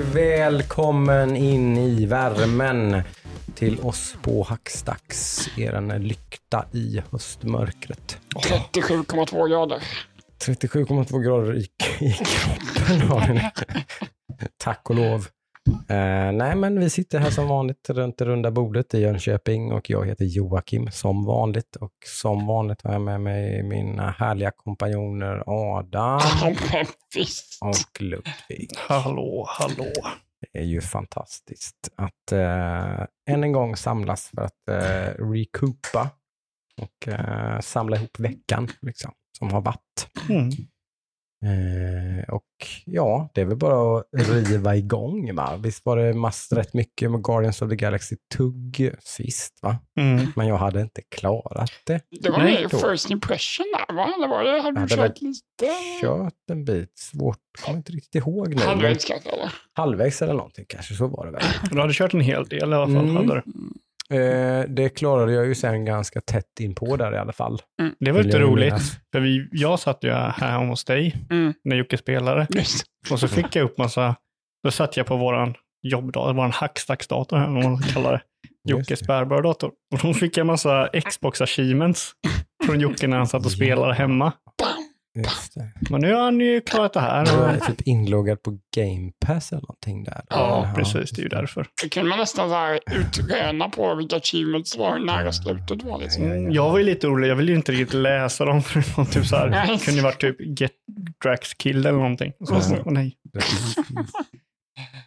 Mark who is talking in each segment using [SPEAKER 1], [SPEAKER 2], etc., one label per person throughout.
[SPEAKER 1] välkommen in i värmen till oss på Hackstacks, er lykta i höstmörkret.
[SPEAKER 2] 37,2 grader.
[SPEAKER 1] 37,2 grader i, i kroppen har ni. Tack och lov. Eh, nej, men vi sitter här som vanligt runt det runda bordet i Jönköping och jag heter Joakim som vanligt och som vanligt har jag med mig mina härliga kompanjoner Adam och Ludvig.
[SPEAKER 3] Hallå, hallå.
[SPEAKER 1] Det är ju fantastiskt att eh, än en gång samlas för att eh, recoupa och eh, samla ihop veckan liksom, som har varit.
[SPEAKER 3] Mm.
[SPEAKER 1] Eh, och ja, det är väl bara att riva igång. Va? Visst var det mass, rätt mycket med Guardians of the Galaxy-tugg sist, va?
[SPEAKER 3] Mm.
[SPEAKER 1] men jag hade inte klarat det.
[SPEAKER 2] Det var
[SPEAKER 3] Nej,
[SPEAKER 1] då.
[SPEAKER 2] first impression där, va? Eller var det? Hade
[SPEAKER 1] Jag
[SPEAKER 2] du kört lite?
[SPEAKER 1] Kört en bit, svårt, kommer inte riktigt ihåg nu.
[SPEAKER 2] Halvvägs kanske, eller?
[SPEAKER 1] halvvägs eller någonting kanske, så var det väl.
[SPEAKER 3] Du hade kört en hel del i alla fall.
[SPEAKER 1] Mm.
[SPEAKER 3] Hade du.
[SPEAKER 1] Eh, det klarade jag ju sen ganska tätt in på där i alla fall.
[SPEAKER 3] Det var lite roligt.
[SPEAKER 1] minnas.
[SPEAKER 3] För vi, jag satt ju här hemma hos dig
[SPEAKER 2] Mm.
[SPEAKER 3] när Jocke spelade.
[SPEAKER 2] Just.
[SPEAKER 3] Och så fick jag upp massa, då satt jag på våran jobbdator, våran hackstacksdator här, om man kallar det. Jockes bärbara dator. Och då fick jag massa Xbox achievements från Jocke när han satt och spelade hemma.
[SPEAKER 1] Just det.
[SPEAKER 3] Men nu har han ju klarat det här. Och,
[SPEAKER 1] är typ inloggad på Game Pass eller någonting där.
[SPEAKER 3] ja, precis. Det är ju därför.
[SPEAKER 2] Det kunde man nästan så här utröna på vilka achievements var, nära slutet var. Liksom.
[SPEAKER 3] Mm, Jag var ju lite orolig. Jag ville ju inte riktigt läsa dem. För det var typ så här, det kunde ju varit typ Get Drax Kill eller någonting. Så, åh nej.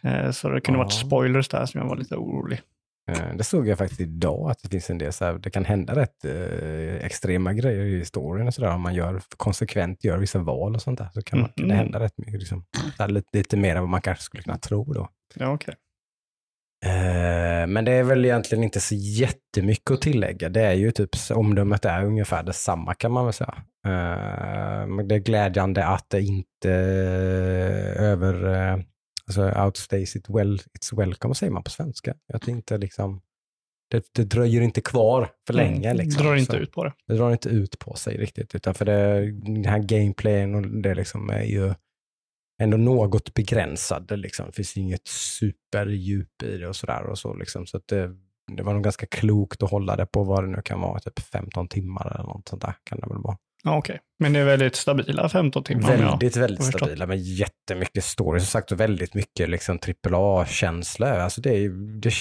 [SPEAKER 3] Eh, Så det kunde
[SPEAKER 1] Ja.
[SPEAKER 3] varit spoilers där som jag var lite orolig.
[SPEAKER 1] Eh, Det såg jag faktiskt idag, att det finns en del så här, det kan hända rätt eh, extrema grejer i storyn och sådär. Om man gör, konsekvent gör vissa val och sånt där, så kan, man, kan det
[SPEAKER 3] Mhm.
[SPEAKER 1] hända rätt mycket. Liksom, här, lite, lite mer än vad man kanske skulle kunna tro då.
[SPEAKER 3] Ja, okej.
[SPEAKER 1] Eh, men det är väl egentligen inte så jättemycket att tillägga. Det är ju typ, omdömet är ungefär detsamma kan man väl säga. Eh, men det är glädjande att det inte över, eh, alltså outstays it well, it's welcome, säger man på svenska? Att det inte liksom, det, det dröjer inte kvar för länge.
[SPEAKER 3] Mm,
[SPEAKER 1] Liksom.
[SPEAKER 3] Drar inte
[SPEAKER 1] Så
[SPEAKER 3] ut på det.
[SPEAKER 1] Det drar inte ut på sig riktigt, utan för det, den här gameplayen och det liksom är ju ändå något begränsad. Liksom. Det finns inget superdjup i det och sådär. Och så, liksom. så det, det var nog ganska klokt att hålla det på vad det nu kan vara, typ 15 timmar eller något sånt där kan det väl vara.
[SPEAKER 3] Ja, okej. Men det är väldigt stabila 15 timmar. om jag-
[SPEAKER 1] Väldigt, väldigt stabila med jättemycket story. Som sagt, och väldigt mycket liksom AAA-känsla. Alltså det, är,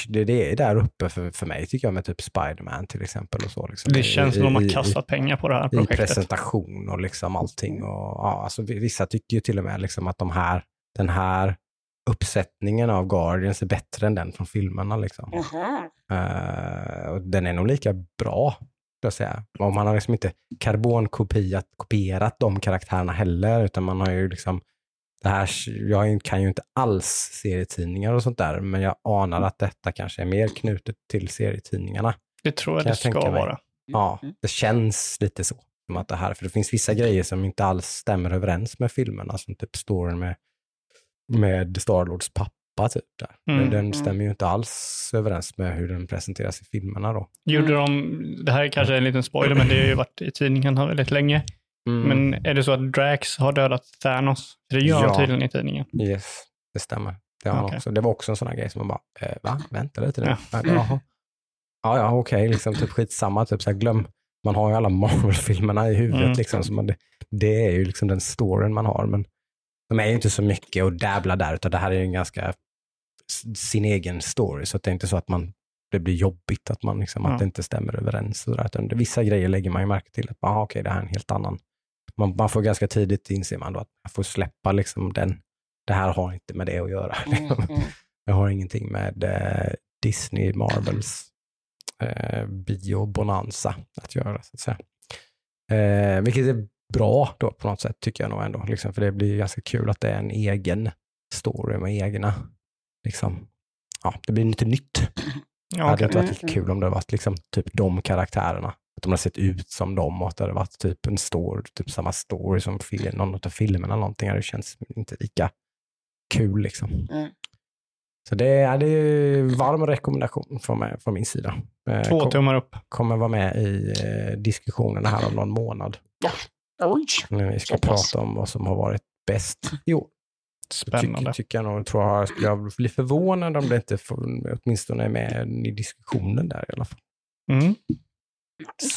[SPEAKER 1] det, det, är där uppe för, för mig, tycker jag, med typ Spider-Man till exempel. Och så, liksom.
[SPEAKER 3] Det
[SPEAKER 1] I-
[SPEAKER 3] känns som
[SPEAKER 1] i-
[SPEAKER 3] de har
[SPEAKER 1] i-
[SPEAKER 3] kastat pengar på det här
[SPEAKER 1] i
[SPEAKER 3] projektet.
[SPEAKER 1] presentation och liksom allting. Och, ja, alltså, vissa tycker ju till och med liksom att de här, den här uppsättningen av Guardians är bättre än den från filmerna. Liksom. Eh, och den är nog lika bra, jag säga. Och man har liksom inte karbonkopierat kopierat de karaktärerna heller, utan man har ju liksom det här, jag kan ju inte alls serietidningar och sånt där, men jag anar att detta kanske är mer knutet till serietidningarna.
[SPEAKER 3] Det tror jag
[SPEAKER 1] Kan
[SPEAKER 3] det
[SPEAKER 1] jag tänka
[SPEAKER 3] ska
[SPEAKER 1] mig.
[SPEAKER 3] vara.
[SPEAKER 1] Ja,
[SPEAKER 2] Mm.
[SPEAKER 1] det känns lite så. Som att det här, för det finns vissa grejer som inte alls stämmer överens med filmerna, som typ storyn med, med Starlords pappa. Typ, där.
[SPEAKER 3] Mm.
[SPEAKER 1] Den stämmer ju inte alls överens med hur den presenteras i filmerna. Då.
[SPEAKER 3] Gjorde de, det här är kanske en liten spoiler, men det har ju varit i tidningen här väldigt länge.
[SPEAKER 1] Mm.
[SPEAKER 3] Men är det så att Drax har dödat Thanos? Det gör
[SPEAKER 1] Ja.
[SPEAKER 3] han tydligen i tidningen.
[SPEAKER 1] Yes, det stämmer. Det, har
[SPEAKER 3] Okej.
[SPEAKER 1] också. det var också en sån här grej som man bara, eh, va? Vänta lite nu.
[SPEAKER 3] Ja.
[SPEAKER 1] Ja. Ja, ja, okej, liksom typ skitsamma. Typ så här, glöm, man har ju alla Marvel-filmerna i huvudet.
[SPEAKER 3] Mm.
[SPEAKER 1] Liksom, så man, det, det är ju liksom den storyn man har. Men de är ju inte så mycket att dabbla där, utan det här är ju en ganska sin egen story. Så att det är inte så att man, det blir jobbigt att, man liksom,
[SPEAKER 3] Ja.
[SPEAKER 1] att det inte stämmer överens. Så där, vissa grejer lägger man ju märke till. att aha, okej, det här är en helt annan. Man, man får ganska tidigt inse man då att man får släppa liksom den. Det här har inte med det att göra.
[SPEAKER 2] Mm, mm.
[SPEAKER 1] Det har ingenting med eh, Disney, Marvels eh, bio-bonanza att göra. Så att säga. Eh, vilket är bra då på något sätt tycker jag nog ändå. Liksom, för det blir ganska kul att det är en egen story med egna, liksom, ja, det blir lite nytt.
[SPEAKER 3] Ja,
[SPEAKER 1] hade
[SPEAKER 3] okej.
[SPEAKER 1] inte varit lika kul om det hade varit liksom, typ de karaktärerna. Att de hade sett ut som dem och att det hade varit typ en story, typ samma story som fil- någon av filmerna eller någonting. Det känns inte lika kul liksom.
[SPEAKER 2] Mm.
[SPEAKER 1] Så det är, det är varm rekommendation från, mig, från min sida. Eh,
[SPEAKER 3] Två
[SPEAKER 1] kom,
[SPEAKER 3] tummar upp.
[SPEAKER 1] kommer vara med i eh, diskussionerna här om någon månad.
[SPEAKER 2] Oj.
[SPEAKER 1] När vi ska prata om vad som har varit bäst i år.
[SPEAKER 3] Spännande.
[SPEAKER 1] Tycker, tycker jag nog. Tror jag skulle jag bli förvånad om det inte får, åtminstone är med i diskussionen där i alla fall.
[SPEAKER 3] Mm.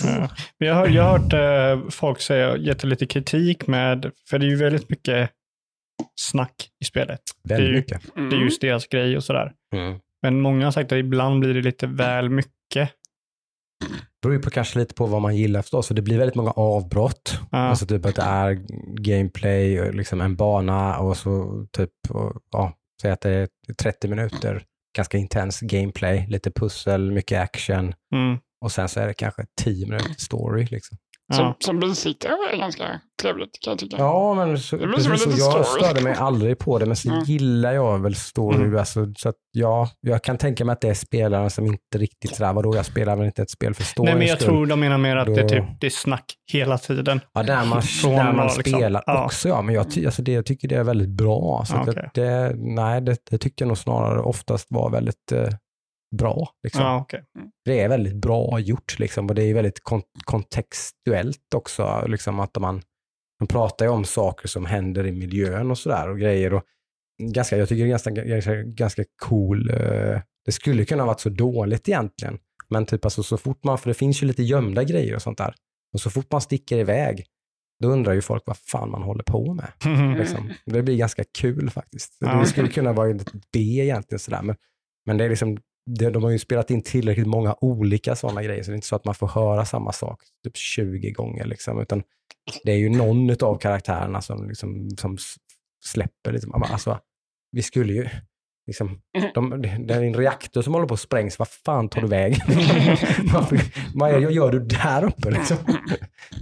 [SPEAKER 3] Ja. Men Jag har, jag har hört eh, folk säga, gett lite kritik med, för det är ju väldigt mycket snack i spelet.
[SPEAKER 1] Väldigt
[SPEAKER 3] Det är ju-
[SPEAKER 1] mycket.
[SPEAKER 2] Mm.
[SPEAKER 3] Det är just deras grej och sådär.
[SPEAKER 1] Mm.
[SPEAKER 3] Men många har sagt att ibland blir det lite väl mycket.
[SPEAKER 1] Beror ju på kanske lite på vad man gillar förstås. Så det blir väldigt många avbrott.
[SPEAKER 3] Ja.
[SPEAKER 1] Alltså typ att det är gameplay, och liksom en bana och så typ, och, ja, säg att det är 30 minuter, ganska intens gameplay, lite pussel, mycket action
[SPEAKER 3] Mm.
[SPEAKER 1] och sen så är det kanske 10 minuter story. Liksom.
[SPEAKER 2] Som,
[SPEAKER 3] Ja.
[SPEAKER 2] som bisittare var det ganska trevligt kan jag tycka.
[SPEAKER 1] Ja, men så, precis så. Jag
[SPEAKER 2] story.
[SPEAKER 1] störde mig aldrig på det, men så
[SPEAKER 2] Mm.
[SPEAKER 1] gillar jag väl story.
[SPEAKER 3] Mm.
[SPEAKER 1] Alltså, så att, ja, jag kan tänka mig att det är spelare som inte riktigt sådär, vadå, jag spelar väl inte ett spel för storyns
[SPEAKER 3] Nej, men jag
[SPEAKER 1] skull.
[SPEAKER 3] tror de menar mer att det, är
[SPEAKER 1] Då-
[SPEAKER 3] typ, det är snack hela tiden.
[SPEAKER 1] Ja, där man,
[SPEAKER 3] Från
[SPEAKER 1] där man
[SPEAKER 3] liksom.
[SPEAKER 1] spelar
[SPEAKER 3] Ja.
[SPEAKER 1] också ja, men jag, ty, alltså det, jag tycker det är väldigt bra. Så
[SPEAKER 3] Ja,
[SPEAKER 1] att
[SPEAKER 3] okej.
[SPEAKER 1] det, nej, det, det tycker jag nog snarare oftast var väldigt eh, bra. Liksom.
[SPEAKER 3] Ja, okej.
[SPEAKER 1] Det är väldigt bra gjort liksom, och det är väldigt kon kontextuellt också. Liksom, att man, man pratar ju om saker som händer i miljön och sådär och grejer. Och ganska, jag tycker det är ganska, ganska, ganska cool. eh, det skulle kunna ha varit så dåligt egentligen. Men typ alltså, så fort man, för det finns ju lite gömda grejer och sånt där. Och så fort man sticker iväg, då undrar ju folk vad fan man håller på med. Liksom. Det blir ganska kul faktiskt. Det skulle kunna vara ett B egentligen sådär. Men, men det är liksom, det, de har ju spelat in tillräckligt många olika sådana grejer, så det är inte så att man får höra samma sak typ 20 gånger. Liksom, utan det är ju någon av karaktärerna som, liksom, som släpper. Liksom. Alltså, vi skulle ju, liksom, de, det är en reaktor som håller på att sprängs, vad fan tar du vägen? Varför- vad är, gör du där uppe? Liksom?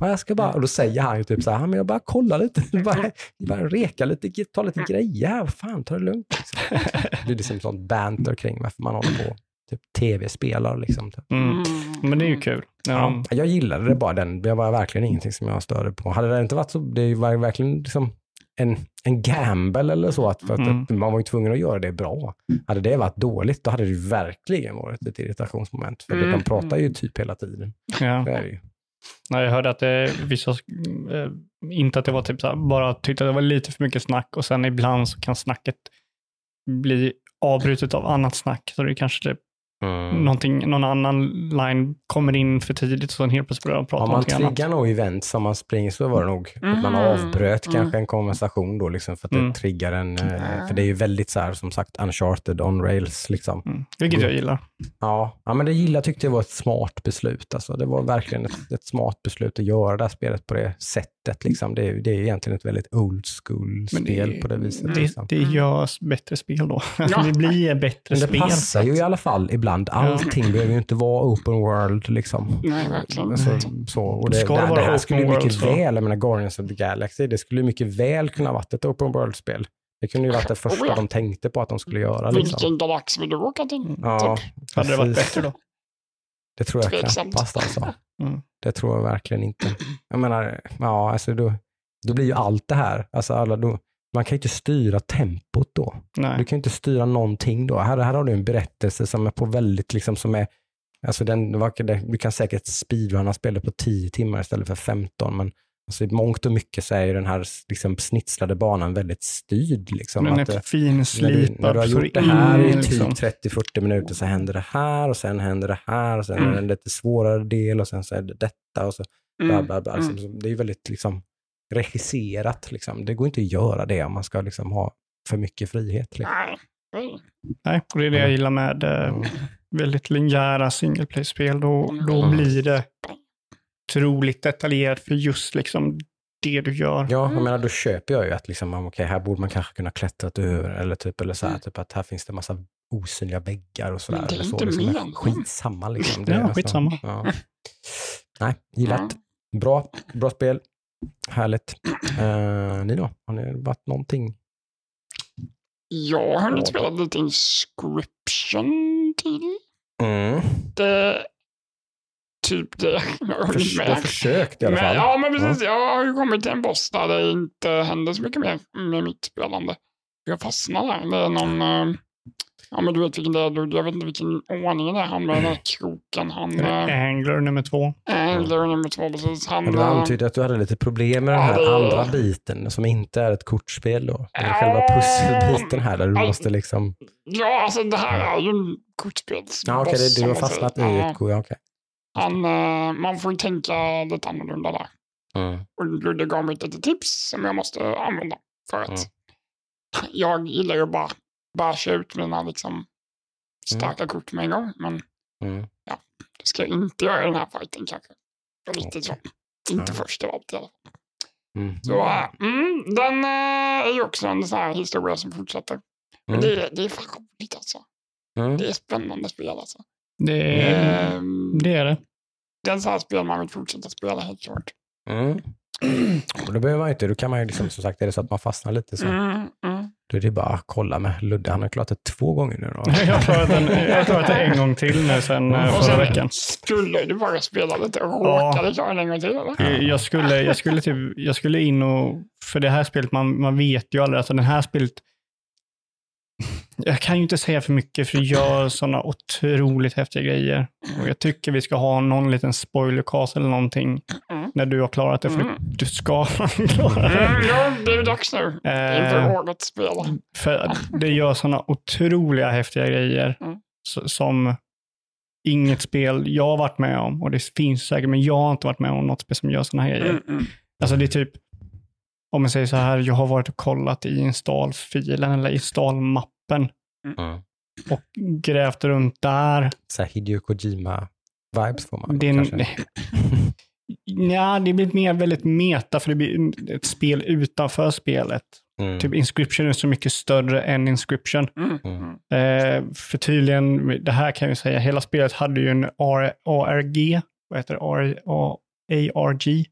[SPEAKER 1] Ja, jag ska bara, och då säger han ju typ så här, "Ja, men jag bara kollar lite, bara, bara reka lite, ta lite grejer här, vad fan, ta det lugnt. Liksom. Det blir liksom sånt banter kring varför man håller på, typ tv-spelar liksom. Typ.
[SPEAKER 3] Mm. Men det är ju kul. Ja.
[SPEAKER 1] Ja, jag gillade det bara, den, det var verkligen ingenting som jag störde på. Hade det inte varit så, det var verkligen liksom en, en gamble eller så, att, att,
[SPEAKER 3] Mm.
[SPEAKER 1] att man var ju tvungen att göra det bra. Hade det varit dåligt, då hade det verkligen varit ett irritationsmoment. För
[SPEAKER 2] Mm.
[SPEAKER 1] de pratar ju typ hela tiden.
[SPEAKER 3] Ja.
[SPEAKER 1] Det är det ju.
[SPEAKER 3] Nej, jag hörde att det, vissa, eh, inte att det var typ så här, bara tyckte att det var lite för mycket snack och sen ibland så kan snacket bli avbrutet av annat snack. Så det kanske typ
[SPEAKER 1] Mm.
[SPEAKER 3] någonting, någon annan line kommer in för tidigt och sen helt plötsligt börjar de prata
[SPEAKER 1] Om
[SPEAKER 3] om
[SPEAKER 1] man
[SPEAKER 3] någonting annat.
[SPEAKER 1] triggar nog event som man springer så var det nog att man
[SPEAKER 2] Mhm.
[SPEAKER 1] avbröt
[SPEAKER 2] Mm.
[SPEAKER 1] kanske en konversation då liksom för att
[SPEAKER 3] Mm.
[SPEAKER 1] det triggar en, eh, för det är ju väldigt så här som sagt uncharted on rails liksom.
[SPEAKER 3] Mm. Vilket jag gillar.
[SPEAKER 1] Ja, ja men det gillar tyckte jag var ett smart beslut alltså. Det var verkligen ett, ett smart beslut att göra det här spelet på det sättet liksom. Det är, det är egentligen ett väldigt old school
[SPEAKER 3] Men
[SPEAKER 1] spel på det viset.
[SPEAKER 3] Det,
[SPEAKER 1] liksom.
[SPEAKER 3] det görs bättre spel då.
[SPEAKER 2] Ja.
[SPEAKER 3] det blir bättre
[SPEAKER 1] Men det
[SPEAKER 3] spel.
[SPEAKER 1] passar ju i alla fall ibland. Allting behöver ju inte vara open world liksom.
[SPEAKER 2] Nej, verkligen.
[SPEAKER 1] Alltså, så, och det,
[SPEAKER 3] Ska det
[SPEAKER 1] det,
[SPEAKER 3] vara
[SPEAKER 1] det här skulle ju mycket
[SPEAKER 3] så-
[SPEAKER 1] väl, jag menar Guardians of the Galaxy, det skulle ju mycket väl kunna varit ett open world-spel. Det kunde ju varit det första
[SPEAKER 2] Oh ja.
[SPEAKER 1] de tänkte på att de skulle göra. Liksom.
[SPEAKER 2] Vilken galax vill du åka till?
[SPEAKER 1] Ja,
[SPEAKER 3] Hade det varit bättre då?
[SPEAKER 1] Det tror jag
[SPEAKER 2] Tveksamt.
[SPEAKER 1] knappast alltså.
[SPEAKER 3] Mm.
[SPEAKER 1] Det tror jag verkligen inte. Jag menar, ja, alltså då, då blir ju allt det här, alltså alla då, man kan ju inte styra tempot då.
[SPEAKER 3] Nej.
[SPEAKER 1] Du kan ju inte styra någonting då. Här, här har du en berättelse som är på väldigt, liksom som är, alltså den, du kan säkert speedrunna spelet på 10 timmar istället för 15, men alltså i mångt och mycket så är ju den här liksom snitslade banan väldigt styrd. Liksom,
[SPEAKER 3] Den
[SPEAKER 1] att,
[SPEAKER 3] är
[SPEAKER 1] eh, när, du,
[SPEAKER 3] finslipad.
[SPEAKER 1] när du har gjort det här i
[SPEAKER 3] in,
[SPEAKER 1] typ
[SPEAKER 3] liksom.
[SPEAKER 1] 30-40 minuter så händer det här och sen händer det här och sen är det en lite svårare del och sen så är det detta och så bla
[SPEAKER 2] Mm.
[SPEAKER 1] bla bla.
[SPEAKER 2] Mm.
[SPEAKER 1] Liksom, det är ju väldigt liksom, regisserat. Liksom. Det går inte att göra det om man ska liksom, ha för mycket frihet. Liksom.
[SPEAKER 2] Nej.
[SPEAKER 3] Och det är det jag gillar med eh,
[SPEAKER 1] Mm.
[SPEAKER 3] väldigt linjära single play-spel. Då, då
[SPEAKER 1] Mm.
[SPEAKER 3] blir det otroligt detaljerat för just liksom det du gör.
[SPEAKER 1] Ja, jag menar då köper jag ju att liksom, okej, här borde man kanske kunna klättra över eller typ, eller så här,
[SPEAKER 2] Mm.
[SPEAKER 1] typ att här finns det massa osynliga väggar och sådär.
[SPEAKER 2] Det är
[SPEAKER 1] eller så,
[SPEAKER 2] inte
[SPEAKER 1] liksom, skitsamma liksom.
[SPEAKER 3] Ja,
[SPEAKER 1] är nästan-
[SPEAKER 3] skitsamma.
[SPEAKER 1] Ja. Nej, gillat. Bra, bra spel. Härligt. Uh, ni då? Har ni varit någonting?
[SPEAKER 2] Jag har hunnit spela lite Inscription till.
[SPEAKER 1] Mm.
[SPEAKER 2] Det typ det jag har hunnit
[SPEAKER 1] Förs-
[SPEAKER 2] med.
[SPEAKER 1] försökt i alla
[SPEAKER 2] Men,
[SPEAKER 1] fall.
[SPEAKER 2] ja, men precis. Jag har ju kommit till en boss där det inte händer så mycket mer med mitt spelande. Jag fastnar där. Det är någon, eh, Ja, men du vet vilken det är. du- Jag vet inte vilken ordning det är. Han med den här kroken. Han... eh,
[SPEAKER 3] Angler nummer två.
[SPEAKER 2] Angler nummer två, precis. Han...
[SPEAKER 1] Men du
[SPEAKER 2] eh,
[SPEAKER 1] antydde att du hade lite problem med den här
[SPEAKER 2] det-
[SPEAKER 1] andra biten som inte är ett kortspel då.
[SPEAKER 2] Ja.
[SPEAKER 1] själva pusselbiten här där du
[SPEAKER 2] Ja.
[SPEAKER 1] måste liksom...
[SPEAKER 2] Ja, alltså det här är ju en kortspelsboss.
[SPEAKER 1] Ja, okej, det-
[SPEAKER 2] som
[SPEAKER 1] du har
[SPEAKER 2] man
[SPEAKER 1] fastnat i ett... Ja, okej.
[SPEAKER 2] han, eh, man får ju tänka lite annorlunda där.
[SPEAKER 1] Mm.
[SPEAKER 2] Och Ludde gav mig ett litet tips som jag måste använda. För att
[SPEAKER 1] Mm.
[SPEAKER 2] jag gillar ju bara basha ut mina liksom starka kort med en gång. Men
[SPEAKER 1] Mm.
[SPEAKER 2] det ska jag inte göra i den här fighten kanske. Riktigt så. Inte
[SPEAKER 1] Ja.
[SPEAKER 2] först av allt i alla fall.
[SPEAKER 1] Mm.
[SPEAKER 2] Så äh, mm, den äh, är ju också en sån här historia som fortsätter. Men
[SPEAKER 1] Mm.
[SPEAKER 2] det, är- det är fan roligt alltså.
[SPEAKER 1] Mm.
[SPEAKER 2] Det är spännande spel alltså.
[SPEAKER 3] Det är
[SPEAKER 2] Ehm,
[SPEAKER 3] det. Är det.
[SPEAKER 2] det är en sån här spel man vill fortsätta spela helt klart.
[SPEAKER 1] Mm. Och då behöver man inte, då kan man ju liksom, som sagt, är det så att man fastnar lite så,
[SPEAKER 2] Mm, mm.
[SPEAKER 1] Då är det bara att kolla med Ludde. Han har klarat det två gånger nu då.
[SPEAKER 3] Jag har klarat den, jag har klarat det en gång till nu sen eh,
[SPEAKER 2] Och
[SPEAKER 3] förra
[SPEAKER 2] sen
[SPEAKER 3] veckan.
[SPEAKER 2] skulle du bara spela lite och
[SPEAKER 3] Ja.
[SPEAKER 2] råkade klara den en gång till eller?
[SPEAKER 3] Jag- Jag skulle, jag, skulle typ, jag skulle in och, för det här spelet, man, man vet ju aldrig, alltså den här spelet, jag kan ju inte säga för mycket för det gör sådana otroligt häftiga grejer. Och jag tycker vi ska ha någon liten spoilercast eller någonting
[SPEAKER 2] Mm.
[SPEAKER 3] när du har klarat det, för
[SPEAKER 2] Mm.
[SPEAKER 3] du ska klara det.
[SPEAKER 2] Mm, ja, det är dags nu. Inför
[SPEAKER 3] Eh,
[SPEAKER 2] årets spel.
[SPEAKER 3] för det gör sådana otroliga häftiga grejer
[SPEAKER 2] Mm.
[SPEAKER 3] som inget spel jag har varit med om, och det finns säkert, men jag har inte varit med om något spel som gör sådana här grejer.
[SPEAKER 2] Mm, mm.
[SPEAKER 3] Alltså det är typ, om man säger så här, jag har varit och kollat i installfilen eller installmappen
[SPEAKER 1] Mm.
[SPEAKER 3] och grävt runt där.
[SPEAKER 1] Så här Hideo Kojima-vibes får man
[SPEAKER 3] Det,
[SPEAKER 1] kanske.
[SPEAKER 3] ja, det blir mer väldigt meta, för det blir ett spel utanför spelet.
[SPEAKER 1] Mm.
[SPEAKER 3] Typ Inscription är så mycket större än Inscription.
[SPEAKER 2] Mm,
[SPEAKER 1] Mm.
[SPEAKER 2] mm.
[SPEAKER 3] Eh, för tydligen, det här kan jag säga, hela spelet hade ju en R- ARG, vad heter det? R- ARG,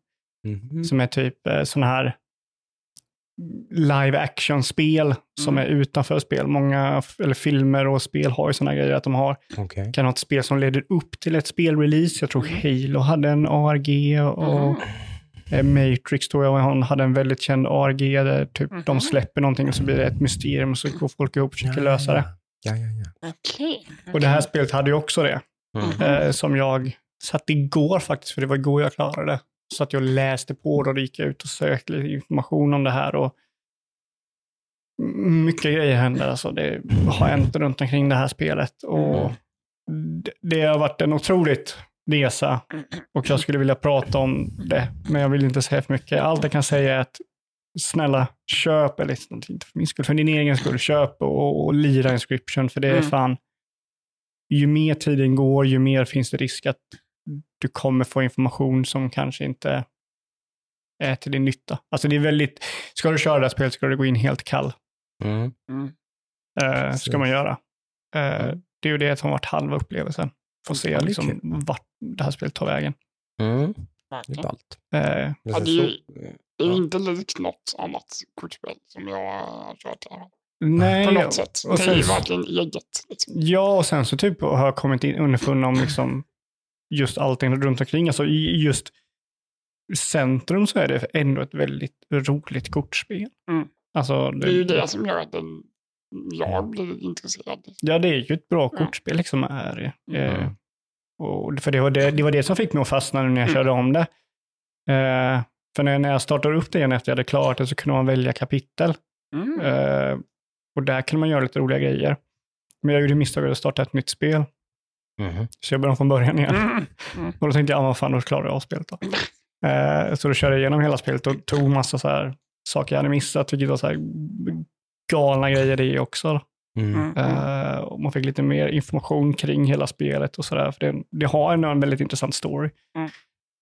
[SPEAKER 1] Mhm.
[SPEAKER 3] som är typ eh, sån här live action-spel som är
[SPEAKER 2] Mm.
[SPEAKER 3] utanför spel. Många eller filmer och spel har ju såna grejer att de har,
[SPEAKER 1] Okej.
[SPEAKER 3] kan ha ett spel som leder upp till ett spelrelease. Jag tror
[SPEAKER 2] Mm.
[SPEAKER 3] Halo hade en ARG och
[SPEAKER 2] Mhm.
[SPEAKER 3] eh, Matrix tror jag hon hade en väldigt känd ARG där typ
[SPEAKER 2] Mhm.
[SPEAKER 3] de släpper någonting och så blir det ett mysterium och så går folk ihop och försöker lösa det.
[SPEAKER 1] Ja, ja, ja.
[SPEAKER 2] Okej.
[SPEAKER 3] Och det här spelet hade ju också det.
[SPEAKER 1] Mm.
[SPEAKER 3] eh, som jag satt igår faktiskt, för det var igår jag klarade det. Så att jag läste på och då gick jag ut och sökte lite information om det här. Och mycket grejer händer. Alltså det har hänt runt omkring det här spelet. Och det, det har varit en otroligt resa och jag skulle vilja prata om det, men jag vill inte säga för mycket. Allt jag kan säga är att snälla, köp, eller inte för min skull, för din egen skull, köp och, och lira Inscription, för det är
[SPEAKER 2] Mm.
[SPEAKER 3] fan, ju mer tiden går, ju mer finns det risk att du kommer få information som kanske inte är till din nytta. Alltså det är väldigt, ska du köra det här spelet ska du gå in helt kall.
[SPEAKER 1] Mm.
[SPEAKER 2] Mm.
[SPEAKER 3] Eh, ska man göra. Eh,
[SPEAKER 1] Mm.
[SPEAKER 3] det är ju det som varit halva upplevelsen. Få se liksom,
[SPEAKER 1] kul.
[SPEAKER 3] vart det här spelet tar vägen.
[SPEAKER 1] Mm. Det är ballt.
[SPEAKER 3] Eh,
[SPEAKER 1] Men
[SPEAKER 2] Ja, det är Det är inte likt något annat kortspel som jag har kört. här. På
[SPEAKER 3] nej,
[SPEAKER 2] något sätt.
[SPEAKER 3] och
[SPEAKER 2] Det är ju verkligen eget. Liksom.
[SPEAKER 3] ja, och sen så typ har jag kommit in underfund om liksom just allting runt omkring. Alltså i just centrum så är det ändå ett väldigt roligt kortspel.
[SPEAKER 2] Mm.
[SPEAKER 3] Alltså,
[SPEAKER 2] Det är ju det som gör att den, jag blir intresserad.
[SPEAKER 3] Ja, det är ju ett bra kortspel liksom. Är det. Eh,
[SPEAKER 1] Mm.
[SPEAKER 3] och för det var det, det var det som fick mig att fastna när jag
[SPEAKER 2] Mm.
[SPEAKER 3] körde om det. Eh, för när, när jag startade upp det igen efter jag hade klarat det så kunde man välja kapitel.
[SPEAKER 2] Mm.
[SPEAKER 3] Eh, och där kunde man göra lite roliga grejer. Men jag gjorde misstaget att starta ett nytt spel.
[SPEAKER 1] Mhm.
[SPEAKER 3] Så jag började från början igen.
[SPEAKER 2] Mm.
[SPEAKER 3] Och då tänkte jag, ja vad fan, då klarar jag av spelet då. Eh, så då körde jag igenom hela spelet och tog massa så här saker jag hade missat, vilket var så här galna grejer det också.
[SPEAKER 1] Mm.
[SPEAKER 2] Mm.
[SPEAKER 3] Eh, och man fick lite mer information kring hela spelet och sådär. För det, det har ändå en väldigt intressant story.
[SPEAKER 2] Mm.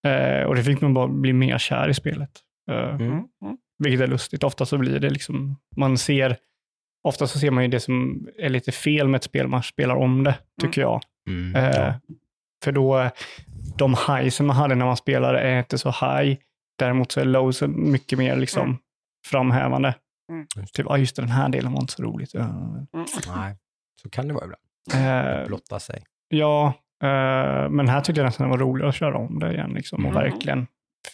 [SPEAKER 3] Eh, och det fick man bara bli mer kär i spelet. Eh,
[SPEAKER 1] Mm.
[SPEAKER 2] Mm. Mm.
[SPEAKER 3] Vilket är lustigt. Ofta så blir det liksom, man ser, ofta så ser man ju det som är lite fel med ett spel, man spelar om det, tycker jag.
[SPEAKER 1] Mm.
[SPEAKER 3] Eh,
[SPEAKER 1] Ja.
[SPEAKER 3] För då, de highsen man hade när man spelade är inte så high. Däremot så är lowsen mycket mer liksom
[SPEAKER 2] Mm.
[SPEAKER 3] framhävande.
[SPEAKER 2] Mm.
[SPEAKER 3] Typ, ja just den här delen var inte så roligt.
[SPEAKER 2] Mm.
[SPEAKER 1] Nej, så kan det vara ibland.
[SPEAKER 3] Eh,
[SPEAKER 1] Blotta sig.
[SPEAKER 3] Ja, eh, men här tyckte jag nästan det var roligare att köra om det igen. Liksom, och
[SPEAKER 2] Mm.
[SPEAKER 3] verkligen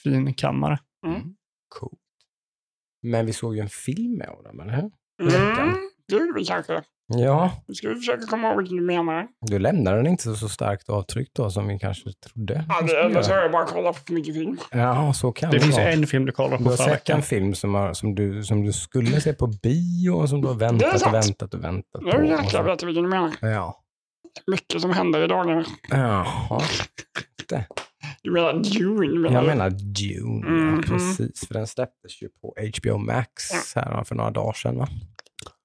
[SPEAKER 3] fin kammare.
[SPEAKER 2] Mm.
[SPEAKER 1] Coolt. Men vi såg ju en film med honom, eller hur?
[SPEAKER 2] Mm. Det gjorde vi kanske.
[SPEAKER 1] Ja,
[SPEAKER 2] Nu ska vi försöka komma ihåg vad du menar.
[SPEAKER 1] du lämnade den inte så starkt avtryck då som vi kanske trodde.
[SPEAKER 2] Ja, det, eller så har jag bara kollat på för mycket film.
[SPEAKER 1] Ja, så kan
[SPEAKER 3] Det
[SPEAKER 1] det
[SPEAKER 3] finns
[SPEAKER 1] vara.
[SPEAKER 3] en film du kollar
[SPEAKER 1] Du
[SPEAKER 3] på
[SPEAKER 1] har
[SPEAKER 3] förra
[SPEAKER 1] sett
[SPEAKER 3] veckan.
[SPEAKER 1] en film som, har, som, du, som du skulle se på bio och som du har
[SPEAKER 2] Det
[SPEAKER 1] väntat och väntat och väntat
[SPEAKER 2] Nu
[SPEAKER 1] på. och
[SPEAKER 2] jäklar vet jag vilken du menar.
[SPEAKER 1] Ja.
[SPEAKER 2] Mycket som händer i dagarna.
[SPEAKER 1] Jaha.
[SPEAKER 2] Du menar Dune? Menar
[SPEAKER 1] Jag
[SPEAKER 2] du?
[SPEAKER 1] menar Dune,
[SPEAKER 2] Mhm.
[SPEAKER 1] ja, precis. För den släpptes ju på HBO Max här för några dagar sedan. Va?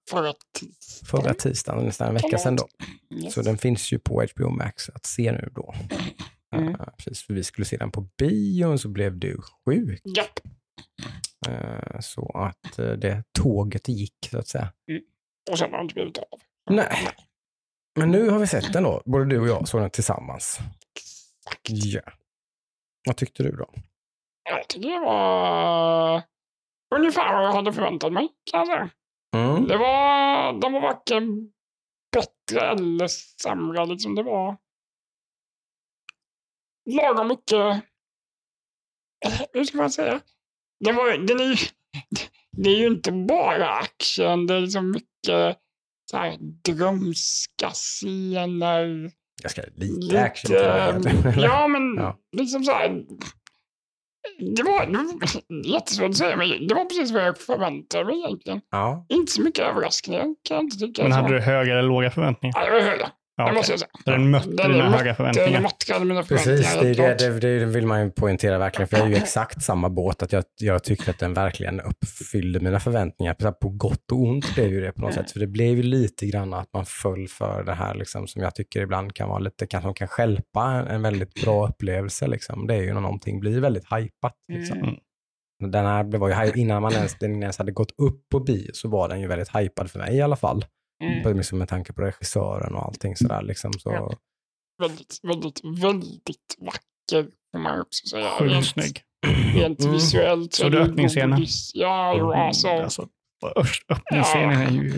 [SPEAKER 2] För att...
[SPEAKER 1] Förra tisdagen, nästan en vecka sedan då.
[SPEAKER 2] Yes.
[SPEAKER 1] Så den finns ju på HBO Max att se nu då.
[SPEAKER 2] Mm.
[SPEAKER 1] Eh, precis, för vi skulle se den på bio och så blev du sjuk.
[SPEAKER 2] Japp.
[SPEAKER 1] Eh, så att eh, det tåget gick så att säga.
[SPEAKER 2] Och sen har inte blivit av.
[SPEAKER 1] Nej. Men nu har vi sett den då. Både du och jag såg den tillsammans. Ja. Vad tyckte du då?
[SPEAKER 2] Jag tycker det var ungefär vad jag hade förväntat mig. Kan jag säga.
[SPEAKER 1] Mm.
[SPEAKER 2] Det var, den var varken bättre eller sämre. Liksom. Det var lagom mycket... Hur ska man säga? Det, var, den är, ju- det är ju inte bara action. Det är liksom mycket så här, drömska scener.
[SPEAKER 1] Ganska lite action.
[SPEAKER 2] Lite, ja, men
[SPEAKER 1] Ja.
[SPEAKER 2] liksom så här. Det var, det var jättesvårt att säga, men det var precis vad jag förväntade mig egentligen.
[SPEAKER 1] ja.
[SPEAKER 2] Inte så mycket överraskningar kan jag inte tycka.
[SPEAKER 3] Men hade du höga eller låga förväntningar?
[SPEAKER 2] Ja, det var höga.
[SPEAKER 3] Ja,
[SPEAKER 2] det
[SPEAKER 3] okej.
[SPEAKER 2] måste jag säga.
[SPEAKER 3] Den mötte
[SPEAKER 2] Den
[SPEAKER 3] dina höga förväntningar?
[SPEAKER 2] matchade mina förväntningar.
[SPEAKER 1] Precis, det, är det, det, det vill man ju poängtera verkligen. För jag är ju exakt samma båt. Att jag, jag tyckte att den verkligen uppfyllde mina förväntningar. På, på gott och ont blev ju det på något sätt. För det blev ju lite grann att man föll för det här liksom, som jag tycker ibland kan vara lite, kanske kan stjälpa en, väldigt bra upplevelse. Liksom. Det är ju när någonting blir väldigt hypat. Liksom.
[SPEAKER 3] Mm.
[SPEAKER 1] Den här blev- var ju, innan man ens, den ens hade gått upp på bio så var den ju väldigt hypad för mig i alla fall.
[SPEAKER 2] Mm.
[SPEAKER 1] På- Liksom med tanke på regissören och allting sådär. Liksom, så,
[SPEAKER 2] Ja. Väldigt, väldigt, väldigt vacker får man också säga.
[SPEAKER 3] Sjukt
[SPEAKER 2] Rent,
[SPEAKER 3] snygg.
[SPEAKER 2] rent
[SPEAKER 1] Mm.
[SPEAKER 2] visuellt. Är
[SPEAKER 3] du öppningsscenen?
[SPEAKER 2] Ja, jo, alltså.
[SPEAKER 3] Alltså, öst- öppningsscenen är ju...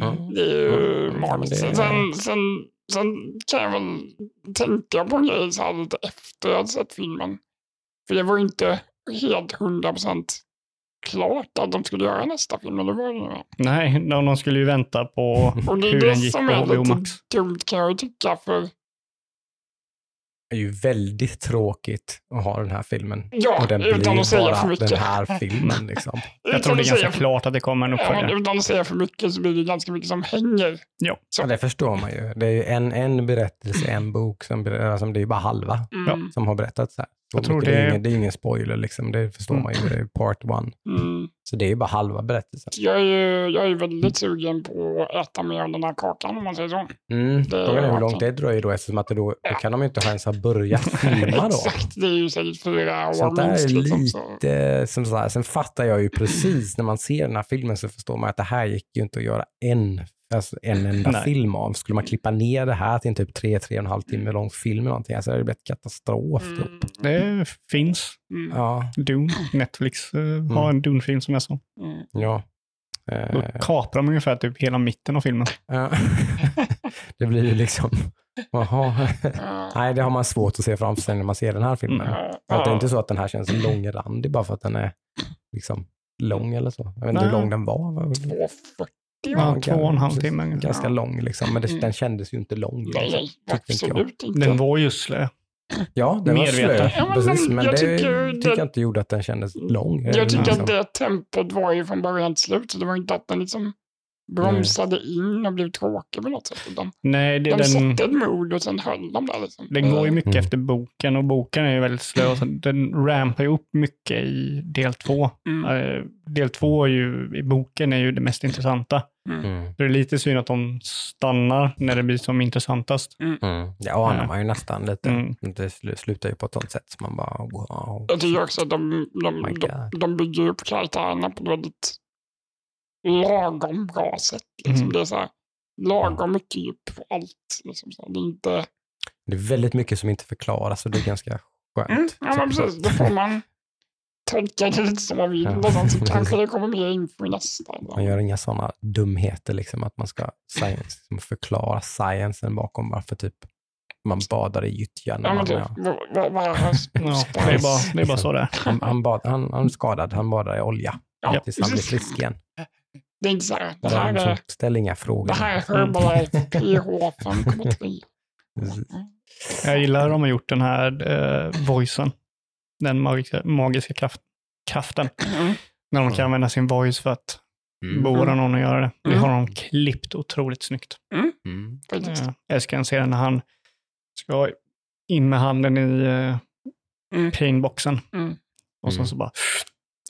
[SPEAKER 1] Ja.
[SPEAKER 2] Det är ju
[SPEAKER 1] Mm,
[SPEAKER 2] magiskt.
[SPEAKER 1] ja, men det-
[SPEAKER 2] Sen, sen, sen kan jag väl tänka på en grej så här lite efter jag sett filmen. För det var ju inte helt hundra procent klart att de skulle göra nästa film. Eller vad det nu är.
[SPEAKER 3] Nej, de de skulle ju vänta på
[SPEAKER 2] Och det är
[SPEAKER 3] hur
[SPEAKER 2] det
[SPEAKER 3] den gick
[SPEAKER 2] som
[SPEAKER 3] på
[SPEAKER 2] är
[SPEAKER 3] HBO
[SPEAKER 2] lite
[SPEAKER 3] Max.
[SPEAKER 2] dumt kan jag ju tycka. För
[SPEAKER 1] är ju väldigt tråkigt att ha den här filmen.
[SPEAKER 2] Ja,
[SPEAKER 1] och den
[SPEAKER 2] utan
[SPEAKER 1] blir
[SPEAKER 2] att säga
[SPEAKER 1] bara
[SPEAKER 2] för mycket.
[SPEAKER 1] den här filmen. Liksom.
[SPEAKER 3] Jag tror det är ganska
[SPEAKER 2] säga,
[SPEAKER 3] klart att det kommer en
[SPEAKER 2] ja, men
[SPEAKER 3] uppföljare.
[SPEAKER 2] utan att säga för mycket så blir det ganska mycket som hänger.
[SPEAKER 1] Ja, det förstår man ju. Det är ju en, en berättelse, en bok, som, alltså, det är ju bara halva
[SPEAKER 2] Mm.
[SPEAKER 1] som har berättats här.
[SPEAKER 3] Jag tror
[SPEAKER 1] mycket,
[SPEAKER 3] det
[SPEAKER 1] är ingen, det är ingen spoiler, liksom. det förstår
[SPEAKER 3] Mm.
[SPEAKER 1] man ju. Det är part one.
[SPEAKER 2] Mm.
[SPEAKER 1] Så det är ju bara halva berättelsen.
[SPEAKER 2] Jag är ju jag är väldigt sugen på att äta mer av den här kakan om man säger så.
[SPEAKER 1] Mm.
[SPEAKER 2] Det-
[SPEAKER 1] Frågan är hur långt det dröjer då, eftersom att det då, då kan de ju inte ens ha börjat filma då.
[SPEAKER 2] Exakt, det är ju säkert fyra år
[SPEAKER 1] Sånt där
[SPEAKER 2] minst.
[SPEAKER 1] är
[SPEAKER 2] Liksom,
[SPEAKER 1] lite som så här. Sen fattar jag ju precis när man ser den här filmen så förstår man att det här gick ju inte att göra en, alltså en enda
[SPEAKER 3] Nej.
[SPEAKER 1] film av. Skulle man klippa ner det här till en typ tre, tre och en halv timme lång film eller någonting, alltså det hade blivit katastrof. Typ.
[SPEAKER 2] Mm,
[SPEAKER 3] Det finns.
[SPEAKER 2] mm,
[SPEAKER 1] Ja,
[SPEAKER 3] Dune. Netflix eh, har en Dune-film som är så.
[SPEAKER 2] mm.
[SPEAKER 1] ja.
[SPEAKER 3] Då
[SPEAKER 1] Eh,
[SPEAKER 3] kapar de ungefär typ hela mitten av filmen.
[SPEAKER 1] det blir ju liksom, jaha.
[SPEAKER 2] Ja.
[SPEAKER 1] Nej, det har man svårt att se framför sig när man ser den här filmen.
[SPEAKER 3] Mm.
[SPEAKER 1] Att det är inte så att den här känns långrandig bara för att den är liksom lång eller så. Jag vet inte hur lång den var. Vad-
[SPEAKER 2] 240
[SPEAKER 3] Ja, två och en halv timme.
[SPEAKER 1] Ganska lång liksom, men det,
[SPEAKER 2] Mm.
[SPEAKER 1] den kändes ju inte lång.
[SPEAKER 2] Nej,
[SPEAKER 1] liksom.
[SPEAKER 2] nej,
[SPEAKER 1] jag.
[SPEAKER 2] absolut inte.
[SPEAKER 3] Den var ju slö.
[SPEAKER 1] Ja, den var slö.
[SPEAKER 3] Medveten.
[SPEAKER 2] Ja, men
[SPEAKER 1] precis, men
[SPEAKER 2] jag
[SPEAKER 1] det
[SPEAKER 2] tycker
[SPEAKER 1] tycker
[SPEAKER 2] det-
[SPEAKER 1] jag inte gjorde att den kändes lång.
[SPEAKER 2] Jag tycker
[SPEAKER 1] liksom.
[SPEAKER 2] att det tempot var ju från början till slut, så det var inte att den liksom bromsade in och blev tråkig på något sätt. Utan
[SPEAKER 3] Nej, det,
[SPEAKER 2] de
[SPEAKER 3] den,
[SPEAKER 2] satte ett mod och sen höll de där. Liksom.
[SPEAKER 3] den går ju mycket
[SPEAKER 1] Mm.
[SPEAKER 3] efter boken och boken är ju väldigt slö. Så den rampar ju upp mycket i del två.
[SPEAKER 2] Mm.
[SPEAKER 3] Eh, Del två är ju, i boken är ju det mest intressanta.
[SPEAKER 1] Mm.
[SPEAKER 3] Så det är lite synd att de stannar när det blir som intressantast.
[SPEAKER 1] Mm. Det anar
[SPEAKER 3] Ja.
[SPEAKER 1] man ju nästan lite.
[SPEAKER 3] Mm.
[SPEAKER 1] Det sl- slutar ju på ett sånt sätt som man bara wow.
[SPEAKER 2] Jag tycker också att de, de, de, de bygger upp karaktärerna på ett väldigt lagom bra sätt. Liksom.
[SPEAKER 3] Mm.
[SPEAKER 2] Det är så här, lagom mycket djup på allt. Liksom. Så här, det är inte...
[SPEAKER 1] Det är väldigt mycket som inte förklaras och det är ganska skönt.
[SPEAKER 2] Mm, ja, men precis. Då får man tolka det lite som man vill.
[SPEAKER 1] Ja.
[SPEAKER 2] Sen så kanske det kommer mer info i nästa.
[SPEAKER 1] Man gör inga sådana dumheter, liksom att man ska science, liksom förklara sciencen bakom varför typ man badar i gyttja. när
[SPEAKER 2] Ja, typ,
[SPEAKER 3] det, är bara, det är bara så det är.
[SPEAKER 1] Han, han, bad, han, han är skadad, han badar i olja
[SPEAKER 2] Ja,
[SPEAKER 1] tills han blir frisk igen.
[SPEAKER 2] Det är inte så här, det här är,
[SPEAKER 1] ställer inga frågor.
[SPEAKER 2] det här är Herbalife PH 5,3.
[SPEAKER 3] Jag gillar hur de har gjort den här eh, voicen. Den magiska, magiska kraft, kraften.
[SPEAKER 2] Mm.
[SPEAKER 3] När de kan
[SPEAKER 1] Mm.
[SPEAKER 3] använda sin voice för att
[SPEAKER 1] Mm.
[SPEAKER 3] beordra någon att göra det. Det
[SPEAKER 2] Mm.
[SPEAKER 3] har de klippt otroligt snyggt.
[SPEAKER 1] Mm.
[SPEAKER 2] Faktiskt.
[SPEAKER 3] Eh, Jag älskar en scen när han ska in med handen i eh,
[SPEAKER 2] Mm.
[SPEAKER 3] painboxen.
[SPEAKER 2] Mm.
[SPEAKER 3] Och sen
[SPEAKER 1] Mm.
[SPEAKER 3] så bara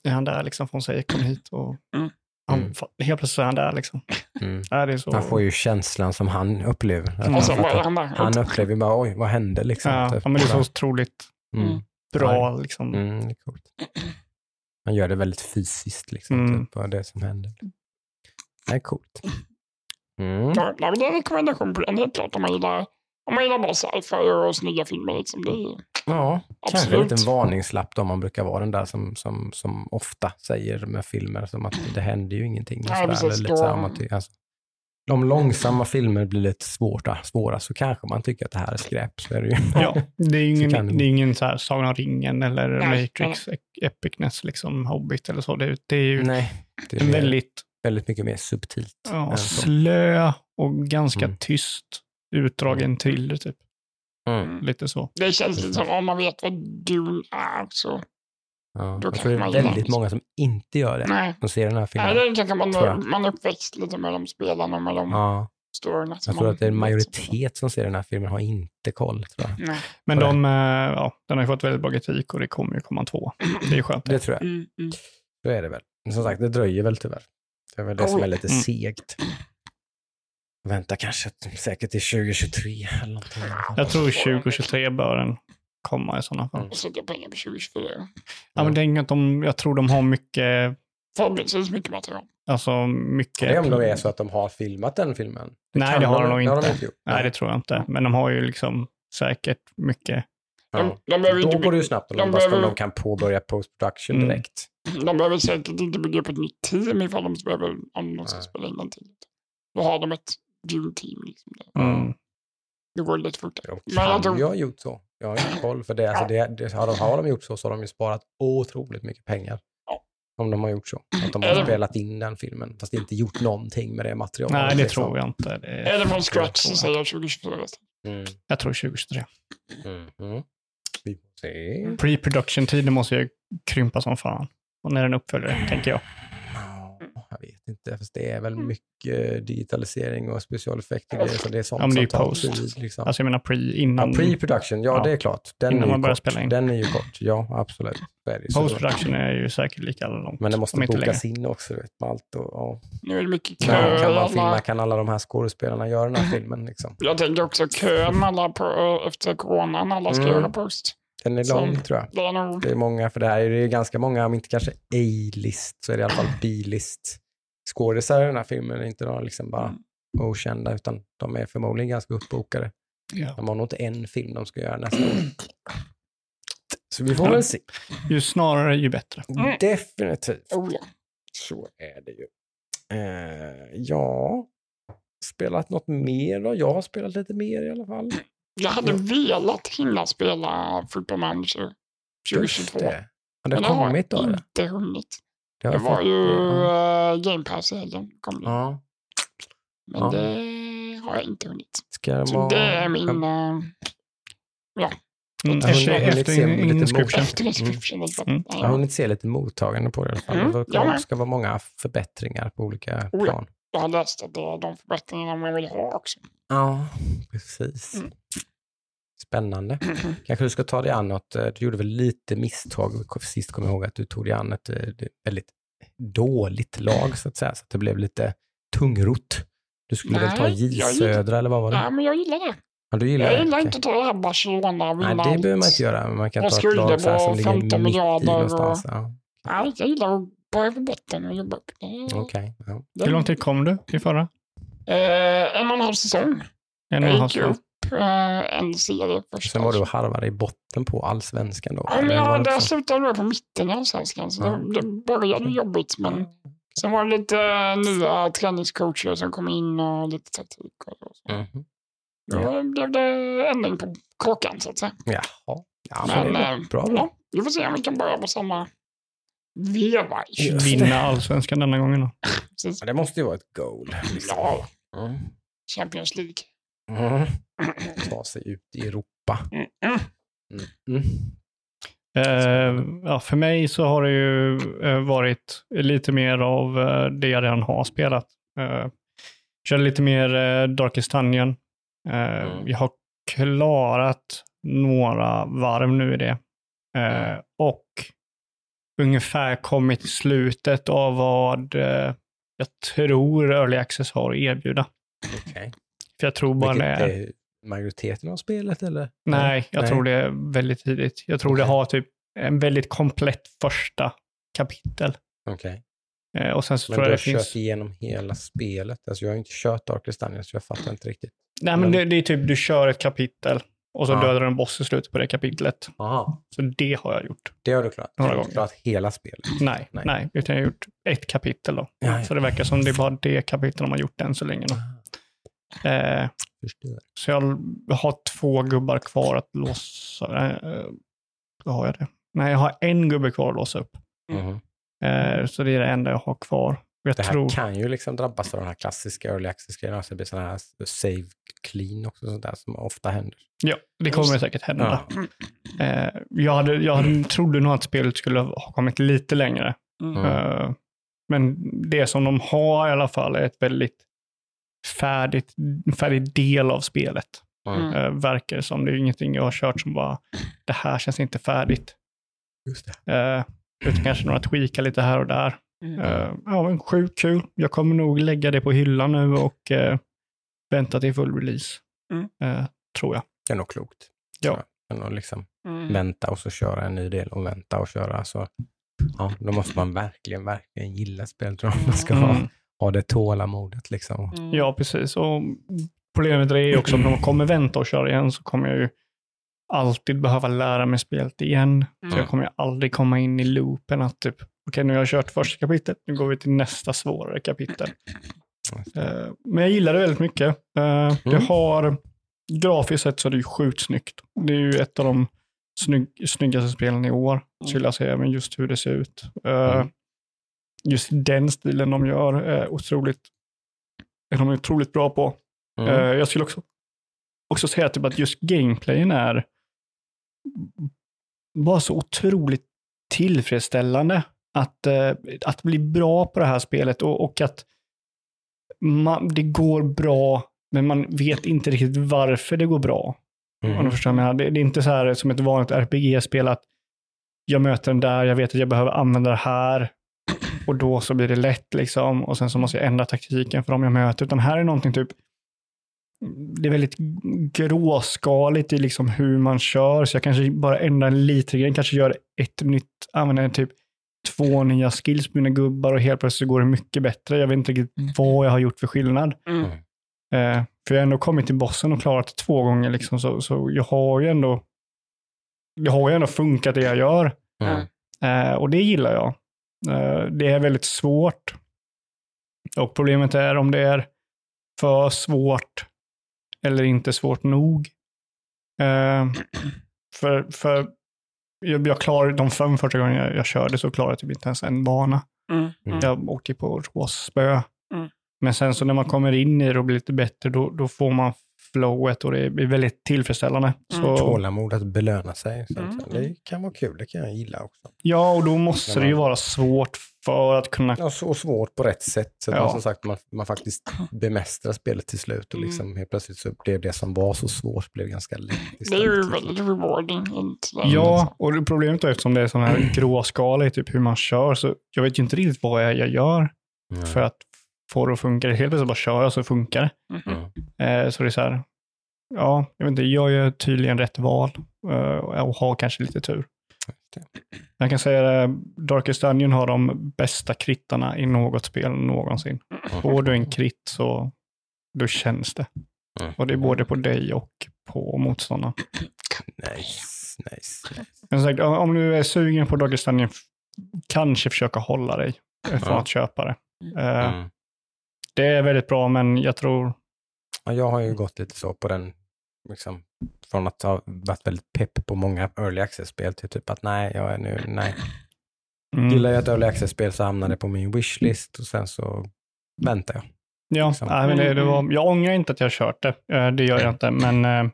[SPEAKER 3] är han där liksom. För hon säger kom hit. Och
[SPEAKER 2] Mm.
[SPEAKER 3] Han,
[SPEAKER 1] Mm.
[SPEAKER 3] Helt plötsligt är han där liksom.
[SPEAKER 1] Mm.
[SPEAKER 3] Ja, det är så...
[SPEAKER 1] Man får ju känslan som han upplever.
[SPEAKER 3] Mm.
[SPEAKER 2] så han där.
[SPEAKER 1] Han upplever ju bara, oj, vad hände liksom?
[SPEAKER 3] ja,
[SPEAKER 1] Typ.
[SPEAKER 3] ja, men det är så otroligt
[SPEAKER 1] Mm.
[SPEAKER 3] bra liksom.
[SPEAKER 1] Mm, det är coolt. Man gör det väldigt fysiskt, liksom,
[SPEAKER 3] Mm.
[SPEAKER 1] typ, vad det är som händer. Det är coolt. Mm.
[SPEAKER 2] Är en rekommendation på den, helt klart. Om man gillar, om man gillar bara sci-fi och snygga filmer. Liksom. Det är,
[SPEAKER 1] Ja, kanske en
[SPEAKER 2] Absolut.
[SPEAKER 1] liten varningslapp då man brukar vara den där som, som, som ofta säger med filmer som att det händer ju ingenting.
[SPEAKER 2] Ja, precis,
[SPEAKER 1] eller lite
[SPEAKER 2] då-
[SPEAKER 1] så här, om att det- alltså, om långsamma filmer blir lite svåra, svåra så kanske man tycker att det här är skräp. Så är det ju.
[SPEAKER 3] Ja, det är ingen,
[SPEAKER 1] kan det
[SPEAKER 3] det är ingen så här Sagan om ringen eller
[SPEAKER 2] Nej,
[SPEAKER 3] Matrix, Epicness, liksom Hobbit eller så. Det, är- det är ju
[SPEAKER 1] Nej, det är
[SPEAKER 3] väldigt
[SPEAKER 1] väldigt mycket mer subtilt.
[SPEAKER 3] ja, slö och ganska
[SPEAKER 1] Mm.
[SPEAKER 3] tyst utdragen thriller typ.
[SPEAKER 1] Mm.
[SPEAKER 3] Lite så.
[SPEAKER 2] det känns lite som om man vet vad Dune är. Så,
[SPEAKER 1] Ja.
[SPEAKER 2] Då
[SPEAKER 1] Jag tror det är väldigt många som inte gör det.
[SPEAKER 2] nej.
[SPEAKER 1] Ser den här
[SPEAKER 2] nej,
[SPEAKER 1] filmen.
[SPEAKER 2] det kanske man, man är uppväxt lite med de spelarna och med de
[SPEAKER 1] Ja,
[SPEAKER 2] storyna.
[SPEAKER 1] jag tror att det är en majoritet som ser den här filmen har inte koll. Tror jag.
[SPEAKER 2] Nej.
[SPEAKER 3] Men
[SPEAKER 1] På
[SPEAKER 3] de, eh, ja, den har ju fått väldigt bra kritik och det kommer ju komma två. Det är skönt.
[SPEAKER 1] Det tror jag.
[SPEAKER 2] Mm, mm.
[SPEAKER 1] Så är det väl. Men som sagt, det dröjer väl tyvärr. Det är väl det som är lite
[SPEAKER 3] Mm.
[SPEAKER 1] segt. Vänta kanske säkert till 2023 eller någonting.
[SPEAKER 3] Jag tror 2023 bör den komma i sådana fall.
[SPEAKER 1] Mm.
[SPEAKER 2] Sätta pengar på 2024.
[SPEAKER 3] Ja, men det är inget de, jag tror de har mycket,
[SPEAKER 2] Förhoppningsvis mycket material.
[SPEAKER 3] alltså mycket.
[SPEAKER 1] Det är om de är så att de har filmat den filmen.
[SPEAKER 3] Nej,
[SPEAKER 1] kan
[SPEAKER 3] det har de nog
[SPEAKER 1] Det har de
[SPEAKER 3] inte.
[SPEAKER 1] inte.
[SPEAKER 3] Nej, det tror jag inte. Men de har ju liksom säkert mycket.
[SPEAKER 1] Ja.
[SPEAKER 2] De, de,
[SPEAKER 1] Då
[SPEAKER 2] inte,
[SPEAKER 1] går det ju snabbt om de,
[SPEAKER 2] de behöver-
[SPEAKER 1] de kan påbörja post-production
[SPEAKER 3] Mm.
[SPEAKER 1] direkt.
[SPEAKER 2] de behöver säkert inte bygga upp ett nytt team ifall de behöver, om de ska
[SPEAKER 1] Nej.
[SPEAKER 2] spela in den till. Då har de ett Dune-team. Liksom där.
[SPEAKER 3] Mm.
[SPEAKER 2] Det går lite fortare.
[SPEAKER 1] De
[SPEAKER 2] Men jag
[SPEAKER 1] kan
[SPEAKER 2] tror-
[SPEAKER 1] ju ha gjort så. Jag har inte koll. För det, alltså det, det, har, de, har de gjort så så har de ju sparat otroligt mycket pengar.
[SPEAKER 2] Ja.
[SPEAKER 1] Om de har gjort så. Att de
[SPEAKER 2] Eller-
[SPEAKER 1] har spelat in den filmen fast inte gjort någonting med det materialet.
[SPEAKER 3] Nej, det
[SPEAKER 1] liksom.
[SPEAKER 3] tror jag inte. Det är,
[SPEAKER 2] Eller från scratch så säger
[SPEAKER 3] jag.
[SPEAKER 2] jag 2024.
[SPEAKER 1] Mm.
[SPEAKER 3] jag tror 2023.
[SPEAKER 1] Mm. Mm. Vi får se.
[SPEAKER 3] Pre-production-tiden måste ju krympa som fan. Och när den uppföljer, tänker jag.
[SPEAKER 1] Vet inte, fast det är väl mycket digitalisering och specialeffekter och grejer, så det är sånt
[SPEAKER 3] Ja, men det är
[SPEAKER 1] som tar
[SPEAKER 3] post.
[SPEAKER 1] tid. Liksom.
[SPEAKER 3] Alltså jag menar pre innan.
[SPEAKER 1] ja, pre-production, ja,
[SPEAKER 3] Ja.
[SPEAKER 1] det är klart. Den
[SPEAKER 3] Innan
[SPEAKER 1] är, ju
[SPEAKER 3] man börjar
[SPEAKER 1] kort.
[SPEAKER 3] spela in.
[SPEAKER 1] den är ju kort. Ja, absolut. Ju.
[SPEAKER 3] Post-production är ju säkert lika långt.
[SPEAKER 1] Men det måste
[SPEAKER 3] inte
[SPEAKER 1] bokas in också, vet, med allt. Och, ja.
[SPEAKER 2] Nu är det mycket kö.
[SPEAKER 1] kan
[SPEAKER 2] i
[SPEAKER 1] man filma? Kan alla de här skådespelarna göra den här filmen? Liksom?
[SPEAKER 2] Jag tänker också kön alla på, efter coronan. Alla ska
[SPEAKER 1] Mm.
[SPEAKER 2] göra post.
[SPEAKER 1] Den är
[SPEAKER 2] Som-
[SPEAKER 1] lång, tror jag.
[SPEAKER 2] Det är nog...
[SPEAKER 1] Det är många, för det här är det är ganska många, om inte kanske A-list, så är det i alla fall B-list skådisar i den här filmen. Det är inte några liksom bara
[SPEAKER 2] Mm.
[SPEAKER 1] okända, utan de är förmodligen ganska uppbokade.
[SPEAKER 3] Ja.
[SPEAKER 1] De har nog inte en film de ska göra nästa år. Så vi får väl se.
[SPEAKER 3] Ju snarare ju bättre.
[SPEAKER 2] Mm.
[SPEAKER 1] Definitivt.
[SPEAKER 2] Oh, ja.
[SPEAKER 1] Så är det ju. Eh, ja, spelat något mer då? Jag har spelat lite mer i alla fall.
[SPEAKER 2] Jag hade velat hinna spela Football Manager
[SPEAKER 1] Just
[SPEAKER 2] 2022.
[SPEAKER 1] det. Har det
[SPEAKER 2] Men det har
[SPEAKER 1] kommit då?
[SPEAKER 2] jag
[SPEAKER 1] eller?
[SPEAKER 2] inte hunnit.
[SPEAKER 1] Det
[SPEAKER 2] Det var ju
[SPEAKER 1] ja.
[SPEAKER 2] Game Pass i helgen. Kom det.
[SPEAKER 1] Ja.
[SPEAKER 2] Men
[SPEAKER 1] ja.
[SPEAKER 2] det har jag inte hunnit.
[SPEAKER 1] Ska det
[SPEAKER 2] Så
[SPEAKER 1] vara...
[SPEAKER 2] det är min...
[SPEAKER 1] Ja.
[SPEAKER 2] Uh,
[SPEAKER 3] Mm,
[SPEAKER 1] Jag har
[SPEAKER 3] efter, efter inscription.
[SPEAKER 2] description. liksom.
[SPEAKER 3] Mm.
[SPEAKER 1] Jag har hunnit se lite mottagande på det i alla fall.
[SPEAKER 2] Mm,
[SPEAKER 1] det ska vara många förbättringar på olika
[SPEAKER 2] Oh ja.
[SPEAKER 1] plan.
[SPEAKER 2] Jag har läst att det är de förbättringarna man vill ha också.
[SPEAKER 1] Ja, precis.
[SPEAKER 2] Mm.
[SPEAKER 1] Spännande. Kanske du ska ta dig an något, eh, du gjorde väl lite misstag sist, kommer jag ihåg att du tog dig an ett, eh, väldigt dåligt lag så att säga, så att det blev lite tungrot. Du skulle väl ta
[SPEAKER 2] Nej,
[SPEAKER 1] J
[SPEAKER 2] jag
[SPEAKER 1] Södra eller vad var det?
[SPEAKER 2] Ja, men jag gillar det.
[SPEAKER 1] Ja, du gillar
[SPEAKER 2] Jag
[SPEAKER 1] det?
[SPEAKER 2] gillar
[SPEAKER 1] Okej.
[SPEAKER 2] inte att ta det här Barcelona
[SPEAKER 1] Nej,
[SPEAKER 2] vinna
[SPEAKER 1] det behöver man inte göra, men man kan
[SPEAKER 2] Och
[SPEAKER 1] ta ett lag så här som ligger
[SPEAKER 2] 15
[SPEAKER 1] mitt i
[SPEAKER 2] miljarder och-
[SPEAKER 1] någonstans. Ja.
[SPEAKER 2] Nej, jag gillar att börja på botten och jobba upp. Det-
[SPEAKER 1] Okej. Ja.
[SPEAKER 2] det-
[SPEAKER 3] Hur lång tid kom du i förra?
[SPEAKER 2] Eh, en och en halv säsong.
[SPEAKER 3] En och
[SPEAKER 2] Jag
[SPEAKER 3] en halv säsong.
[SPEAKER 2] Eh, en serie först.
[SPEAKER 1] Sen var du och harvade i botten på allsvenskan då?
[SPEAKER 2] Ja, men jag,
[SPEAKER 1] det
[SPEAKER 2] där slutade jag på mitten i allsvenskan, så
[SPEAKER 1] Ja.
[SPEAKER 2] det, det började jobbigt. Men sen var det lite eh, nya träningscoacher som kom in och lite taktik. Och så.
[SPEAKER 1] Mhm.
[SPEAKER 2] Då blev det ändring på kråkan så att säga.
[SPEAKER 1] Jaha. Ja,
[SPEAKER 2] Men,
[SPEAKER 1] men
[SPEAKER 2] eh,
[SPEAKER 1] bra. bra.
[SPEAKER 2] Ja, vi får se om vi kan börja på samma, veva.
[SPEAKER 3] Vinna allsvenskan denna gången då.
[SPEAKER 1] Ja, Det måste ju vara ett goal. Liksom.
[SPEAKER 2] Ja,
[SPEAKER 1] Mm.
[SPEAKER 2] Champions League.
[SPEAKER 1] Mm. Ta sig ut i Europa.
[SPEAKER 2] Mm. Mm.
[SPEAKER 1] Mm.
[SPEAKER 3] Eh, ja, för mig så har det ju eh, varit lite mer av eh, det jag redan har spelat. Eh, körde lite mer eh, Darkest Dungeon. Eh,
[SPEAKER 1] Mm.
[SPEAKER 3] Jag har klarat några varv nu i det.
[SPEAKER 1] Mm.
[SPEAKER 3] och ungefär kommit till slutet av vad jag tror Early Access har att erbjuda.
[SPEAKER 1] Okej.
[SPEAKER 3] För jag tror bara det
[SPEAKER 1] Vilket
[SPEAKER 3] är...
[SPEAKER 1] är majoriteten av spelet eller?
[SPEAKER 3] Nej, jag
[SPEAKER 1] Nej.
[SPEAKER 3] tror det är väldigt tidigt. Jag tror det
[SPEAKER 1] Okej.
[SPEAKER 3] har typ en väldigt komplett första kapitel.
[SPEAKER 1] Okej.
[SPEAKER 3] Eh, och sen så
[SPEAKER 1] Men
[SPEAKER 3] tror
[SPEAKER 1] du
[SPEAKER 3] jag
[SPEAKER 1] har
[SPEAKER 3] det finns...
[SPEAKER 1] kört igenom hela spelet. Alltså jag har ju inte kört Darkest Dungeon så jag fattar inte riktigt.
[SPEAKER 3] Nej, men
[SPEAKER 1] men-
[SPEAKER 3] det, det är typ du kör ett kapitel och så
[SPEAKER 1] Ja.
[SPEAKER 3] dödar du en boss i slutet på det kapitlet.
[SPEAKER 1] Aha.
[SPEAKER 3] Så det har jag gjort.
[SPEAKER 1] Det har du klarat?
[SPEAKER 3] Några
[SPEAKER 1] Du har
[SPEAKER 3] gånger.
[SPEAKER 1] klarat hela spelet?
[SPEAKER 3] Nej,
[SPEAKER 1] Nej.
[SPEAKER 3] nej, utan jag har gjort ett kapitel då.
[SPEAKER 1] Ja, ja.
[SPEAKER 3] Så det verkar som det är bara det kapitlet de har gjort än så länge. Då. Eh, så jag har två gubbar kvar att låsa. Eh, har jag det? Nej, jag har en gubbe kvar att låsa upp.
[SPEAKER 1] Mhm.
[SPEAKER 3] Eh, så det är det enda jag har kvar. Jag
[SPEAKER 1] Det här
[SPEAKER 3] tror...
[SPEAKER 1] kan ju liksom drabbas av den här klassiska early access-grejen. Alltså det blir sådana här save clean också, sånt där som ofta händer.
[SPEAKER 3] Ja, det kommer säkert hända.
[SPEAKER 1] Ja.
[SPEAKER 3] Eh, jag hade, jag hade, trodde nog att spelet skulle ha kommit lite längre.
[SPEAKER 2] Mm.
[SPEAKER 3] Eh, men det som de har i alla fall är ett väldigt färdigt, färdig del av spelet.
[SPEAKER 1] Mm.
[SPEAKER 3] Eh, verkar det som. Det är ingenting jag har kört som bara, det här känns inte färdigt.
[SPEAKER 1] Just det.
[SPEAKER 3] Eh, utan kanske några tweakar lite här och där.
[SPEAKER 2] Mm.
[SPEAKER 3] Eh, ja, men sjukt kul. Jag kommer nog lägga det på hyllan nu och vänta till full release.
[SPEAKER 2] Mm.
[SPEAKER 3] Tror jag.
[SPEAKER 1] Det är nog klokt.
[SPEAKER 3] Ja.
[SPEAKER 1] Men att liksom
[SPEAKER 2] Mm.
[SPEAKER 1] vänta och så köra en ny del och vänta och köra. Så, ja, då måste man verkligen, verkligen gilla spelet om man ska ha,
[SPEAKER 3] Mm.
[SPEAKER 1] Ha det tålamodet. Liksom.
[SPEAKER 2] Mm.
[SPEAKER 3] Ja, precis. Och problemet är också om de kommer vänta och köra igen så kommer jag ju alltid behöva lära mig spelet igen. Så
[SPEAKER 2] Mm.
[SPEAKER 3] jag kommer ju aldrig komma in i loopen att typ, okej nu har jag kört första kapitlet, nu går vi till nästa svårare kapitel. Eh, men jag gillar det väldigt mycket. Eh, Det
[SPEAKER 1] Mm.
[SPEAKER 3] har, grafiskt sett så är det ju sjukt snyggt. Det är ju ett av de snygg, snyggaste spelen i år, skulle jag säga, men just hur det ser ut. Eh,
[SPEAKER 1] Mm.
[SPEAKER 3] Just den stilen de gör är otroligt, är de otroligt bra på.
[SPEAKER 1] Mm.
[SPEAKER 3] Eh, jag skulle också, också säga typ att just gameplayen är bara så otroligt tillfredsställande. Att, eh, att bli bra på det här spelet och, och att man, det går bra, men man vet inte riktigt varför det går bra. Om
[SPEAKER 1] Mm.
[SPEAKER 3] du förstår vad jag menar. Det, det är inte så här som ett vanligt RPG-spel att jag möter den där, jag vet att jag behöver använda det här och då så blir det lätt liksom och sen så måste jag ändra taktiken för dem jag möter. Utan här är någonting typ, det är väldigt gråskaligt i liksom hur man kör så jag kanske bara ändrar en liten grej, kanske gör ett nytt, använder typ två nya skills på mina gubbar och helt plötsligt går det mycket bättre. Jag vet inte riktigt vad jag har gjort för skillnad.
[SPEAKER 2] Mm.
[SPEAKER 3] Eh, för jag har ändå kommit till bossen och klarat det två gånger, liksom, så, så jag har ju ändå jag har ju ändå funkat det jag gör.
[SPEAKER 1] Mm.
[SPEAKER 3] Eh, och det gillar jag. Eh, det är väldigt svårt. Och problemet är om det är för svårt eller inte svårt nog. Eh, för för jag, jag klarade de fem första gången jag, jag körde så klarade jag typ inte ens en bana.
[SPEAKER 2] Mm. Mm.
[SPEAKER 3] Jag åkte på råspö.
[SPEAKER 2] Mm.
[SPEAKER 3] Men sen så när man kommer in i det och blir lite bättre, då, då får man flowet och det är väldigt tillfredsställande.
[SPEAKER 2] Mm.
[SPEAKER 3] Så,
[SPEAKER 1] Tålamod att belöna sig. Så
[SPEAKER 2] Mm.
[SPEAKER 1] det kan vara kul, det kan jag gilla också.
[SPEAKER 3] ja, och då måste
[SPEAKER 1] Men
[SPEAKER 3] det ju
[SPEAKER 1] man-
[SPEAKER 3] vara svårt för att kunna...
[SPEAKER 1] Ja, så svårt på rätt sätt. Så att
[SPEAKER 3] Ja.
[SPEAKER 1] man, som sagt, man, man faktiskt bemästrar spelet till slut och
[SPEAKER 2] Mm.
[SPEAKER 1] liksom helt plötsligt så blev det som var så svårt blev ganska lätt
[SPEAKER 2] Det är ju väldigt rewarding.
[SPEAKER 3] Ja, och problemet är eftersom det är sån här gråskala i typ hur man kör, så jag vet ju inte riktigt vad jag, jag gör
[SPEAKER 1] Mm.
[SPEAKER 3] för att få det att funka. Helt plötsligt bara kör jag så funkar det.
[SPEAKER 1] Mm.
[SPEAKER 3] Eh, så det är så här, ja, jag vet inte, jag gör tydligen rätt val eh, och har kanske lite tur. Jag kan säga det, Darkest Dungeon har de bästa krittarna i något spel någonsin. Får du en krit så då känns det. Och det är både på dig och på motståndaren.
[SPEAKER 1] Nice, nice.
[SPEAKER 3] Men sagt, om- du är sugen på Darkest Dungeon, kanske försöka hålla dig från att köpa det. Eh,
[SPEAKER 1] Mm.
[SPEAKER 3] Det är väldigt bra, men jag tror,
[SPEAKER 1] Ja, jag har ju gått lite så på den, liksom, från att ha varit väldigt pepp på många early access-spel till typ att nej, jag är nu, nej.
[SPEAKER 3] Mm.
[SPEAKER 1] Gillar jag ett early access-spel så hamnar det på min wishlist och sen så väntar jag.
[SPEAKER 3] Ja,
[SPEAKER 1] liksom.
[SPEAKER 3] nej, men det, det var, jag ångrar inte att jag kört det. Eh, Det gör jag inte, men eh,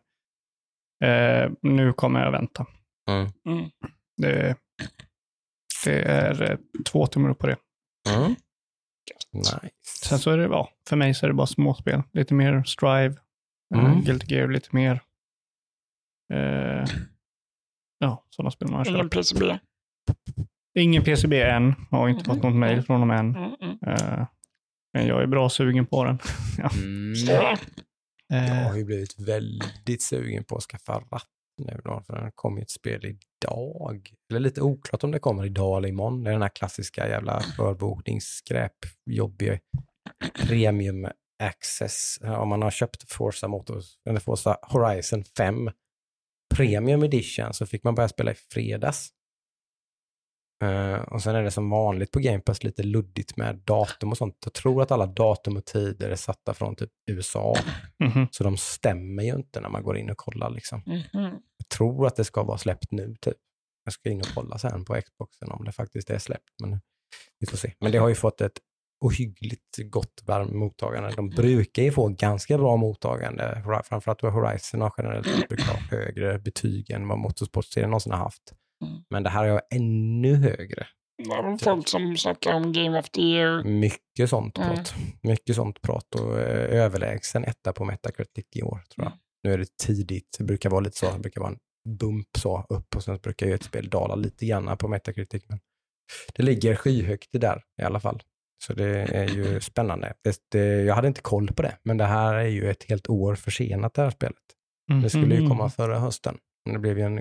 [SPEAKER 3] eh, nu kommer jag vänta.
[SPEAKER 1] Mm.
[SPEAKER 2] Mm.
[SPEAKER 3] Det, det är eh, två tummar upp på det.
[SPEAKER 1] Mm. Nice.
[SPEAKER 3] Sen så är det, ja, för mig så är det bara småspel. Lite mer Strive,
[SPEAKER 1] Mm.
[SPEAKER 3] mm. Guilty Gear, lite mer. Eh, ja, sådana spel man har
[SPEAKER 2] Ingen
[SPEAKER 3] kört.
[SPEAKER 2] PCB.
[SPEAKER 3] Ingen PCB än, har inte fått något mail från dem än.
[SPEAKER 2] Mm, mm.
[SPEAKER 3] Eh, men jag är bra sugen på den.
[SPEAKER 1] Mm.
[SPEAKER 2] Står det?
[SPEAKER 1] Jag
[SPEAKER 3] Eh,
[SPEAKER 1] har ju blivit väldigt sugen på att skaffa ratt nu då, för den kom ju ett spel idag. Eller lite oklart om det kommer idag eller imorgon. Det är den här klassiska jävla förbokningsskräp, jobbig premium access. Om man har köpt Forza Motors, eller Forza Horizon 5 Premium Edition så fick man börja spela i fredags. Eh, och sen är det som vanligt på Game Pass lite luddigt med datum och sånt. Jag tror att alla datum och tider är satta från typ USA.
[SPEAKER 3] mhm.
[SPEAKER 1] Så de stämmer ju inte när man går in och kollar. Liksom.
[SPEAKER 2] Mhm.
[SPEAKER 1] Jag tror att det ska vara släppt nu. Typ. Jag ska in och kolla sen på Xboxen om det faktiskt är släppt. Men vi får se. Men det har ju fått ett ohyggligt gott varmt mottagande. De brukar ju få ganska bra mottagande. Framförallt Horizon har generellt brukar ha högre betyg än vad Motorsportserien någonsin har haft.
[SPEAKER 2] Mm.
[SPEAKER 1] Men det här är ännu högre.
[SPEAKER 2] Det är väl folk som snackar om Game of the Year.
[SPEAKER 1] Mycket sånt
[SPEAKER 2] Mm.
[SPEAKER 1] prat. Mycket sånt prat och eh, överlägsen etta på Metacritic i år tror jag.
[SPEAKER 2] Mm.
[SPEAKER 1] Nu är det tidigt, det brukar vara lite så, det brukar vara en bump så upp och sen brukar ju ett spel dala lite grann på Metacritic. Men det ligger skyhögt det där i alla fall. Så det är ju spännande. Det, det, jag hade inte koll på det, men det här är ju ett helt år försenat det här spelet. Det skulle ju komma förra hösten. Men det blev ju en,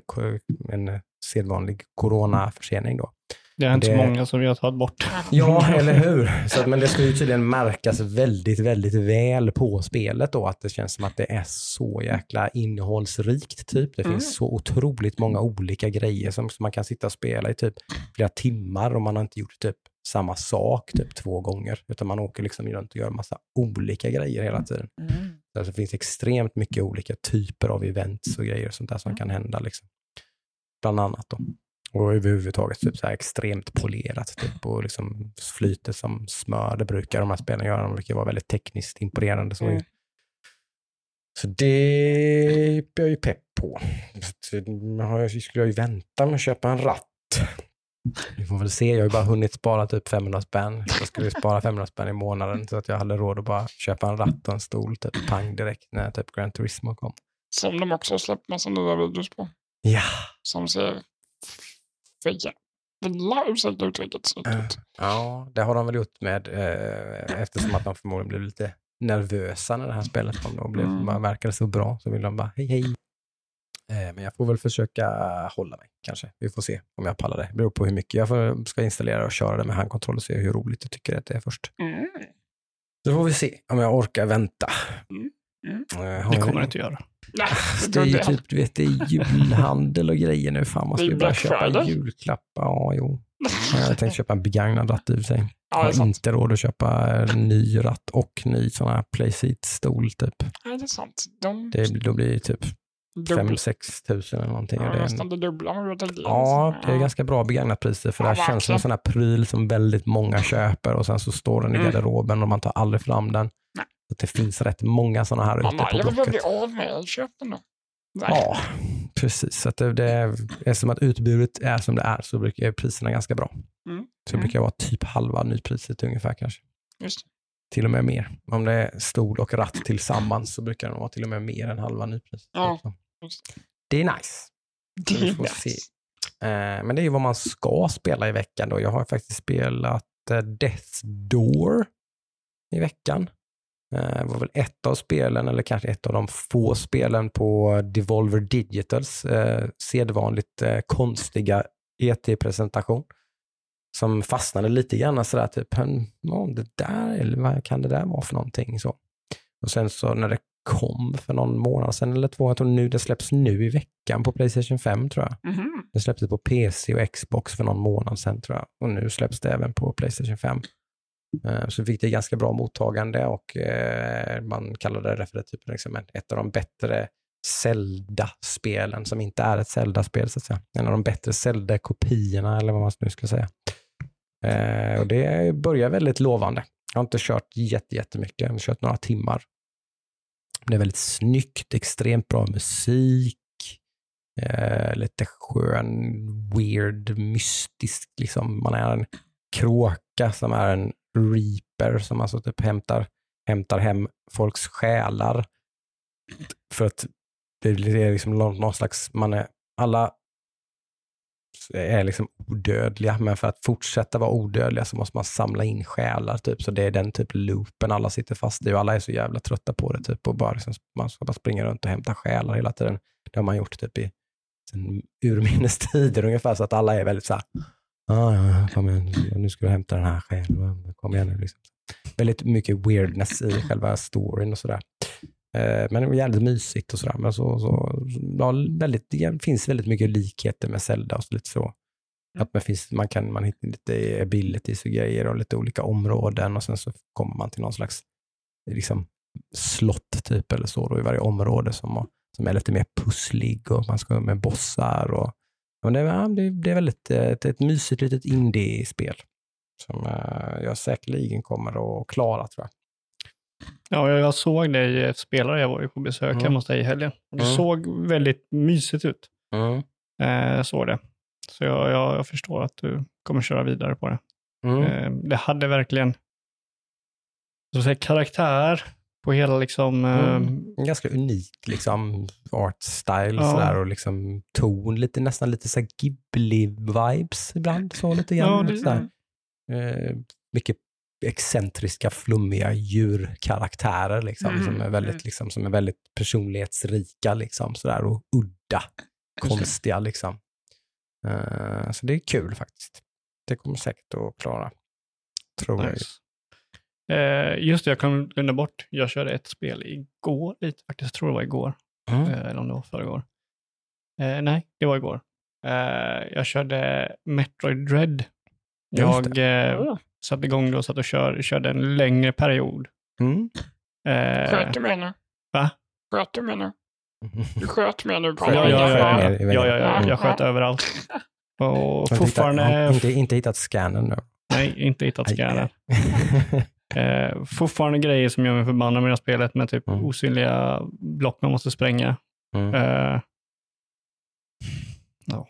[SPEAKER 1] en sedvanlig coronaförsening då.
[SPEAKER 3] Det är inte
[SPEAKER 1] det-
[SPEAKER 3] så många som vi har tagit bort.
[SPEAKER 1] Ja, eller hur? Så att, men det ska ju tydligen märkas väldigt, väldigt väl på spelet då, att det känns som att det är så jäkla innehållsrikt typ. Det
[SPEAKER 2] Mm.
[SPEAKER 1] finns så otroligt många olika grejer som, som man kan sitta och spela i typ flera timmar och man har inte gjort typ samma sak typ två gånger, utan man åker liksom runt och gör massa olika grejer hela tiden.
[SPEAKER 2] Mm.
[SPEAKER 1] Så det finns extremt mycket olika typer av events och grejer och sånt där
[SPEAKER 2] Mm.
[SPEAKER 1] som kan hända. Liksom. Bland annat då. Och överhuvudtaget typ så här extremt polerat typ, och liksom flyter som smör. Det brukar de här spelen göra. De brukar vara väldigt tekniskt imponerande. Så,
[SPEAKER 2] Mm.
[SPEAKER 1] så det är jag ju pepp på. Så skulle jag ju vänta med att köpa en ratt. Vi får väl se. Jag har ju bara hunnit spara typ 500 spänn. Jag skulle spara 500 spänn i månaden så att jag hade råd att bara köpa en ratt och en stol typ pang direkt när typ Gran Turismo kom.
[SPEAKER 2] Som de också har släppt massa nya videos på.
[SPEAKER 1] Ja,
[SPEAKER 2] Som ser för jävla, ursäkta uttrycket, snyggt
[SPEAKER 1] Ja.
[SPEAKER 2] ut.
[SPEAKER 1] ja det har de väl gjort med eh, eftersom att de förmodligen blev lite nervösa när det här spelet kom och blev,
[SPEAKER 2] Mm.
[SPEAKER 1] verkade så bra så vill de bara hej hej. Eh, men jag får väl försöka hålla mig kanske. Vi får se om jag pallar det. Det beror på hur mycket jag får, ska installera och köra det med handkontroll och se hur roligt jag tycker att det är först.
[SPEAKER 2] Mm.
[SPEAKER 1] Så får vi se om jag orkar vänta.
[SPEAKER 2] Mm. Mm.
[SPEAKER 1] Eh,
[SPEAKER 3] Det kommer det inte göra.
[SPEAKER 2] Nej,
[SPEAKER 1] Det är ju typ, du vet, det är julhandel och grejer nu. Fan, man ska ju börja
[SPEAKER 2] Black
[SPEAKER 1] köpa
[SPEAKER 2] Friday.
[SPEAKER 1] julklappar. Ja, jo. Jag hade tänkt köpa en begagnad ratt i och för sig.
[SPEAKER 2] Ja,
[SPEAKER 1] har inte råd att köpa en ny ratt och ny sån här playseat-stol typ.
[SPEAKER 2] Ja, det är sant. De
[SPEAKER 1] Det, då blir det typ. 5-6 tusen eller någonting.
[SPEAKER 2] Ja,
[SPEAKER 1] det är
[SPEAKER 2] nästan det dubbla vet inte.
[SPEAKER 1] ja, det är ganska bra begagnat priser för
[SPEAKER 2] Ja,
[SPEAKER 1] det här känns som en sån här pryl som väldigt många köper och sen så står den i
[SPEAKER 2] Mm.
[SPEAKER 1] garderoben och man tar aldrig fram den.
[SPEAKER 2] Nej.
[SPEAKER 1] Så det finns rätt många såna här ute
[SPEAKER 2] Mamma,
[SPEAKER 1] på
[SPEAKER 2] jag vill bara
[SPEAKER 1] Blocket.
[SPEAKER 2] bli av med den. Köp den då.
[SPEAKER 1] Ja, precis. Så att det, det är, eftersom att utbudet är som det är så brukar priserna ganska bra.
[SPEAKER 2] Mm.
[SPEAKER 1] Så det
[SPEAKER 2] Mm.
[SPEAKER 1] brukar vara typ halva nypriset ungefär kanske.
[SPEAKER 2] Just.
[SPEAKER 1] Till och med mer. Om det är stol och ratt tillsammans så brukar det nog vara till och med mer än halva nypriset.
[SPEAKER 2] Ja,
[SPEAKER 1] också. Det är nice.
[SPEAKER 2] Det är nice.
[SPEAKER 1] Eh, men det är ju vad man ska spela i veckan då. Jag har faktiskt spelat eh, Death Door i veckan. Eh, Det var väl ett av spelen, eller kanske ett av de få spelen på Devolver Digitals eh, sedvanligt eh, konstiga ET-presentation. Som fastnade lite grann sådär, typ, "Hm, det där, eller vad kan det där vara för någonting? Så. Och sen så när det kom för någon månad sedan eller två, jag tror nu det släpps nu i veckan på Playstation 5 tror jag.
[SPEAKER 2] Mhm.
[SPEAKER 1] Det släpptes på PC och Xbox för någon månad sedan tror jag. Och nu släpps det även på Playstation 5. Eh, Så fick det ganska bra mottagande och eh, man kallade det för typ liksom ett- av de bättre Zelda-spelen som inte är ett Zelda-spel så att säga. En av de bättre Zelda-kopiorna eller vad man nu skulle säga. Eh, och det börjar väldigt lovande. Jag har inte kört jätte, jättemycket, jag har kört några timmar. Det är väldigt snyggt, extremt bra musik, eh, lite skön, weird, mystisk, liksom. Man är en kråka som är en reaper som alltså typ hämtar, hämtar hem folks själar. För att det är liksom någon, någon slags, man är, alla är liksom odödliga, men för att fortsätta vara odödliga så måste man samla in själar. Typ. Så det är den typ loopen alla sitter fast i och alla är så jävla trötta på det. Typ. Och bara liksom, man ska bara springa runt och hämta själar hela tiden. Det har man gjort typ i sen urminnes tider ungefär, så att alla är väldigt så här, ah, ja, kom igen, nu ska du hämta den här själen, kom igen nu. Liksom. Väldigt mycket weirdness i själva storyn och sådär. Eh, men det var jävligt mysigt och sådär. Men så, så, ja, väldigt, det finns väldigt mycket likheter med Zelda och så lite så. Att man, finns, man, kan, man hittar lite abilities och grejer och lite olika områden och sen så kommer man till någon slags liksom, slott typ eller så då, i varje område som, som är lite mer pusslig och man ska med bossar. Och, och det, ja, det, det är väldigt ett, ett mysigt litet indie-spel som uh, jag säkerligen kommer att klara tror jag.
[SPEAKER 3] Ja, jag såg dig spela, jag var ju på besök mm. hemma hos dig i helgen. Det mm. såg väldigt mysigt ut. Mm. Eh, såg det. Så jag, jag, jag, förstår att du kommer köra vidare på det. Mm. Eh, det hade verkligen så säga, karaktär på hela liksom...
[SPEAKER 1] Mm. Eh, Ganska unik liksom art style ja. sådär, och liksom ton, lite, nästan lite så Ghibli-vibes ibland. Så lite grann. Ja, det, sådär. Eh, mycket excentriska, flummiga djurkaraktärer liksom, mm. som, är väldigt, mm. liksom, som är väldigt personlighetsrika liksom, sådär, och udda, konstiga. Liksom. Uh, så det är kul faktiskt. Det kommer säkert att klara. Tror nice.
[SPEAKER 3] jag. Uh, just det, jag kom glömma bort. Jag körde ett spel igår, lite faktiskt. Jag tror det var igår. Mm. Uh, eller om det var förrgår. nej, det var igår. jag körde Metroid Dread. Jag satte igång då, satt och kör, körde en längre period.
[SPEAKER 2] Mm. Eh, sköt du menar?
[SPEAKER 3] Va?
[SPEAKER 2] Sköt du menar? Du sköt menar
[SPEAKER 3] ja, ja, ja, ja, ja, ja, ja, jag sköt överallt. Och fortfarande...
[SPEAKER 1] Inte, inte hittat scannen nu?
[SPEAKER 3] Nej, inte hittat scannen. eh, fortfarande grejer som gör mig förbannad med det här spelet med typ mm. osynliga block man måste spränga. Mm. Eh, no.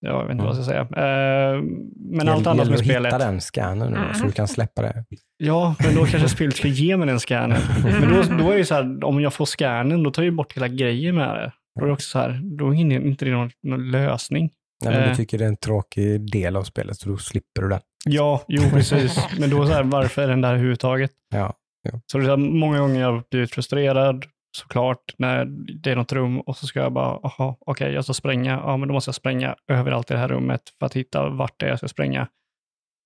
[SPEAKER 3] Jag vet inte vad jag ska säga. Uh, men allt annat med spelet.
[SPEAKER 1] hitta den scannern nu så du kan släppa det.
[SPEAKER 3] Ja, men då kanske spelet ska ge mig den scannern. Men då, då är det så här, om jag får scannern, då tar jag bort hela grejen med det. Då är det också så här, då är inte det någon, någon lösning.
[SPEAKER 1] Nej, men du eh. tycker det är en tråkig del av spelet, så då slipper du den.
[SPEAKER 3] Ja, jo precis. Men då så här, varför är den där överhuvudtaget?
[SPEAKER 1] Ja, ja.
[SPEAKER 3] Så det är så här, många gånger jag har blivit frustrerad, såklart när det är något rum och så ska jag bara, aha, okej, okay, jag ska spränga. Ja, men då måste jag spränga överallt i det här rummet för att hitta vart det är jag ska spränga.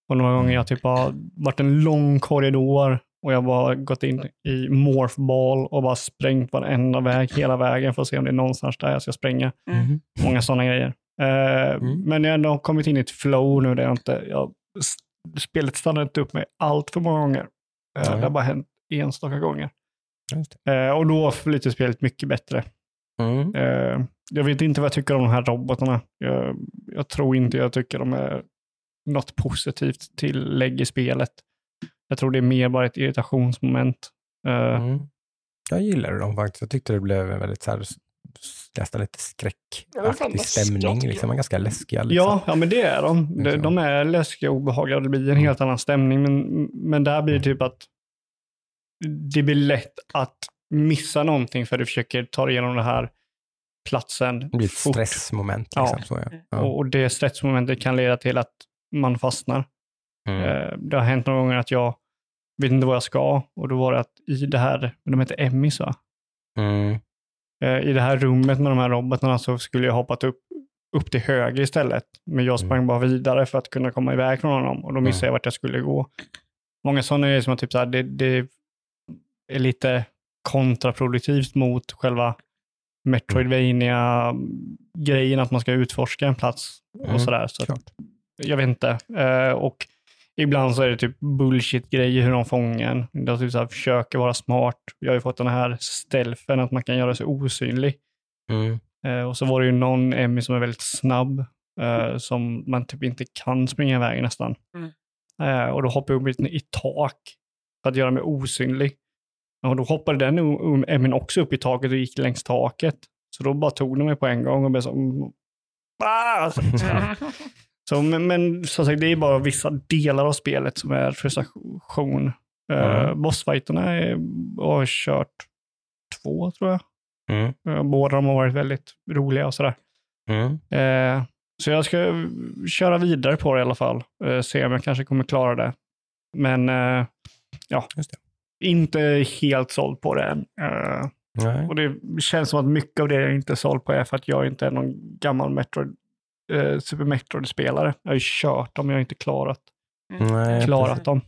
[SPEAKER 3] Och några gånger jag typ har varit en lång korridor och jag bara gått in i morphball och bara sprängt varenda väg hela vägen för att se om det är någonstans där jag ska spränga. Mm. Många sådana grejer. Uh, mm. Men jag har ändå kommit in i ett flow nu där jag inte, jag, spelet stannar inte upp mig allt för många gånger. Mm. Det har bara hänt enstaka gånger. Eh, och då flyter spelet mycket bättre. Mm. Eh, jag vet inte vad jag tycker om de här robotarna. Jag, jag, tror inte jag tycker de är något positivt tillägg i spelet. Jag tror det är mer bara ett irritationsmoment. Eh, mm.
[SPEAKER 1] Jag gillade dem faktiskt. Jag tyckte det blev väldigt så här, nästan lite skräckaktig stämning. Liksom, ganska läskiga. Liksom.
[SPEAKER 3] Ja, ja, men det är de. De, liksom. de är läskiga och obehagliga. Det blir en mm. helt annan stämning. Men, men där blir det mm. typ att det blir lätt att missa någonting för du försöker ta dig igenom den här platsen. Det
[SPEAKER 1] blir ett fort. stressmoment. Liksom,
[SPEAKER 3] ja. Så, ja. ja. Och det stressmomentet kan leda till att man fastnar. Mm. Eh, det har hänt några gånger att jag vet inte vad jag ska och då var det att i det här, de heter Emmys va? Mm. Eh, I det här rummet med de här robotarna så skulle jag hoppat upp, upp till höger istället. Men jag sprang mm. bara vidare för att kunna komma iväg från honom och då missade mm. jag vart jag skulle gå. Många sådana grejer som att typ så här, det, det är lite kontraproduktivt mot själva metroidvania grejen att man ska utforska en plats och mm, sådär. Så jag vet inte. Uh, och ibland så är det typ bullshit-grejer hur de fångar en. De typ så här, försöker vara smart. Jag har ju fått den här stelfen att man kan göra sig osynlig. Mm. Uh, och så var det ju någon Emmy som är väldigt snabb, uh, som man typ inte kan springa iväg nästan. Mm. eh, och då hoppade jag upp i tak för att göra mig osynlig. Och då hoppade den Emmin också upp i taket och gick längs taket. Så då bara tog den mig på en gång och blev så... Ah! Så, men, men som sagt, det är bara vissa delar av spelet som är frustration. Mm. Uh, bossfighterna är, har jag kört två, tror jag.
[SPEAKER 1] Mm.
[SPEAKER 3] Uh, båda de har varit väldigt roliga och sådär.
[SPEAKER 1] Mm.
[SPEAKER 3] Uh, så jag ska köra vidare på det i alla fall. Uh, se om jag kanske kommer klara det. Men uh, ja,
[SPEAKER 1] Just det.
[SPEAKER 3] Inte helt såld på det än. Uh,
[SPEAKER 1] Nej.
[SPEAKER 3] och det känns som att mycket av det jag inte är såld på är för att jag inte är någon gammal Metroid, uh, Super Metroid-spelare. Jag har ju kört dem, jag har inte klarat,
[SPEAKER 1] Nej,
[SPEAKER 3] klarat dem.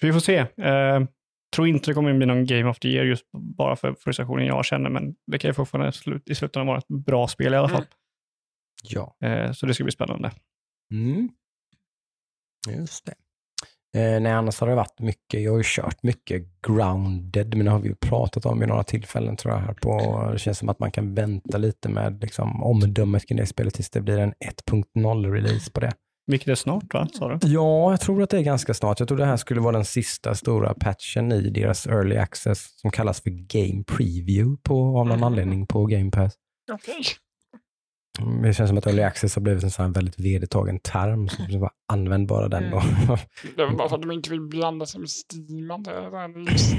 [SPEAKER 3] Så vi får se. Uh, tror inte det kommer bli någon Game of the Year just bara för frustrationen jag känner, men det kan ju fortfarande slut, i slutändan vara ett bra spel i alla fall.
[SPEAKER 1] Ja.
[SPEAKER 3] Uh, så det ska bli spännande.
[SPEAKER 1] Mm. Just det. Eh, nej, annars har det varit mycket. Jag har ju kört mycket grounded, men det har vi ju pratat om vid några tillfällen tror jag. här på. Det känns som att man kan vänta lite med liksom, omdömet kring det spelet tills det blir en 1.0-release på det.
[SPEAKER 3] Vilket är snart, va? Sa du?
[SPEAKER 1] Ja, jag tror att det är ganska snart. Jag tror det här skulle vara den sista stora patchen i deras early access som kallas för Game Preview på, av någon
[SPEAKER 2] Mm.
[SPEAKER 1] anledning på Game Pass.
[SPEAKER 2] Okej.
[SPEAKER 1] Mm, Det känns som att early access har blivit en sån här väldigt vedertagen term. Så så bara använd bara den då.
[SPEAKER 2] Det är bara för att de inte vill blanda sig med Steam. Det är just-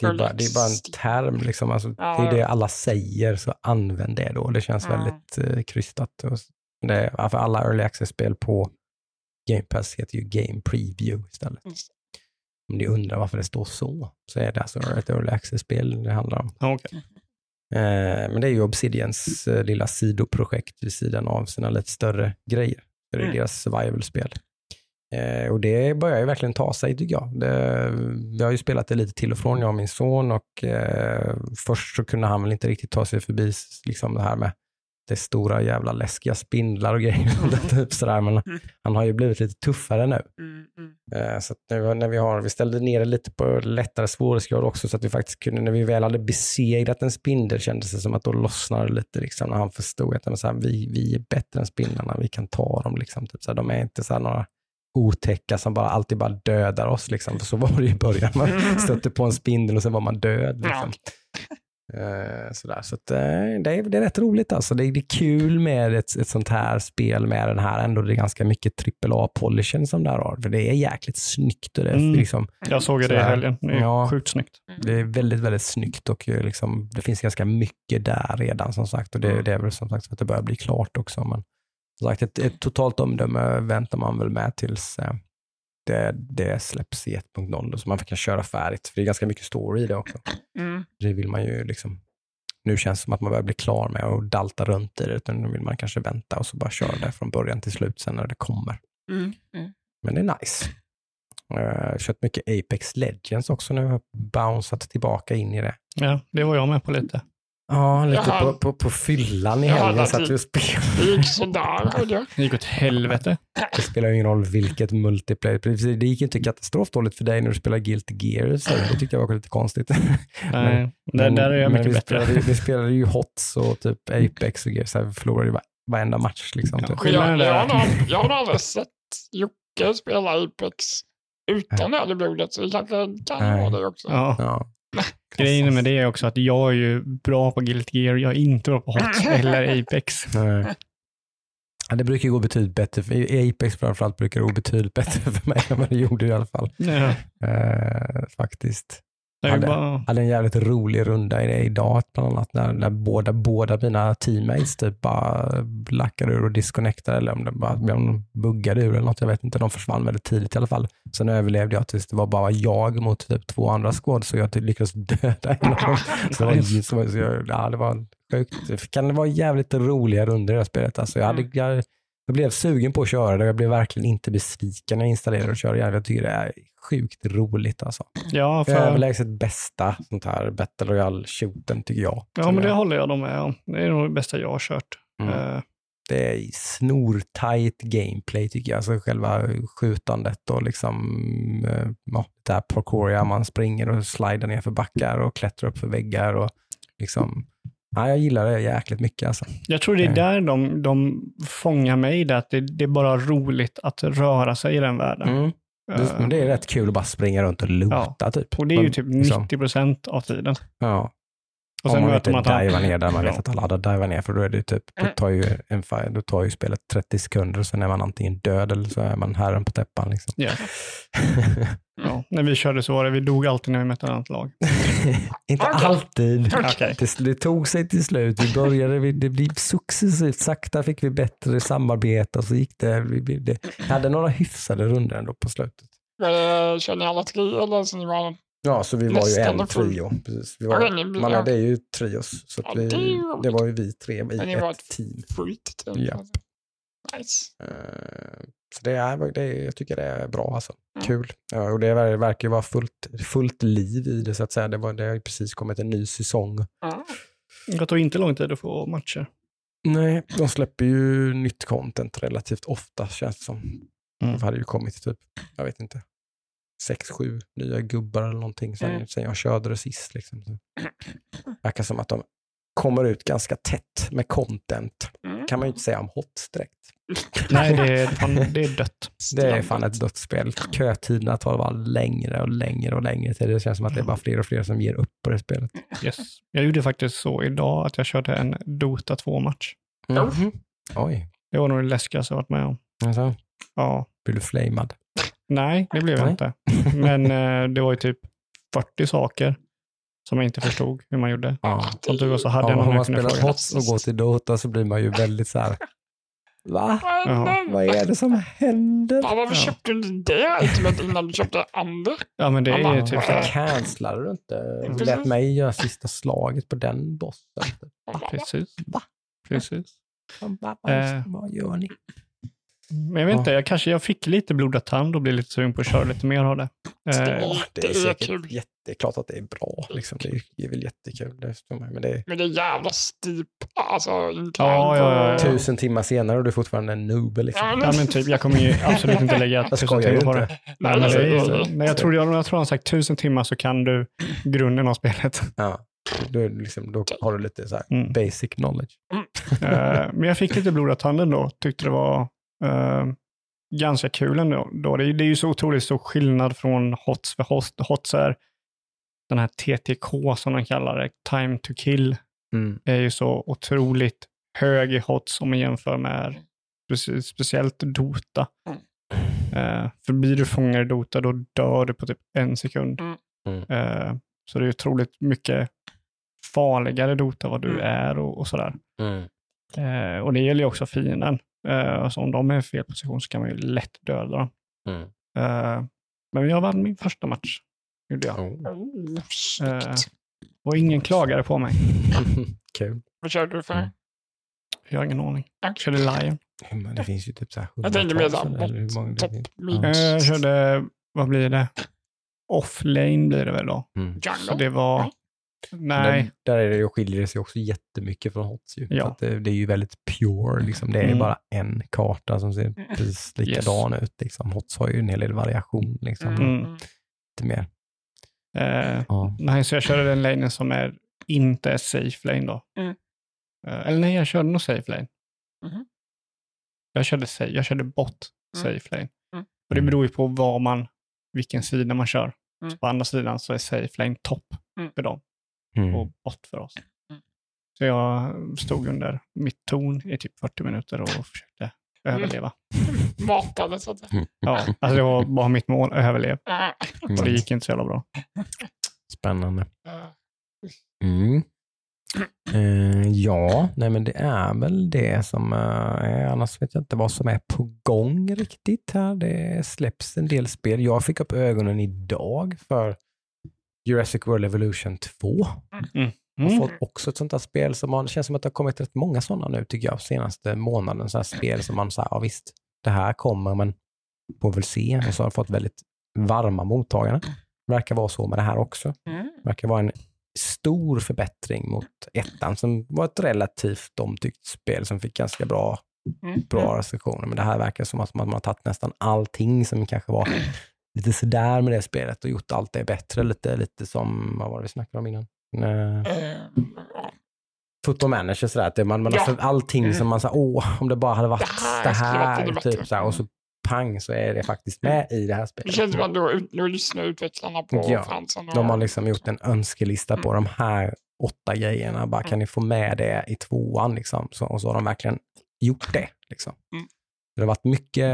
[SPEAKER 1] Det är, bara, det är bara en term, liksom. alltså,
[SPEAKER 2] Ja,
[SPEAKER 1] det är det alla säger, så använd det då. Det känns
[SPEAKER 2] Ja.
[SPEAKER 1] väldigt eh, krystat. Och, det är, för alla early access-spel på Game Pass heter ju Game Preview istället. Om ni undrar varför det står så, så är det alltså ett early access-spel det handlar om. Eh, men det är ju Obsidians eh, lilla sidoprojekt vid sidan av sina lite större grejer. Det är
[SPEAKER 2] Mm.
[SPEAKER 1] deras survival-spel. Eh, och det börjar ju verkligen ta sig tycker jag. Det, vi har ju spelat det lite till och från, jag och min son, och eh, först så kunde han väl inte riktigt ta sig förbi liksom det här med det stora jävla läskiga spindlar och grejer. typ sådär. Men
[SPEAKER 2] Mm.
[SPEAKER 1] han har ju blivit lite tuffare nu.
[SPEAKER 2] Mm, mm.
[SPEAKER 1] Eh, Så nu, när vi, har, vi ställde ner det lite på lättare svårighetsgrad också så att vi faktiskt kunde, när vi väl hade besegrat en spindel kändes det som att då lossnade det lite liksom, när han förstod att men så här, vi, vi är bättre än spindlarna, vi kan ta dem. Liksom, typ, så här, de är inte så här, några otäcka som bara alltid bara dödar oss. Liksom. För så var det i början, man stötte på en spindel och sen var man död. Liksom. Eh, sådär. Så att, eh, det, är, det är rätt roligt alltså. Det är, det är kul med ett, ett sånt här spel med den här ändå. Det är ganska mycket AAA-polishen som det här har. För det är jäkligt snyggt. Och det, är
[SPEAKER 3] Mm.
[SPEAKER 1] liksom,
[SPEAKER 3] Jag såg det i helgen. Det är
[SPEAKER 1] Ja.
[SPEAKER 3] sjukt snyggt.
[SPEAKER 1] det är väldigt, väldigt snyggt och eh, liksom, det finns ganska mycket där redan som sagt. Och det,
[SPEAKER 2] Mm.
[SPEAKER 1] det är väl som sagt så att det börjar bli klart också. Men som sagt, ett, ett totalt omdöme väntar man väl med tills eh, det, det släpps i 1.0 då, så man kan köra färdigt. För det är ganska mycket story i det också.
[SPEAKER 2] Mm.
[SPEAKER 1] Det vill man ju liksom, nu känns det som att man börjar bli klar med och dalta runt i det, utan nu vill man kanske vänta och så bara köra det från början till slut sen när det kommer.
[SPEAKER 2] Mm. Mm.
[SPEAKER 1] Men det är nice. Jag har kört mycket Apex Legends också nu, har bounceat tillbaka in i det.
[SPEAKER 3] Ja, det var jag med på lite.
[SPEAKER 1] Ja, lite
[SPEAKER 2] Jag
[SPEAKER 1] på, på, på fyllan i
[SPEAKER 2] Jag
[SPEAKER 1] helgen
[SPEAKER 2] lagt
[SPEAKER 1] satt vi och spelade.
[SPEAKER 2] Det gick sådär, jag.
[SPEAKER 3] Det gick åt helvete.
[SPEAKER 1] Det spelar ju ingen roll vilket multiplayer. Precis, Det gick ju inte katastrofdåligt för dig när du spelade Guilty Gear, så det tyckte jag var lite konstigt.
[SPEAKER 3] Nej, där, där är jag
[SPEAKER 1] men
[SPEAKER 3] mycket
[SPEAKER 1] vi
[SPEAKER 3] bättre.
[SPEAKER 1] Spelade, vi spelade ju HOTS och typ Apex och grejer, så här, vi förlorade ju va- varenda match. Liksom,
[SPEAKER 3] Ja,
[SPEAKER 1] typ.
[SPEAKER 2] Jag,
[SPEAKER 3] där-
[SPEAKER 2] jag, har, jag har aldrig sett Jocke spela Apex utan öl i blodet, så det kanske kan vara det också.
[SPEAKER 3] Ja.
[SPEAKER 1] Ja.
[SPEAKER 3] Grejen med det är också att jag är ju bra på Guilty Gear. Jag är inte bra på Hot eller Apex.
[SPEAKER 1] Nej. Ja, det brukar ju gå betydligt bättre. För I Apex framförallt brukar det gå betydligt bättre för mig än vad det gjorde i alla fall.
[SPEAKER 3] Ja,
[SPEAKER 1] Eh, faktiskt. Hade-
[SPEAKER 3] bara...
[SPEAKER 1] Hade en jävligt rolig runda idag, bland annat när, när båda, båda mina teammates typ bara lackade ur och disconnectade eller om det bara om de buggade ur eller något. Jag vet inte. De försvann väldigt tidigt i alla fall. Sen överlevde jag tills det var bara jag mot typ två andra squad så jag lyckades döda en av dem. Så så, så jag, ja, det var sjukt. Kan det vara jävligt roliga runder i det här spelet? Alltså, jag, hade, jag, jag blev sugen på att köra det och jag blev verkligen inte besviken när jag installerade och körde. Jag tycker det är sjukt roligt alltså.
[SPEAKER 3] Ja, för...
[SPEAKER 1] Överlägset bästa sånt här Battle Royale-shooten tycker jag.
[SPEAKER 3] ja, men det håller jag med om. Det är nog det bästa jag har kört.
[SPEAKER 1] Mm.
[SPEAKER 3] Eh,
[SPEAKER 1] Det är snortajt gameplay tycker jag. Alltså själva skjutandet och liksom eh, ja, det här parkouria man springer och slidar ner för backar och klättrar upp för väggar och liksom ja, jag gillar det jäkligt mycket alltså.
[SPEAKER 3] Jag tror det är
[SPEAKER 1] Eh.
[SPEAKER 3] där de, de fångar mig, det att det, det är bara roligt att röra sig i den världen.
[SPEAKER 1] Mm. Det, men det är rätt kul att bara springa runt och loota typ.
[SPEAKER 3] Och det är ju typ
[SPEAKER 1] liksom,
[SPEAKER 3] 90 procent av tiden.
[SPEAKER 1] Ja.
[SPEAKER 3] Och
[SPEAKER 1] Om
[SPEAKER 3] sen
[SPEAKER 1] man
[SPEAKER 3] möter
[SPEAKER 1] inte
[SPEAKER 3] man
[SPEAKER 1] divar ner där man vet att alla andra divar ner, för då är det ju typ, då tar ju, en, då tar ju spelet 30 sekunder sen är man antingen död eller så är man herren på täppan. Liksom.
[SPEAKER 3] Ja. Ja. När vi körde så var det, vi dog alltid när vi mötte ett annat lag.
[SPEAKER 1] inte
[SPEAKER 2] Okej.
[SPEAKER 1] alltid.
[SPEAKER 3] Okej.
[SPEAKER 1] Det, det tog sig till slut. Vi började, vi- det blev successivt, sakta fick vi bättre samarbete och så gick det. Vi, det vi hade några hyfsade runder ändå på slutet.
[SPEAKER 2] Men, eh, Kör ni alla tre eller så ni var...
[SPEAKER 1] Ja, så vi var ju en trio. Precis. Vi var, man hade ju trios, så vi,
[SPEAKER 2] det är ju roligt.
[SPEAKER 1] det var ju vi tre i ett
[SPEAKER 2] ett-
[SPEAKER 1] team.
[SPEAKER 2] fullt typ.
[SPEAKER 1] Ja.
[SPEAKER 2] Nice.
[SPEAKER 1] Eh, Så det är, det är, jag tycker det är bra alltså.
[SPEAKER 2] Mm.
[SPEAKER 1] Kul. Ja, och det ver- verkar ju vara fullt, fullt liv i det så att säga. Det, var, det har ju precis kommit en ny säsong.
[SPEAKER 2] Ja.
[SPEAKER 3] Det tog inte lång tid att få matcher.
[SPEAKER 1] Nej, de släpper ju nytt content relativt ofta känns det som.
[SPEAKER 3] Mm.
[SPEAKER 1] Det hade ju kommit typ, jag vet inte, sex, sju nya gubbar eller någonting sen,
[SPEAKER 2] Mm.
[SPEAKER 1] sen jag körde det sist. Liksom. Så. Verkar som att de kommer ut ganska tätt med content.
[SPEAKER 2] Mm.
[SPEAKER 1] kan man ju inte säga om HOTS direkt.
[SPEAKER 3] Nej, det är, fan, det är dött.
[SPEAKER 1] Det är fan ett dödsspel. Kötiderna tar bara längre och längre och längre tid. Det känns som att det är bara fler och fler som ger upp på det spelet.
[SPEAKER 3] Yes. Jag gjorde faktiskt så idag att jag körde en Dota 2-match.
[SPEAKER 1] Mhm. Oj,
[SPEAKER 3] Det var nog det läskigaste jag varit med om.
[SPEAKER 1] alltså,
[SPEAKER 3] Ja.
[SPEAKER 1] blir du flamad?
[SPEAKER 3] Nej, det blev jag
[SPEAKER 1] Nej.
[SPEAKER 3] inte. Men eh, det var ju typ 40 saker som jag inte förstod hur man gjorde.
[SPEAKER 1] Ja.
[SPEAKER 3] Som var så hade
[SPEAKER 1] Ja,
[SPEAKER 3] jag någon
[SPEAKER 1] om man spelar. HOTS och går till Dota så blir man ju väldigt så här. Va? Vad är det som händer?
[SPEAKER 2] Ja, varför köpte du inte det itemet innan du köpte andra?
[SPEAKER 3] Ja, men det är ju typ
[SPEAKER 1] Varför
[SPEAKER 3] så här,
[SPEAKER 1] cancelade du inte? Du
[SPEAKER 2] Precis.
[SPEAKER 1] lät mig göra sista slaget på den bossen.
[SPEAKER 3] Precis.
[SPEAKER 1] Va?
[SPEAKER 3] Precis.
[SPEAKER 1] Va, va,
[SPEAKER 3] Eh.
[SPEAKER 1] Vad gör ni?
[SPEAKER 3] Men jag vet
[SPEAKER 1] Ja.
[SPEAKER 3] inte, jag kanske jag fick lite blodad tand och blev lite sugen på att köra lite mer av det. Eh,
[SPEAKER 2] Ja,
[SPEAKER 1] det är säkert
[SPEAKER 2] kul.
[SPEAKER 1] jätte, det är klart att det är bra. Liksom. Det, är, det är väl jättekul. Det. Men det är
[SPEAKER 2] Men det är jävla steep. Alltså,
[SPEAKER 3] Ja, ja, ja, ja.
[SPEAKER 2] på-
[SPEAKER 1] tusen timmar senare och du är fortfarande en noob. Liksom.
[SPEAKER 2] Ja,
[SPEAKER 3] men typ, jag kommer ju absolut inte lägga tusen timmar på det.
[SPEAKER 2] Nej,
[SPEAKER 3] men det är,
[SPEAKER 2] alltså,
[SPEAKER 3] men jag, tror, jag, jag tror han sagt tusen timmar så kan du grunden av spelet.
[SPEAKER 1] Ja. Då, liksom, då har du lite så här
[SPEAKER 3] Mm.
[SPEAKER 1] basic knowledge.
[SPEAKER 3] Eh, men jag fick lite blodad tand ändå. Tyckte det var eh, ganska kul ändå. Då. Det, är, det är ju så otroligt stor skillnad från HOTS. För HOTS, HOTS är den här TTK som de kallar det, time to kill,
[SPEAKER 1] Mm.
[SPEAKER 3] är ju så otroligt hög i HOTS om man jämför med specie- speciellt Dota.
[SPEAKER 2] Mm.
[SPEAKER 3] Eh, för blir du fångad i Dota då dör du på typ en sekund.
[SPEAKER 2] Mm.
[SPEAKER 1] Mm.
[SPEAKER 3] Eh, så det är otroligt mycket farligare Dota vad du
[SPEAKER 2] Mm.
[SPEAKER 3] är och, och sådär.
[SPEAKER 1] Mm.
[SPEAKER 3] Eh, och det gäller ju också fienden. Eh, så om de är i fel position så kan man ju lätt döda dem.
[SPEAKER 1] Mm.
[SPEAKER 3] Eh, men jag vann min första match. Gjorde jag.
[SPEAKER 1] Oh.
[SPEAKER 3] Eh, och ingen klagade på mig.
[SPEAKER 1] Kul.
[SPEAKER 2] Vad körde du för?
[SPEAKER 1] Mm.
[SPEAKER 3] Jag har ingen aning.
[SPEAKER 2] Ja.
[SPEAKER 3] Jag körde Lion.
[SPEAKER 1] Många- Det finns ju typ så här
[SPEAKER 2] Jag tänkte mer såhär.
[SPEAKER 3] Eh, jag körde, vad blir det? Offlane blir det väl då.
[SPEAKER 1] Mm.
[SPEAKER 3] Så det var, nej,
[SPEAKER 1] Där, där är det, skiljer det sig också jättemycket från HOTS. Ju.
[SPEAKER 3] Ja.
[SPEAKER 1] Det, det är ju väldigt pure. Liksom. Det är
[SPEAKER 3] Mm.
[SPEAKER 1] bara en karta som ser precis likadan ut. Liksom. HOTS har ju en hel del variation. Liksom.
[SPEAKER 2] Mm.
[SPEAKER 3] Mm.
[SPEAKER 1] Lite mer.
[SPEAKER 3] Eh,
[SPEAKER 1] Ja.
[SPEAKER 3] nej, så jag körde den lanen som är inte är safe lane då.
[SPEAKER 2] Mm.
[SPEAKER 3] Eh, eller nej, jag körde nog safe lane.
[SPEAKER 2] Mhm.
[SPEAKER 3] Jag körde, safe, jag körde bot
[SPEAKER 2] Mm.
[SPEAKER 3] safe lane.
[SPEAKER 2] Mm.
[SPEAKER 3] Och det beror ju på vad man, vilken sida man kör.
[SPEAKER 2] Mm.
[SPEAKER 3] Så på andra sidan så är safe lane topp
[SPEAKER 2] Mm.
[SPEAKER 3] för dem
[SPEAKER 1] Mm.
[SPEAKER 3] och bot för oss.
[SPEAKER 2] Mm.
[SPEAKER 3] Så jag stod under mitt torn i typ 40 minuter och försökte
[SPEAKER 2] Mm.
[SPEAKER 3] överleva.
[SPEAKER 2] Matade så att säga.
[SPEAKER 3] Ja, alltså det var bara mitt mål, överlev.
[SPEAKER 2] Ah,
[SPEAKER 3] Och det
[SPEAKER 1] Mm.
[SPEAKER 3] gick inte så jävla bra.
[SPEAKER 1] Spännande. Mm. Eh, ja, nej men det är väl det som eh, är, annars vet jag inte vad som är på gång riktigt här. Det släpps en del spel. Jag fick upp ögonen idag för Jurassic World Evolution 2. har
[SPEAKER 3] Mm.
[SPEAKER 1] fått också ett sånt där spel som har, det känns som att det har kommit rätt många sådana nu tycker jag, senaste månaden. Så här spel som man säger, ja visst, det här kommer men får väl se. Och så har fått väldigt varma mottagare. Verkar vara så med det här också.
[SPEAKER 2] Mm.
[SPEAKER 1] Verkar vara en stor förbättring mot ettan som var ett relativt omtyckt spel som fick ganska bra,
[SPEAKER 2] Mm.
[SPEAKER 1] bra recensioner. Men det här verkar som att man har tagit nästan allting som kanske var lite sådär med det spelet och gjort allt det bättre. Lite, lite som, vad var det vi snackade om innan?
[SPEAKER 2] Ja.
[SPEAKER 1] football manager sådär, att det, man, man
[SPEAKER 2] Ja.
[SPEAKER 1] allting som man sa, åh, om det bara hade varit
[SPEAKER 2] Det här
[SPEAKER 1] det
[SPEAKER 2] varit
[SPEAKER 1] typ så här, och så pang så är det faktiskt med i det här
[SPEAKER 2] Det
[SPEAKER 1] spelet.
[SPEAKER 2] känns som att då, då lyssnar utvecklarna på
[SPEAKER 1] Ja,
[SPEAKER 2] fansen. Och,
[SPEAKER 1] De har liksom gjort en önskelista på de här åtta grejerna. Bara, kan ni få med det i tvåan? Liksom? Så, och så har de verkligen gjort det. Liksom.
[SPEAKER 2] Mm.
[SPEAKER 1] Det har varit mycket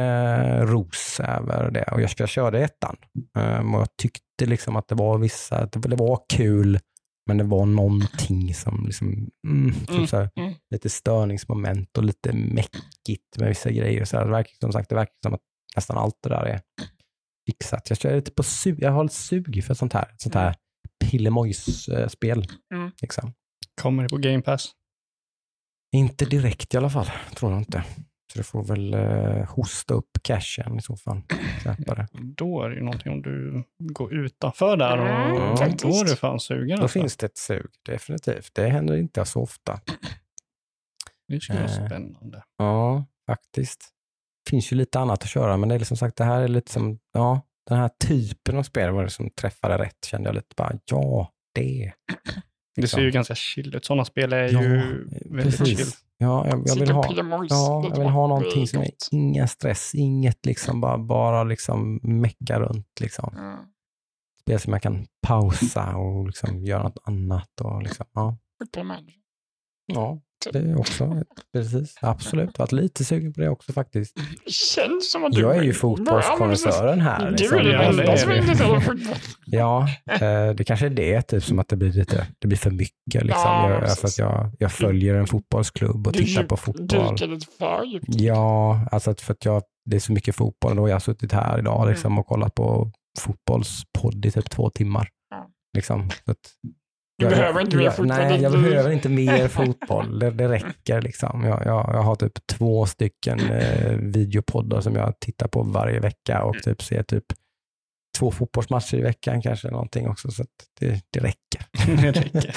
[SPEAKER 1] ros över det och jag, jag körde ettan. Um, och jag tyckte liksom att det var vissa, att det, det var kul, men det var någonting som liksom, mm, typ
[SPEAKER 2] Mm,
[SPEAKER 1] så här,
[SPEAKER 2] mm.
[SPEAKER 1] lite störningsmoment och lite mäckigt med vissa grejer. Så här, det verkar, som sagt, det verkar som att nästan allt det där är fixat. Jag, kör lite på sug, jag har lite sug för sånt här, ett sånt här pillemojs-spel.
[SPEAKER 2] Mm.
[SPEAKER 1] Liksom.
[SPEAKER 3] Kommer det på Game Pass?
[SPEAKER 1] Inte direkt i alla fall, tror jag inte. Så du får väl eh, hosta upp cashen i så fall. Släppa det.
[SPEAKER 3] Då är det ju någonting om du går utanför där och
[SPEAKER 2] Mm,
[SPEAKER 3] då är du fan sugen.
[SPEAKER 1] Då
[SPEAKER 3] alltså.
[SPEAKER 1] finns det ett sug, definitivt. Det händer inte så ofta.
[SPEAKER 3] Det skulle vara
[SPEAKER 1] Eh.
[SPEAKER 3] spännande.
[SPEAKER 1] Ja, faktiskt. Det finns ju lite annat att köra, men det är liksom sagt, det här är lite som, ja, den här typen av spel var det som träffade rätt, kände jag lite bara, ja, det.
[SPEAKER 3] Det ser ju ganska chill ut. Sådana spel är
[SPEAKER 1] Ja,
[SPEAKER 3] ju väldigt chill.
[SPEAKER 1] Ja, jag, jag vill ha, ja, jag vill ha någonting som är ingen stress, inget liksom bara, bara liksom mecka runt liksom.
[SPEAKER 2] Mm.
[SPEAKER 1] Spel som jag kan pausa och liksom göra något annat och liksom, ja. Ja, det är också, precis, absolut. Varit lite sugen på det också faktiskt.
[SPEAKER 2] Det känns som att du...
[SPEAKER 1] Jag är ju fotbollskonnässören här.
[SPEAKER 2] Du
[SPEAKER 1] liksom.
[SPEAKER 2] är
[SPEAKER 3] Ja, det är
[SPEAKER 2] intresserad av fotboll.
[SPEAKER 1] Ja, eh, det kanske är det, typ som att det blir lite, det blir för mycket. Liksom.
[SPEAKER 2] Ja,
[SPEAKER 1] jag, alltså att jag, jag följer en fotbollsklubb och
[SPEAKER 2] Du
[SPEAKER 1] tittar på fotboll.
[SPEAKER 2] dyker lite för djupt.
[SPEAKER 1] Ja, alltså att för att jag, det är så mycket fotboll. Då har jag suttit här idag liksom, och kollat på fotbollspodd i typ två timmar. Liksom. Så att,
[SPEAKER 2] Du behöver inte mer fotboll.
[SPEAKER 1] Nej, jag behöver inte mer fotboll. Det, det räcker. Liksom. Jag, jag, jag har typ två stycken eh, videopoddar som jag tittar på varje vecka och typ ser typ två fotbollsmatcher i veckan kanske någonting också. Så att det, det räcker.
[SPEAKER 3] Det räcker.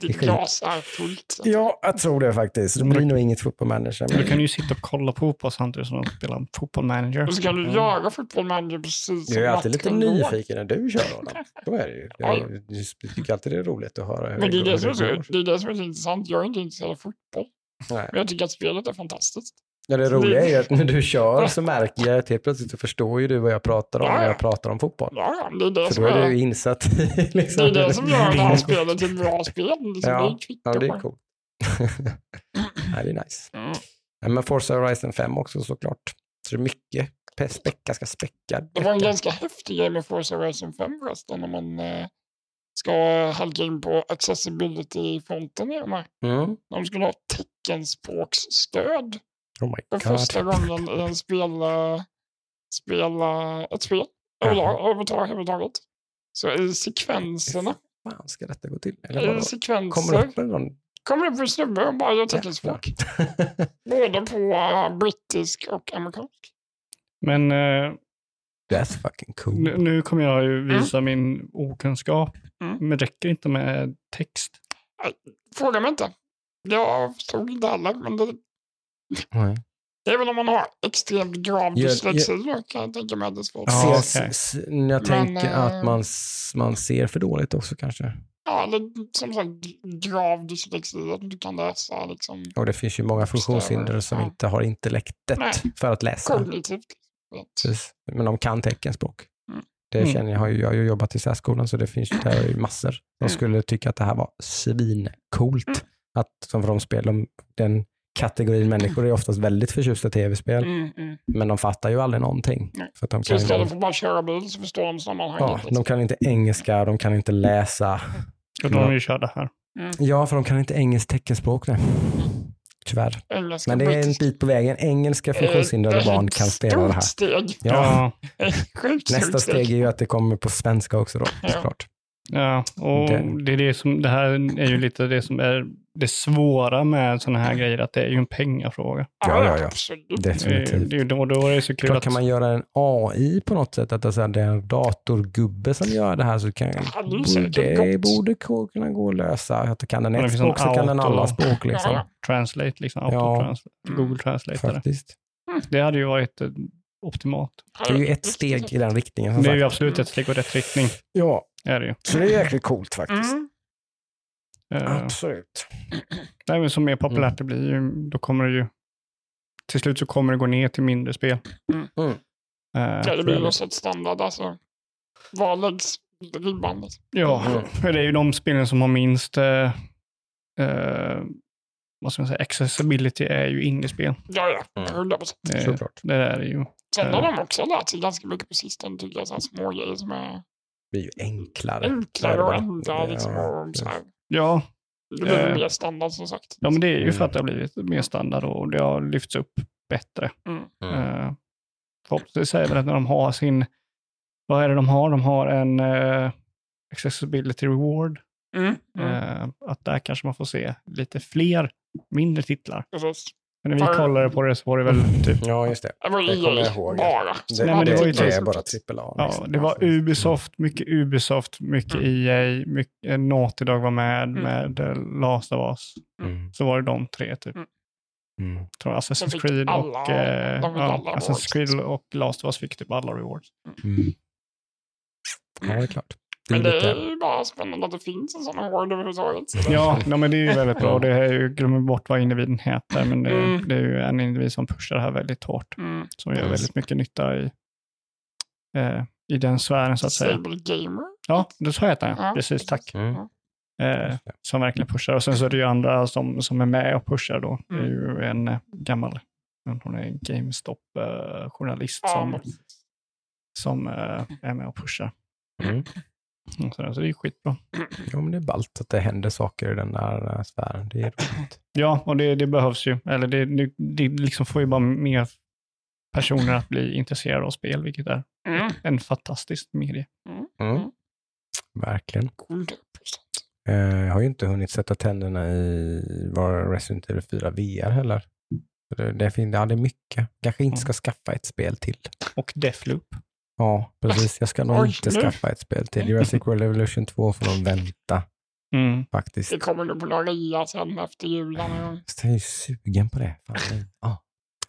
[SPEAKER 1] Det är
[SPEAKER 2] fullt.
[SPEAKER 1] Ja, jag tror det faktiskt. Det blir nog inget fotbollmanager.
[SPEAKER 3] Du
[SPEAKER 1] Men...
[SPEAKER 3] kan ju sitta och kolla på fotboll samtidigt som du spelar fotboll manager.
[SPEAKER 2] Och så kan du
[SPEAKER 3] Mm.
[SPEAKER 2] jaga football manager precis
[SPEAKER 1] Jag är alltid lite nyfiken när du kör Adam. Då är det ju. Jag, jag tycker alltid det är roligt att höra hur
[SPEAKER 2] Men det är det, som är det är det som är så intressant. Jag är inte intresserad av fotboll.
[SPEAKER 1] Nej.
[SPEAKER 2] Men jag tycker att spelet är fantastiskt.
[SPEAKER 1] Ja, det roliga är ju att när du kör så märker jag att helt plötsligt så förstår ju du vad jag pratar om
[SPEAKER 2] Ja,
[SPEAKER 1] när
[SPEAKER 2] ja.
[SPEAKER 1] jag pratar om fotboll.
[SPEAKER 2] Ja, det är det som
[SPEAKER 1] då är du insatt i liksom.
[SPEAKER 2] det, är det som gör det här spelet till bra spel. Liksom,
[SPEAKER 1] Ja,
[SPEAKER 2] det är
[SPEAKER 1] Ja, det är coolt. ja, det är nice.
[SPEAKER 2] Mm.
[SPEAKER 1] Ja, men Forza Horizon 5 också såklart. Så det är mycket pe- späck, ganska späckad.
[SPEAKER 2] Det var en ganska häftig grej med Forza Horizon 5 förresten. När man eh, ska halka in på accessibility-fronten i de här.
[SPEAKER 1] Mm.
[SPEAKER 2] De skulle ha teckenspråksstöd
[SPEAKER 1] Oh my
[SPEAKER 2] för
[SPEAKER 1] god.
[SPEAKER 2] första gången i en spel, eh, spel, eh, ett spel. Överhuvudtaget. Så i sekvenserna,
[SPEAKER 1] Hur fan ska detta gå till?
[SPEAKER 2] I sekvenser,
[SPEAKER 1] Kommer det upp en någon?
[SPEAKER 2] kommer det upp en snubbe och bara gör teckenspråk. Både på uh, brittisk och amerikansk.
[SPEAKER 3] Men eh,
[SPEAKER 1] That's fucking cool.
[SPEAKER 3] nu, nu kommer jag ju visa min okunskap.
[SPEAKER 2] Mm.
[SPEAKER 3] Men det räcker inte med text.
[SPEAKER 2] Fråga mig inte. Jag förstod inte heller, men det,
[SPEAKER 1] Nej.
[SPEAKER 2] det är väl om man har extremt grav
[SPEAKER 1] Jag-
[SPEAKER 2] dyslexi då kan jag tänka mig att det är svårt.
[SPEAKER 3] Ja,
[SPEAKER 1] s- Jag tänker
[SPEAKER 2] eh,
[SPEAKER 1] att man, s- man ser för dåligt också kanske.
[SPEAKER 2] Ja, eller som sagt grav dyslexi, att du inte kan läsa liksom
[SPEAKER 1] Och det finns ju många funktionshinder som
[SPEAKER 2] Ja.
[SPEAKER 1] inte har intellektet
[SPEAKER 2] Nej.
[SPEAKER 1] för att läsa.
[SPEAKER 2] kognitivt.
[SPEAKER 1] Men de kan teckenspråk.
[SPEAKER 2] Mm.
[SPEAKER 1] Det
[SPEAKER 3] Mm.
[SPEAKER 1] känner jag, har ju, jag har ju jobbat i särskolan så det finns ju, där ju massor. De
[SPEAKER 2] Mm.
[SPEAKER 1] skulle tycka att det här var svincoolt.
[SPEAKER 2] Mm.
[SPEAKER 1] Att, som för de spel, de, den kategorin människor är oftast väldigt förtjusta i tv-spel,
[SPEAKER 2] Mm, mm.
[SPEAKER 1] men de fattar ju aldrig någonting.
[SPEAKER 2] Nej.
[SPEAKER 1] För att de,
[SPEAKER 2] Så
[SPEAKER 1] kan
[SPEAKER 2] istället
[SPEAKER 1] inte,
[SPEAKER 2] för att bara köra bil så förstår de sammanhanget.
[SPEAKER 1] ja,
[SPEAKER 2] liksom.
[SPEAKER 1] de kan inte engelska, de kan inte läsa.
[SPEAKER 3] Och
[SPEAKER 1] Ja.
[SPEAKER 3] vi ju kört det här.
[SPEAKER 1] Ja, för de kan inte engelskt teckenspråk. Nej. Tyvärr.
[SPEAKER 2] Engelska,
[SPEAKER 1] Men det är en bit på vägen. Engelska funktionshindrade
[SPEAKER 2] Eh,
[SPEAKER 1] barn
[SPEAKER 2] ett
[SPEAKER 1] kan spela det här.
[SPEAKER 2] Steg.
[SPEAKER 1] Ja, nästa steg är ju att det kommer på svenska också då,
[SPEAKER 2] Ja.
[SPEAKER 1] såklart.
[SPEAKER 3] Ja, och
[SPEAKER 1] Det-
[SPEAKER 3] det, är det, som, det här är ju lite det som är det svåra med sådana här grejer, att det är ju en pengafråga.
[SPEAKER 1] Ja, ja, ja.
[SPEAKER 3] Det,
[SPEAKER 1] Definitivt.
[SPEAKER 3] det, då, då är det så kul
[SPEAKER 1] Klart
[SPEAKER 3] att...
[SPEAKER 1] kan man göra en AI på något sätt, att det är det en datorgubbe som gör det här så kan
[SPEAKER 2] säkert
[SPEAKER 1] det
[SPEAKER 2] gått.
[SPEAKER 1] borde kunna gå att lösa. Att kan den
[SPEAKER 3] det
[SPEAKER 1] ett språk så kan den alla språk liksom.
[SPEAKER 2] Ja,
[SPEAKER 3] Translate, liksom.
[SPEAKER 1] Ja.
[SPEAKER 3] Auto-translate,
[SPEAKER 2] Mm.
[SPEAKER 3] Google Translate.
[SPEAKER 1] Faktiskt.
[SPEAKER 3] Det hade ju varit eh, optimalt.
[SPEAKER 1] Det är ju ett steg i den riktningen som
[SPEAKER 3] Det är ju absolut ett steg åt rätt riktning.
[SPEAKER 1] Ja,
[SPEAKER 3] Är det ju.
[SPEAKER 1] så det är jäkligt coolt faktiskt.
[SPEAKER 2] Mm.
[SPEAKER 3] Eh,
[SPEAKER 1] Absolut.
[SPEAKER 3] Nej, men som mer populärt
[SPEAKER 1] Mm.
[SPEAKER 3] det blir, ju, då kommer det ju... Till slut så kommer det gå ner till mindre spel.
[SPEAKER 2] Mm.
[SPEAKER 1] Mm.
[SPEAKER 3] Eh,
[SPEAKER 2] Ja, det blir någon sorts standard. Alltså, var läggs ribban?
[SPEAKER 3] Ja,
[SPEAKER 1] Mm.
[SPEAKER 3] för det är ju de spelen som har minst eh, vad ska man säga, accessibility är ju indiespel.
[SPEAKER 2] Ja, ja.
[SPEAKER 1] Mm.
[SPEAKER 2] 100 procent.
[SPEAKER 3] Det,
[SPEAKER 1] Såklart.
[SPEAKER 3] det är det ju.
[SPEAKER 2] Sen har de också lärt sig ganska mycket på sistone, tycker jag. Så här små grejer som är
[SPEAKER 1] blir ju enklare.
[SPEAKER 2] enklare ändra.
[SPEAKER 1] Ja,
[SPEAKER 2] Liksom, och så här.
[SPEAKER 3] Ja,
[SPEAKER 2] Det blir
[SPEAKER 3] Eh.
[SPEAKER 2] mer standard som sagt.
[SPEAKER 3] ja, men det är ju
[SPEAKER 1] Mm.
[SPEAKER 3] för att det har blivit mer standard och det har lyfts upp bättre.
[SPEAKER 2] Mm.
[SPEAKER 1] Mm.
[SPEAKER 3] Uh, förhoppningsvis är det väl att när de har sin, vad är det de har? De har en eh, accessibility reward.
[SPEAKER 2] Mm. Mm.
[SPEAKER 3] Eh, att där kanske man får se lite fler mindre titlar.
[SPEAKER 2] Precis.
[SPEAKER 3] Men när vi kollade på det så var det väl typ,
[SPEAKER 1] Ja, just det.
[SPEAKER 2] Det var
[SPEAKER 1] Det kommer jag ihåg.
[SPEAKER 2] bara.
[SPEAKER 1] Det,
[SPEAKER 3] Nej, men
[SPEAKER 2] hade
[SPEAKER 3] det var ju
[SPEAKER 1] det är bara
[SPEAKER 2] sagt.
[SPEAKER 1] trippel A.
[SPEAKER 3] ja,
[SPEAKER 1] liksom.
[SPEAKER 3] det var Ubisoft, mycket Ubisoft, mycket
[SPEAKER 2] Mm.
[SPEAKER 3] EA, mycket Naughty Dog var med,
[SPEAKER 2] Mm.
[SPEAKER 3] med eh, Last of Us.
[SPEAKER 1] Mm.
[SPEAKER 3] Så var det de tre typ.
[SPEAKER 1] Mm.
[SPEAKER 3] tror jag Assassin's
[SPEAKER 2] fick
[SPEAKER 3] Creed
[SPEAKER 2] alla-
[SPEAKER 3] och, eh, ja, Assassin's. Creed och Last of Us fick typ alla rewards.
[SPEAKER 1] Mm. Ja, det är klart. Det är
[SPEAKER 2] Men det är ju bara spännande att det finns en sån award överhuvudtaget. Så
[SPEAKER 3] Ja, no, men det är ju väldigt bra. Det är ju, glömmer bort vad individen heter, men det,
[SPEAKER 2] Mm.
[SPEAKER 3] det är ju en individ som pushar det här väldigt hårt.
[SPEAKER 2] Mm.
[SPEAKER 3] Som gör
[SPEAKER 1] Mm.
[SPEAKER 3] väldigt mycket nytta i, eh, i den sfären så att säga.
[SPEAKER 2] Sable Gamer.
[SPEAKER 3] Ja, det så heter han.
[SPEAKER 2] Ja,
[SPEAKER 3] Precis, tack.
[SPEAKER 1] Mm.
[SPEAKER 3] Eh, som verkligen pushar. Och sen så är det ju andra som, som är med och pushar då. Det är
[SPEAKER 2] Mm.
[SPEAKER 3] ju en eh, gammal, hon är en GameStop-journalist
[SPEAKER 2] Ja,
[SPEAKER 3] som, som eh, är med och pushar.
[SPEAKER 1] Mm.
[SPEAKER 3] Så det är skitbra.
[SPEAKER 1] Jo, men det är ballt att det händer saker i den där eh, sfären. Det är roligt.
[SPEAKER 3] Ja, och det, det behövs ju. Eller det, det, det liksom får ju bara mer personer att bli intresserade av spel, vilket är
[SPEAKER 2] Mm.
[SPEAKER 3] en fantastisk medie.
[SPEAKER 1] Mm. Verkligen.
[SPEAKER 2] 100%.
[SPEAKER 1] Eh, Jag har ju inte hunnit sätta tänderna i var Resident Evil 4 VR heller. Det, det, ja, det är mycket. Kanske inte ska skaffa ett spel till.
[SPEAKER 3] Och Deathloop.
[SPEAKER 1] Ja, precis. Jag ska nog
[SPEAKER 2] Oj,
[SPEAKER 1] inte
[SPEAKER 2] nu.
[SPEAKER 1] skaffa ett spel till. Jurassic World Evolution 2 får de vänta
[SPEAKER 3] Mm.
[SPEAKER 1] faktiskt.
[SPEAKER 2] Det kommer nog på några rea sen efter julen.
[SPEAKER 1] jag är ju sugen på det. Fan, det, ja,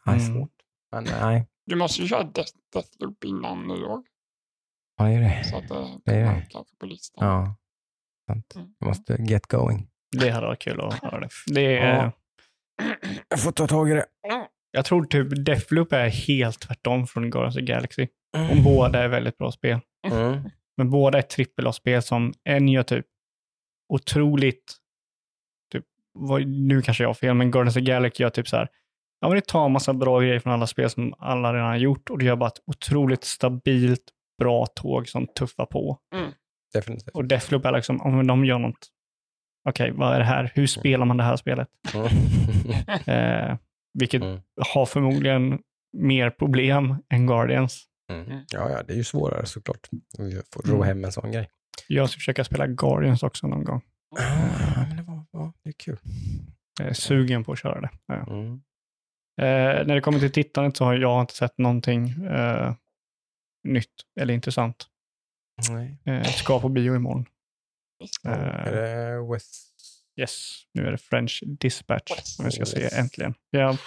[SPEAKER 1] det är
[SPEAKER 3] Mm.
[SPEAKER 1] svårt. Men nej,
[SPEAKER 2] Du måste ju köra Death, Deathloop innan nyår.
[SPEAKER 1] ja, det är det.
[SPEAKER 2] Så att det
[SPEAKER 1] Det är det.
[SPEAKER 2] kanske på listan.
[SPEAKER 1] Ja, sant.
[SPEAKER 2] Mm.
[SPEAKER 1] Jag måste get going.
[SPEAKER 3] Det hade varit kul att höra det. det är,
[SPEAKER 1] Ja. Jag får ta tag i det.
[SPEAKER 3] Jag tror typ Deathloop är helt tvärtom från Guardians of the Galaxy.
[SPEAKER 1] Mm.
[SPEAKER 3] Om båda är väldigt bra spel.
[SPEAKER 1] Mm.
[SPEAKER 3] Men båda är trippel-A-spel som en gör typ otroligt, typ, vad, nu kanske jag har fel, men Guardians of the Galaxy gör typ så här, ja men det tar en massa bra grejer från alla spel som alla redan har gjort och det gör bara ett otroligt stabilt, bra tåg som tuffar på.
[SPEAKER 1] Definitivt.
[SPEAKER 3] Och Deathloop är liksom, om de gör något, okej, vad är det här? Hur spelar man det här spelet? Eh, vilket
[SPEAKER 1] Mm.
[SPEAKER 3] har förmodligen mer problem än Guardians.
[SPEAKER 1] Mm. Ja, ja, det är ju svårare såklart. Vi får ro
[SPEAKER 3] Mm.
[SPEAKER 1] hem en sån grej.
[SPEAKER 3] Jag ska försöka spela Guardians också någon gång.
[SPEAKER 1] Ja, men det, var, ja, det är kul.
[SPEAKER 3] Jag är sugen på att köra det. Ja.
[SPEAKER 1] Mm.
[SPEAKER 3] Eh, när det kommer till tittandet så har jag inte sett någonting eh, nytt eller intressant.
[SPEAKER 1] Nej.
[SPEAKER 3] Eh, ska på bio imorgon.
[SPEAKER 1] Är
[SPEAKER 3] Eh,
[SPEAKER 1] det West?
[SPEAKER 3] yes, nu är det French Dispatch som vi ska se
[SPEAKER 1] Yes.
[SPEAKER 3] äntligen. Vi har,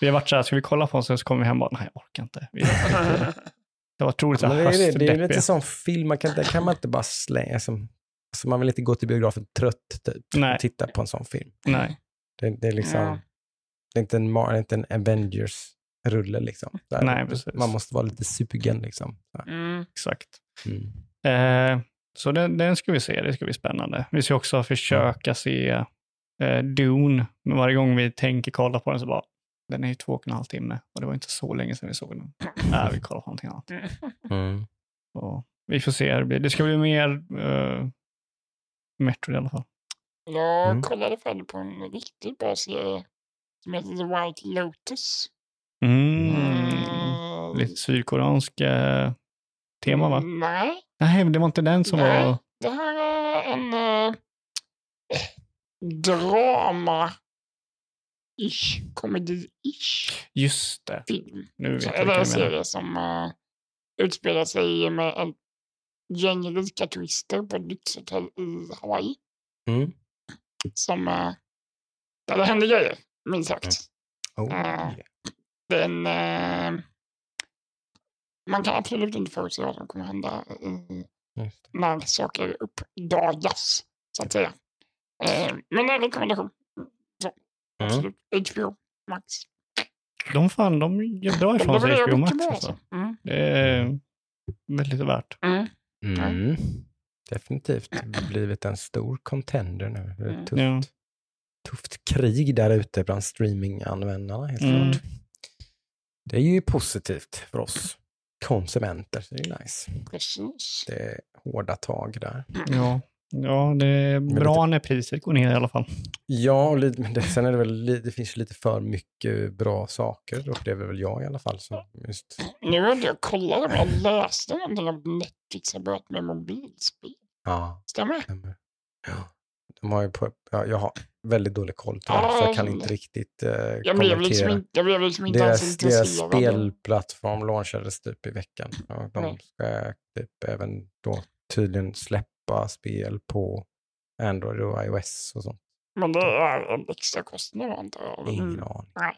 [SPEAKER 3] vi har varit så här, ska vi kolla på den sen så kommer vi hem och bara, nej jag orkar inte. Det var otroligt så
[SPEAKER 1] Men
[SPEAKER 3] här
[SPEAKER 1] det, är, det, det är ju lite sån film, man kan, kan man inte bara slänga som... Alltså man vill inte gå till biografen trött typ,
[SPEAKER 3] Nej.
[SPEAKER 1] och titta på en sån film.
[SPEAKER 3] Nej,
[SPEAKER 1] Det, det är liksom...
[SPEAKER 2] Ja.
[SPEAKER 1] Det är inte en, Mar- det är inte en Avengers-rulle liksom. Så här,
[SPEAKER 3] Nej, precis.
[SPEAKER 1] Man måste vara lite sugen liksom. Så.
[SPEAKER 2] Mm.
[SPEAKER 3] exakt.
[SPEAKER 1] Mm.
[SPEAKER 3] Eh, så den, den ska vi se, det ska bli spännande. Vi ska också försöka se eh, Dune, men varje gång vi tänker kolla på den så bara, den är ju två och en halv timme och det var inte så länge sedan vi såg den. Nej, vi kollar på någonting annat.
[SPEAKER 1] Mm.
[SPEAKER 3] Och vi får se hur det blir. Det ska bli mer uh, Metro i alla fall.
[SPEAKER 2] Jag
[SPEAKER 1] Mm.
[SPEAKER 2] kollade färdigt på en riktigt bra serie som heter The White Lotus.
[SPEAKER 3] Mm.
[SPEAKER 2] Mm.
[SPEAKER 3] Lite sydkoreansk eh, tema va?
[SPEAKER 2] Nej,
[SPEAKER 3] Nej, men det var inte den som
[SPEAKER 2] Nej.
[SPEAKER 3] var...
[SPEAKER 2] det här är en uh, drama ish komedi-ish
[SPEAKER 3] Just det,
[SPEAKER 2] film.
[SPEAKER 3] nu vet
[SPEAKER 2] Så
[SPEAKER 3] jag vilken
[SPEAKER 2] en
[SPEAKER 3] menar.
[SPEAKER 2] serie som uh, utspelar sig med en gäng rika turister på ett lyxhotell i Hawaii.
[SPEAKER 1] Mm.
[SPEAKER 2] Som, uh, där det händer grejer, minst sagt.
[SPEAKER 1] Oh,
[SPEAKER 2] Ah.
[SPEAKER 1] yeah.
[SPEAKER 2] Det är en, eh, man kan absolut inte förutse vad som kommer hända
[SPEAKER 1] Just det.
[SPEAKER 2] när saker uppdagas, så att säga. Eh, men en rekommendation.
[SPEAKER 1] Mm.
[SPEAKER 2] Absolut. HBO Max.
[SPEAKER 3] De fan, de gör bra ifrån sig HBO Max. Alltså.
[SPEAKER 2] Mm.
[SPEAKER 3] Det är väldigt värt.
[SPEAKER 2] Mm.
[SPEAKER 1] Mm. Definitivt blivit en stor contender nu. Det är
[SPEAKER 2] Mm.
[SPEAKER 1] ett tufft,
[SPEAKER 3] Ja.
[SPEAKER 1] tufft krig där ute bland streaminganvändarna. Helt
[SPEAKER 3] Mm.
[SPEAKER 1] klart. Det är ju positivt för oss konsumenter. Så det är nice.
[SPEAKER 2] Precis.
[SPEAKER 1] Det är hårda tag där.
[SPEAKER 3] Ja. Ja, det är bra
[SPEAKER 1] lite-
[SPEAKER 3] när priset går ner i alla fall.
[SPEAKER 1] Ja, och lite, men det, sen är det väl, det finns lite för mycket bra saker, upplever väl jag i alla fall. Så just,
[SPEAKER 2] Nu hade jag kollat om jag läste någonting om Netflix har börjat med mobilspel.
[SPEAKER 1] ja,
[SPEAKER 2] Stämmer det?
[SPEAKER 1] stämmer. Ja. De har ju på, ja, jag har väldigt dålig koll på det, så jag kan inte riktigt eh,
[SPEAKER 2] Jag blev liksom
[SPEAKER 1] kommentera.
[SPEAKER 2] inte, jag blev liksom inte ens
[SPEAKER 1] Deras, deras
[SPEAKER 2] intresserad.
[SPEAKER 1] spelplattform launchades typ i veckan. Och de ska typ även då tydligen släppa spel på Android och iOS och sånt.
[SPEAKER 2] Men det är en extra kostnad antar jag.
[SPEAKER 1] Ingen
[SPEAKER 2] Mm.
[SPEAKER 1] aning.
[SPEAKER 2] Nej.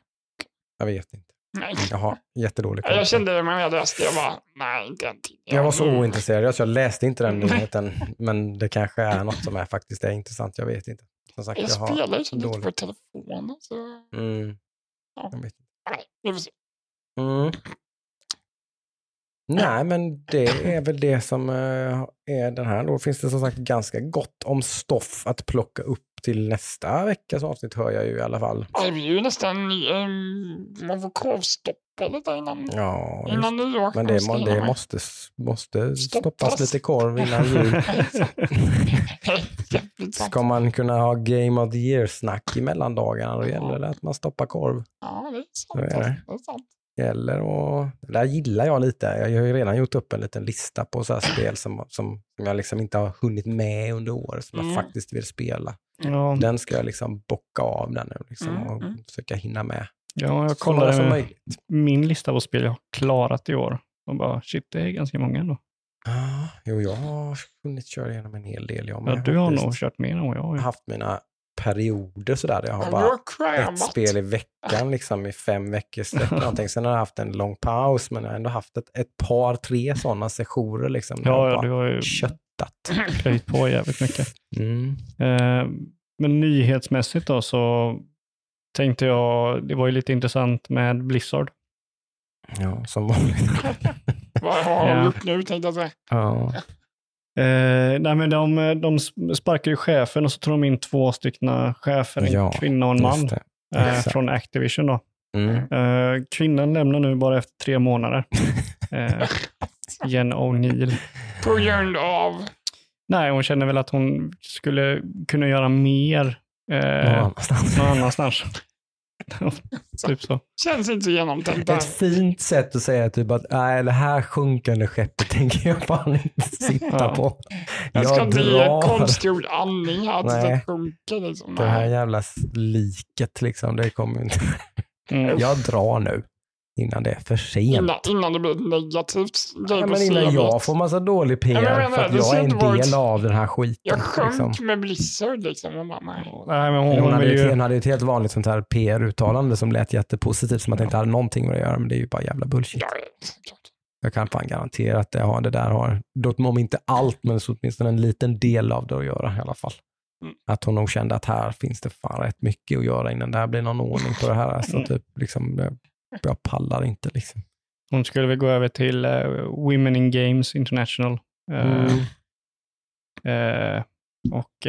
[SPEAKER 1] Jag vet inte.
[SPEAKER 2] Nej.
[SPEAKER 1] Jag har jättedålig koll.
[SPEAKER 2] Jag kände det när jag läste, jag bara, nej inte en till.
[SPEAKER 1] Jag var så
[SPEAKER 2] Mm.
[SPEAKER 1] ointresserad, så jag läste inte den
[SPEAKER 2] Nej.
[SPEAKER 1] nyheten. Men det kanske är något som är faktiskt är intressant, jag vet inte. Som sagt,
[SPEAKER 2] Jag
[SPEAKER 1] jag
[SPEAKER 2] spelar ju så lite på telefonen så,
[SPEAKER 1] Mm,
[SPEAKER 2] Ja.
[SPEAKER 1] jag vet.
[SPEAKER 2] nej, vi får se.
[SPEAKER 1] Mm. Nej, men det är väl det som eh, är den här. Då finns det som sagt ganska gott om stoff att plocka upp till nästa veckas avsnitt hör jag ju i alla fall.
[SPEAKER 2] Ja, Det blir ju nästan, um, man får korvstoppa lite innan,
[SPEAKER 1] Ja,
[SPEAKER 2] innan nyår.
[SPEAKER 1] men det,
[SPEAKER 2] hinna
[SPEAKER 1] det måste, måste
[SPEAKER 2] Stoppas.
[SPEAKER 1] stoppas lite korv innan jul. Ska man kunna ha Game of the Year-snack i mellandagarna, då gäller det att man stoppar korv.
[SPEAKER 2] Ja, det är sant.
[SPEAKER 1] är det.
[SPEAKER 2] Det är sant.
[SPEAKER 1] Gäller och det där gillar jag lite. Jag har ju redan gjort upp en liten lista på så spel som, som, jag liksom inte har hunnit med under året som
[SPEAKER 2] Mm.
[SPEAKER 1] jag faktiskt vill spela.
[SPEAKER 3] Ja,
[SPEAKER 1] Den ska jag liksom bocka av den nu liksom,
[SPEAKER 2] Mm,
[SPEAKER 1] och
[SPEAKER 2] mm.
[SPEAKER 1] försöka hinna med.
[SPEAKER 3] ja jag kollade min lista på spel jag har klarat i år. Och bara, shit, det är ganska många ändå.
[SPEAKER 1] Ah, jo, jag har hunnit köra igenom en hel del. Jag
[SPEAKER 3] Ja, du har nog kört mer än vad jag har.
[SPEAKER 1] haft mina perioder sådär. där Jag har bara ett spel i veckan liksom i fem veckor sträck någonting. Sen har jag haft en lång paus, men jag har ändå haft ett, ett par, tre sådana sessioner liksom.
[SPEAKER 3] Ja,
[SPEAKER 1] jag
[SPEAKER 3] ja, du har ju
[SPEAKER 1] köttat.
[SPEAKER 3] plöjt på jävligt mycket.
[SPEAKER 1] Mm.
[SPEAKER 3] Eh, men nyhetsmässigt då så tänkte jag, det var ju lite intressant med Blizzard.
[SPEAKER 1] Ja, som vanligt.
[SPEAKER 2] Vad har de gjort nu tänkte jag säga.
[SPEAKER 1] ja.
[SPEAKER 3] Eh, nej, men de, de sparkar ju chefen och så tar de in två stycken chefer, en
[SPEAKER 1] Ja,
[SPEAKER 3] kvinna och en man eh, från Activision. Då.
[SPEAKER 1] Mm.
[SPEAKER 3] Eh, kvinnan lämnar nu bara efter tre månader. Eh, Jen O'Neill.
[SPEAKER 2] På grund av,
[SPEAKER 3] Nej, hon känner väl att hon skulle kunna göra mer
[SPEAKER 1] Någon
[SPEAKER 3] eh,
[SPEAKER 1] annanstans.
[SPEAKER 3] någon annanstans. typ så.
[SPEAKER 2] känns inte så genomtänkt.
[SPEAKER 1] Ett fint sätt att säga typ att nej, det här sjunkande skeppet tänker jag fan inte sitta
[SPEAKER 3] Ja.
[SPEAKER 1] på.
[SPEAKER 2] Jag ska
[SPEAKER 1] Jag
[SPEAKER 2] inte ge konstgjord andning här tills det sjunker. Liksom.
[SPEAKER 1] det här jävla liket liksom. Det kommer inte.
[SPEAKER 3] Mm.
[SPEAKER 1] Jag drar nu innan det är för sent.
[SPEAKER 2] Innan, innan det blir ett negativt grej
[SPEAKER 1] Ja, men innan jag får massa dålig PR
[SPEAKER 2] Ja, men jag
[SPEAKER 1] för att jag är en
[SPEAKER 2] inte varit-
[SPEAKER 1] del av den här skiten.
[SPEAKER 2] Jag sjönk
[SPEAKER 1] liksom.
[SPEAKER 2] med Blizzard liksom. Och bara, nej.
[SPEAKER 3] Nej, men hon,
[SPEAKER 1] Hon,
[SPEAKER 3] hon
[SPEAKER 1] hade ju,
[SPEAKER 3] ju...
[SPEAKER 1] hon hade ju ett helt vanligt sånt här PR-uttalande som lät jättepositivt, som att det inte hade någonting med det att göra, men det är ju bara jävla bullshit.
[SPEAKER 2] Ja.
[SPEAKER 1] Jag kan fan garantera att det, har, det där har, om inte allt, men så åtminstone en liten del av det att göra i alla fall.
[SPEAKER 2] Mm.
[SPEAKER 1] Att hon nog kände att här finns det fan rätt mycket att göra innan det här blir någon ordning på det här. Alltså,
[SPEAKER 3] Mm.
[SPEAKER 1] typ, liksom, det- jag pallar inte liksom.
[SPEAKER 3] Hon skulle väl gå över till eh, Women in Games International. Eh,
[SPEAKER 1] Mm.
[SPEAKER 3] eh, och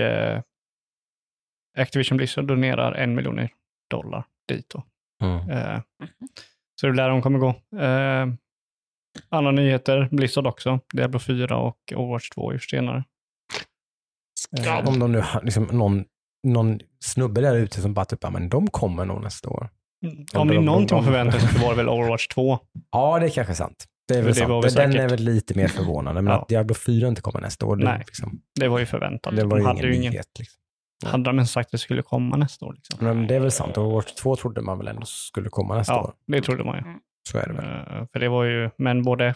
[SPEAKER 3] Activision Blizzard donerar en miljon dollar dit. Då.
[SPEAKER 1] Mm.
[SPEAKER 3] Eh, så det är där de kommer gå. Andra nyheter, Blizzard också. Diablo 4 och Overwatch 2 är senare.
[SPEAKER 2] Ja,
[SPEAKER 1] Om de nu har liksom, någon, någon snubbe där ute som bara typ, men de kommer nog nästa år.
[SPEAKER 3] Om det är
[SPEAKER 1] de-
[SPEAKER 3] någonting att
[SPEAKER 1] de-
[SPEAKER 3] förvänta sig så var det väl Overwatch 2.
[SPEAKER 1] Ja, det är kanske sant. Det är väl
[SPEAKER 3] det
[SPEAKER 1] sant.
[SPEAKER 3] var väl
[SPEAKER 1] Den är
[SPEAKER 3] säkert-
[SPEAKER 1] väl lite mer förvånande, men
[SPEAKER 3] Ja.
[SPEAKER 1] att Diablo 4 inte kommer nästa år, det, är
[SPEAKER 3] Nej.
[SPEAKER 1] liksom,
[SPEAKER 3] Det var ju förväntat.
[SPEAKER 1] det var
[SPEAKER 3] de
[SPEAKER 1] ju
[SPEAKER 3] hade
[SPEAKER 1] ingen nyhet. Liksom.
[SPEAKER 3] hade de ens sagt att det skulle komma nästa år? Liksom.
[SPEAKER 1] Men det är väl sant. Overwatch 2 trodde man väl ändå skulle komma nästa år.
[SPEAKER 3] Ja, det trodde man ju.
[SPEAKER 1] Så är det väl.
[SPEAKER 3] Eh, för det var ju, men både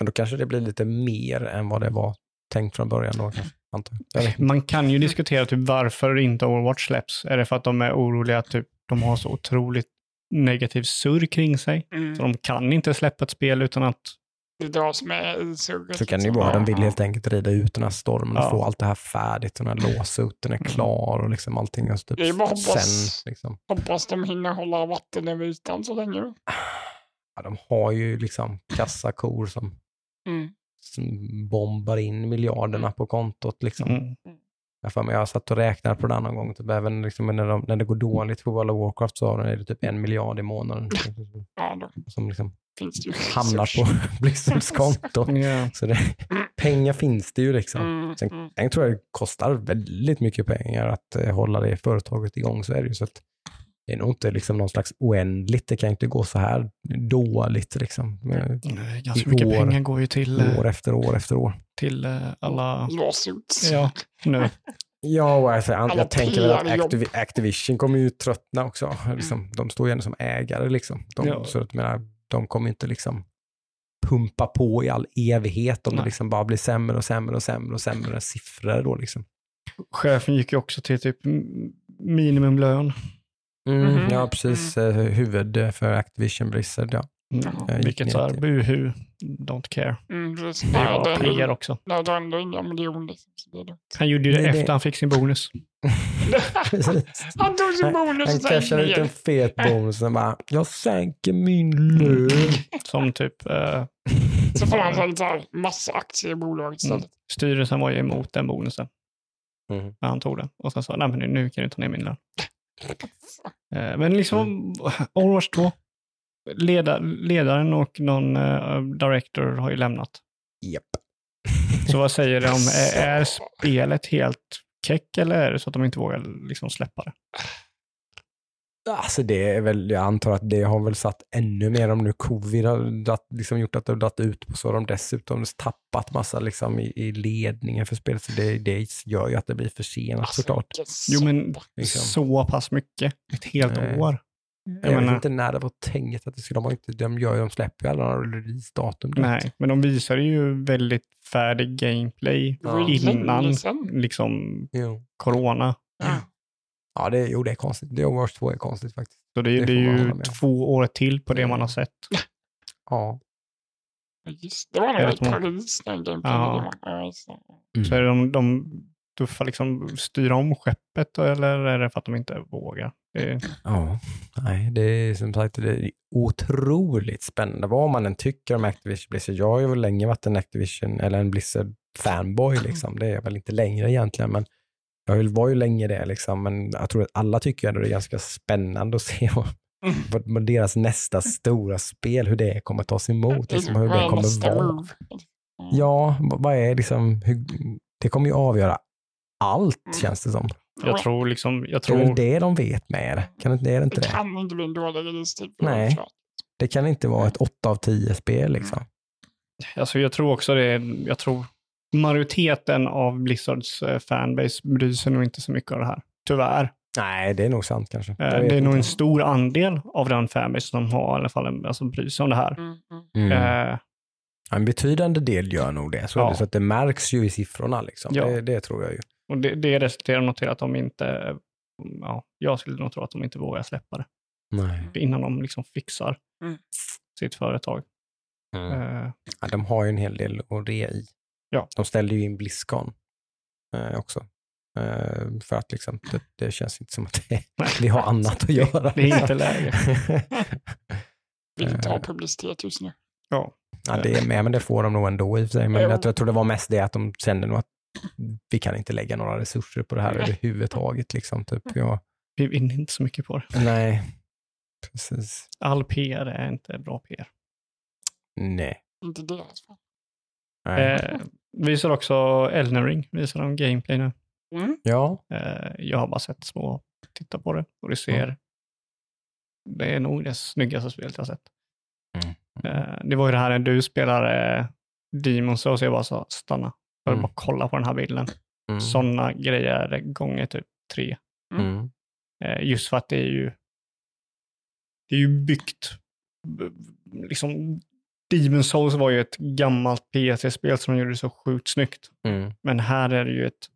[SPEAKER 1] Men då kanske det blir lite mer än vad det var tänkt från början då antar jag.
[SPEAKER 3] Man kan ju diskutera typ varför inte Overwatch släpps. Är det för att de är oroliga typ, de har så otroligt negativ surr kring sig?
[SPEAKER 2] Mm.
[SPEAKER 3] Så de kan inte släppa ett spel utan att
[SPEAKER 2] det dras med i surret.
[SPEAKER 1] Så kan det ju vara. De vill helt enkelt rida ut den här stormen och
[SPEAKER 3] Ja.
[SPEAKER 1] få allt det här färdigt. Och den här låsuten är klar och liksom allting. Och typ
[SPEAKER 2] bara hoppas-
[SPEAKER 1] sen, liksom.
[SPEAKER 2] Hoppas de hinner hålla vatten över ytan så länge. då.
[SPEAKER 1] ja, de har ju liksom kassakor som,
[SPEAKER 2] Mm.
[SPEAKER 1] som bombar in miljarderna på kontot. Liksom.
[SPEAKER 3] Mm.
[SPEAKER 1] Jag, får mig, jag har satt och räknat på det någon gång. Typ, även liksom när, de, när det går dåligt på World of Warcraft så är det typ en miljard i månaden
[SPEAKER 2] Ja, då
[SPEAKER 1] som liksom
[SPEAKER 2] finns det ju
[SPEAKER 1] hamnar på Blizzards konto. Så det, pengar finns det ju liksom.
[SPEAKER 2] Mm,
[SPEAKER 1] Sen-
[SPEAKER 2] mm.
[SPEAKER 1] Jag tror det kostar väldigt mycket pengar att eh, hålla det företaget igång. Så är det ju. Så att det är nog inte liksom någon slags oändligt. Det kan inte gå så här dåligt. Liksom.
[SPEAKER 3] Nej, Ganska
[SPEAKER 1] I
[SPEAKER 3] mycket
[SPEAKER 1] år-
[SPEAKER 3] pengar går ju till, eh,
[SPEAKER 1] År efter år efter år.
[SPEAKER 3] till eh, alla...
[SPEAKER 2] Lawsuits.
[SPEAKER 3] Ja, nu.
[SPEAKER 1] Ja, och alltså, jag, jag tänker väl att. Activi- Activision kommer ju tröttna också. Liksom, de står ju ändå som ägare. Liksom. De,
[SPEAKER 3] Ja.
[SPEAKER 1] Så att, menar, de kommer inte liksom pumpa på i all evighet om det
[SPEAKER 3] Nej.
[SPEAKER 1] liksom bara blir sämre och sämre och sämre och sämre siffror. Då, liksom.
[SPEAKER 3] Chefen gick ju också till typ minimumlön.
[SPEAKER 1] Mm,
[SPEAKER 2] Mhm,
[SPEAKER 1] Ja, precis. Eh, Huvud för Activision Blizzard, ja.
[SPEAKER 3] Mm. Vilket så här, buhu, don't care.
[SPEAKER 2] Mm.
[SPEAKER 3] Det
[SPEAKER 2] det är
[SPEAKER 3] PR också.
[SPEAKER 2] nej, det är inga miljoner. Liksom, det.
[SPEAKER 3] Han gjorde ju det
[SPEAKER 1] det-
[SPEAKER 3] efter han fick sin bonus.
[SPEAKER 2] Han tog sin bonus
[SPEAKER 1] Han
[SPEAKER 2] och sen
[SPEAKER 1] cashade ut en fet bonus och bara, jag sänker min lön.
[SPEAKER 3] Som typ eh,
[SPEAKER 2] Så får han så här massa aktier i bolaget istället.
[SPEAKER 3] Mm. styrelsen var ju emot den bonusen.
[SPEAKER 1] Mm.
[SPEAKER 3] När han tog den. Och sen sa nej men nu- nu kan du ta ner min lön. Eh, men liksom Overwatch 2. Leda, ledaren och någon eh, director har ju lämnat.
[SPEAKER 1] Japp.
[SPEAKER 3] Så vad säger de? Är, är spelet helt keck eller är det så att de inte vågar liksom släppa det?
[SPEAKER 1] Alltså det är väl, jag antar att det har väl satt ännu mer om nu covid har dat, liksom gjort att det har dragit ut på så har de dessutom tappat massa liksom i, i ledningen för spelet. Så det, det gör ju att det blir försenat
[SPEAKER 2] Alltså,
[SPEAKER 1] såklart.
[SPEAKER 2] vilken
[SPEAKER 3] Jo men
[SPEAKER 1] Liksom.
[SPEAKER 3] så pass mycket. Ett helt
[SPEAKER 1] Nej.
[SPEAKER 3] år.
[SPEAKER 1] Jag, vet
[SPEAKER 3] menar-
[SPEAKER 1] inte när det var tänkt att det skulle, de, har inte, de, gör, de släpper ju alla releasedatum.
[SPEAKER 3] Nej, men de visade ju väldigt färdig gameplay
[SPEAKER 1] Ja.
[SPEAKER 3] Innan liksom
[SPEAKER 1] Jo.
[SPEAKER 3] corona.
[SPEAKER 2] Ja.
[SPEAKER 1] Ja, det, jo, det är konstigt. Det Overwatch 2 är konstigt faktiskt.
[SPEAKER 3] Så det,
[SPEAKER 1] Det
[SPEAKER 3] det, är ju två år till på det man har sett.
[SPEAKER 1] Ja.
[SPEAKER 2] Just, det var nog
[SPEAKER 3] Är det
[SPEAKER 2] ett
[SPEAKER 3] som-
[SPEAKER 2] Paris den.
[SPEAKER 3] Ja.
[SPEAKER 1] Mm.
[SPEAKER 3] Så är det de, de tuffar liksom styra om skeppet eller är det för att de inte vågar? Är,
[SPEAKER 1] Ja, nej, det är som sagt det är otroligt spännande. Vad man än tycker om Activision Blizzard. Jag har ju väl länge varit en Activision eller en Blizzard fanboy liksom. Det är jag väl inte längre egentligen, men jag vill- var ju länge det liksom. Men jag tror att alla tycker ändå det är ganska spännande att se vad,
[SPEAKER 2] Mm.
[SPEAKER 1] vad, deras nästa stora spel, hur det kommer tas emot, liksom, hur det kommer vara.
[SPEAKER 2] move?
[SPEAKER 1] Ja, vad är liksom, hur, det kommer ju avgöra allt
[SPEAKER 2] Mm.
[SPEAKER 1] känns det som.
[SPEAKER 3] jag tror liksom, jag
[SPEAKER 1] Det är väl
[SPEAKER 3] tror,
[SPEAKER 1] det de vet med det. Kan inte, är det inte
[SPEAKER 2] Det
[SPEAKER 1] det?
[SPEAKER 2] kan inte bli en dålig release-tid. för
[SPEAKER 1] Nej. Det kan inte vara ett 8 av 10 spel liksom.
[SPEAKER 3] alltså jag tror också det, jag tror majoriteten av Blizzards eh, fanbase bryr sig nog inte så mycket av det här. Tyvärr.
[SPEAKER 1] Nej, det är nog sant kanske.
[SPEAKER 3] Eh, Det är nog en stor andel av den fanbase som har i alla fall en- alltså, bryr sig om det här.
[SPEAKER 2] Mm, mm.
[SPEAKER 1] Mm.
[SPEAKER 3] Eh,
[SPEAKER 1] En betydande del gör nog det. Så,
[SPEAKER 3] Ja.
[SPEAKER 1] det, så att det märks ju i siffrorna. Liksom.
[SPEAKER 3] Ja.
[SPEAKER 1] Det, det tror jag ju.
[SPEAKER 3] och det, det resulterar nog till att de inte, ja, jag skulle nog tro att de inte vågar släppa det
[SPEAKER 1] Nej.
[SPEAKER 3] innan de liksom fixar
[SPEAKER 2] Mm.
[SPEAKER 3] sitt företag. Eh,
[SPEAKER 1] Ja, de har ju en hel del att rea i.
[SPEAKER 3] Ja.
[SPEAKER 1] De ställde ju in Blizzcon eh, också. Eh, för att liksom, det, det känns inte som att det, vi har annat att göra.
[SPEAKER 3] det är inte läge.
[SPEAKER 2] Vill inte ha
[SPEAKER 1] Eh.
[SPEAKER 2] publicitet just nu.
[SPEAKER 3] Ja.
[SPEAKER 1] ja, det är med, men det får de nog ändå i och för sig. Men jag tror, jag tror det var mest det att de kände nog att vi kan inte lägga några resurser på det här
[SPEAKER 2] Nej.
[SPEAKER 1] överhuvudtaget. Liksom, typ. ja,
[SPEAKER 3] Vi vinner inte så mycket på det.
[SPEAKER 1] nej, precis.
[SPEAKER 3] All PR är inte bra PR.
[SPEAKER 1] Nej.
[SPEAKER 2] Inte deras fall.
[SPEAKER 3] Eh, visar också Elden Ring, visar de gameplay nu.
[SPEAKER 2] Mm.
[SPEAKER 1] Ja,
[SPEAKER 3] Eh, jag har bara sett små, titta på det och det ser, det är nog det snyggaste spelet jag har sett.
[SPEAKER 1] Mm.
[SPEAKER 3] Eh, det var ju det här när du spelar eh, Demon Souls, jag bara sa stanna. Jag vill
[SPEAKER 1] Mm.
[SPEAKER 3] bara kolla på den här bilden.
[SPEAKER 1] mm.
[SPEAKER 3] Sådana grejer gånger typ tre.
[SPEAKER 1] Mm.
[SPEAKER 3] Eh, just för att det är ju det är ju byggt liksom Demon Souls var ju ett gammalt PC-spel som gjorde det så sjukt snyggt.
[SPEAKER 1] Mm.
[SPEAKER 3] Men här är det ju ett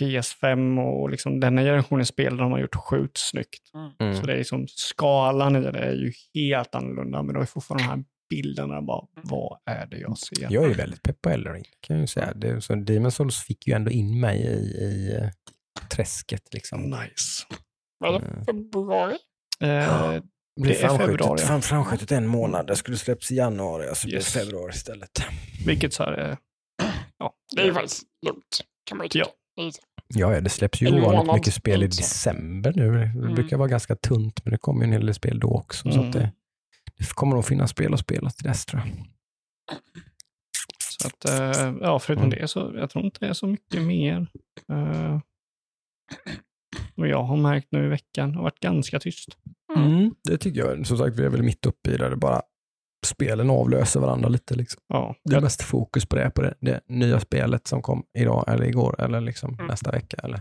[SPEAKER 3] PS5 och liksom denna generationens spel de har gjort sjukt snyggt.
[SPEAKER 1] Mm.
[SPEAKER 3] Så det är liksom skalan i det är ju helt annorlunda, men det är fortfarande de här bilderna bara, vad är det jag ser?
[SPEAKER 1] Jag är ju väldigt pepp på Elden Ring, kan jag ju säga. Det, så Demon's Souls fick ju ändå in mig i, i eh, träsket. Liksom.
[SPEAKER 3] Nice.
[SPEAKER 2] Vad är det?
[SPEAKER 1] Mm.
[SPEAKER 2] Februari?
[SPEAKER 3] Eh,
[SPEAKER 1] Det
[SPEAKER 3] Det är februari.
[SPEAKER 1] Fram, framskjutet en månad. Det skulle släppas i januari, alltså
[SPEAKER 3] Yes.
[SPEAKER 1] blir februari istället.
[SPEAKER 3] vilket så här, ja,
[SPEAKER 2] Det är ju faktiskt lugnt, kan man ju tycka. Så.
[SPEAKER 1] Ja, ja, det släpps ju ovanligt mycket spel i december nu. Det
[SPEAKER 2] Mm.
[SPEAKER 1] brukar vara ganska tunt, men det kommer ju en hel del spel då också. Så
[SPEAKER 3] Mm.
[SPEAKER 1] att det, det kommer nog finnas spel att spela till dess tror jag.
[SPEAKER 3] så att, eh, ja, förutom
[SPEAKER 1] Mm.
[SPEAKER 3] det så jag tror inte det är så mycket mer. Eh, och jag har märkt nu i veckan, har varit ganska tyst.
[SPEAKER 1] Mm. Det tycker jag. Som sagt, vi är väl mitt uppe i det. Det bara spelen avlöser varandra lite. Liksom.
[SPEAKER 3] Ja,
[SPEAKER 1] Det är mest fokus på det, på det, det nya spelet som kom idag eller igår eller liksom
[SPEAKER 2] Mm.
[SPEAKER 1] nästa vecka. Eller.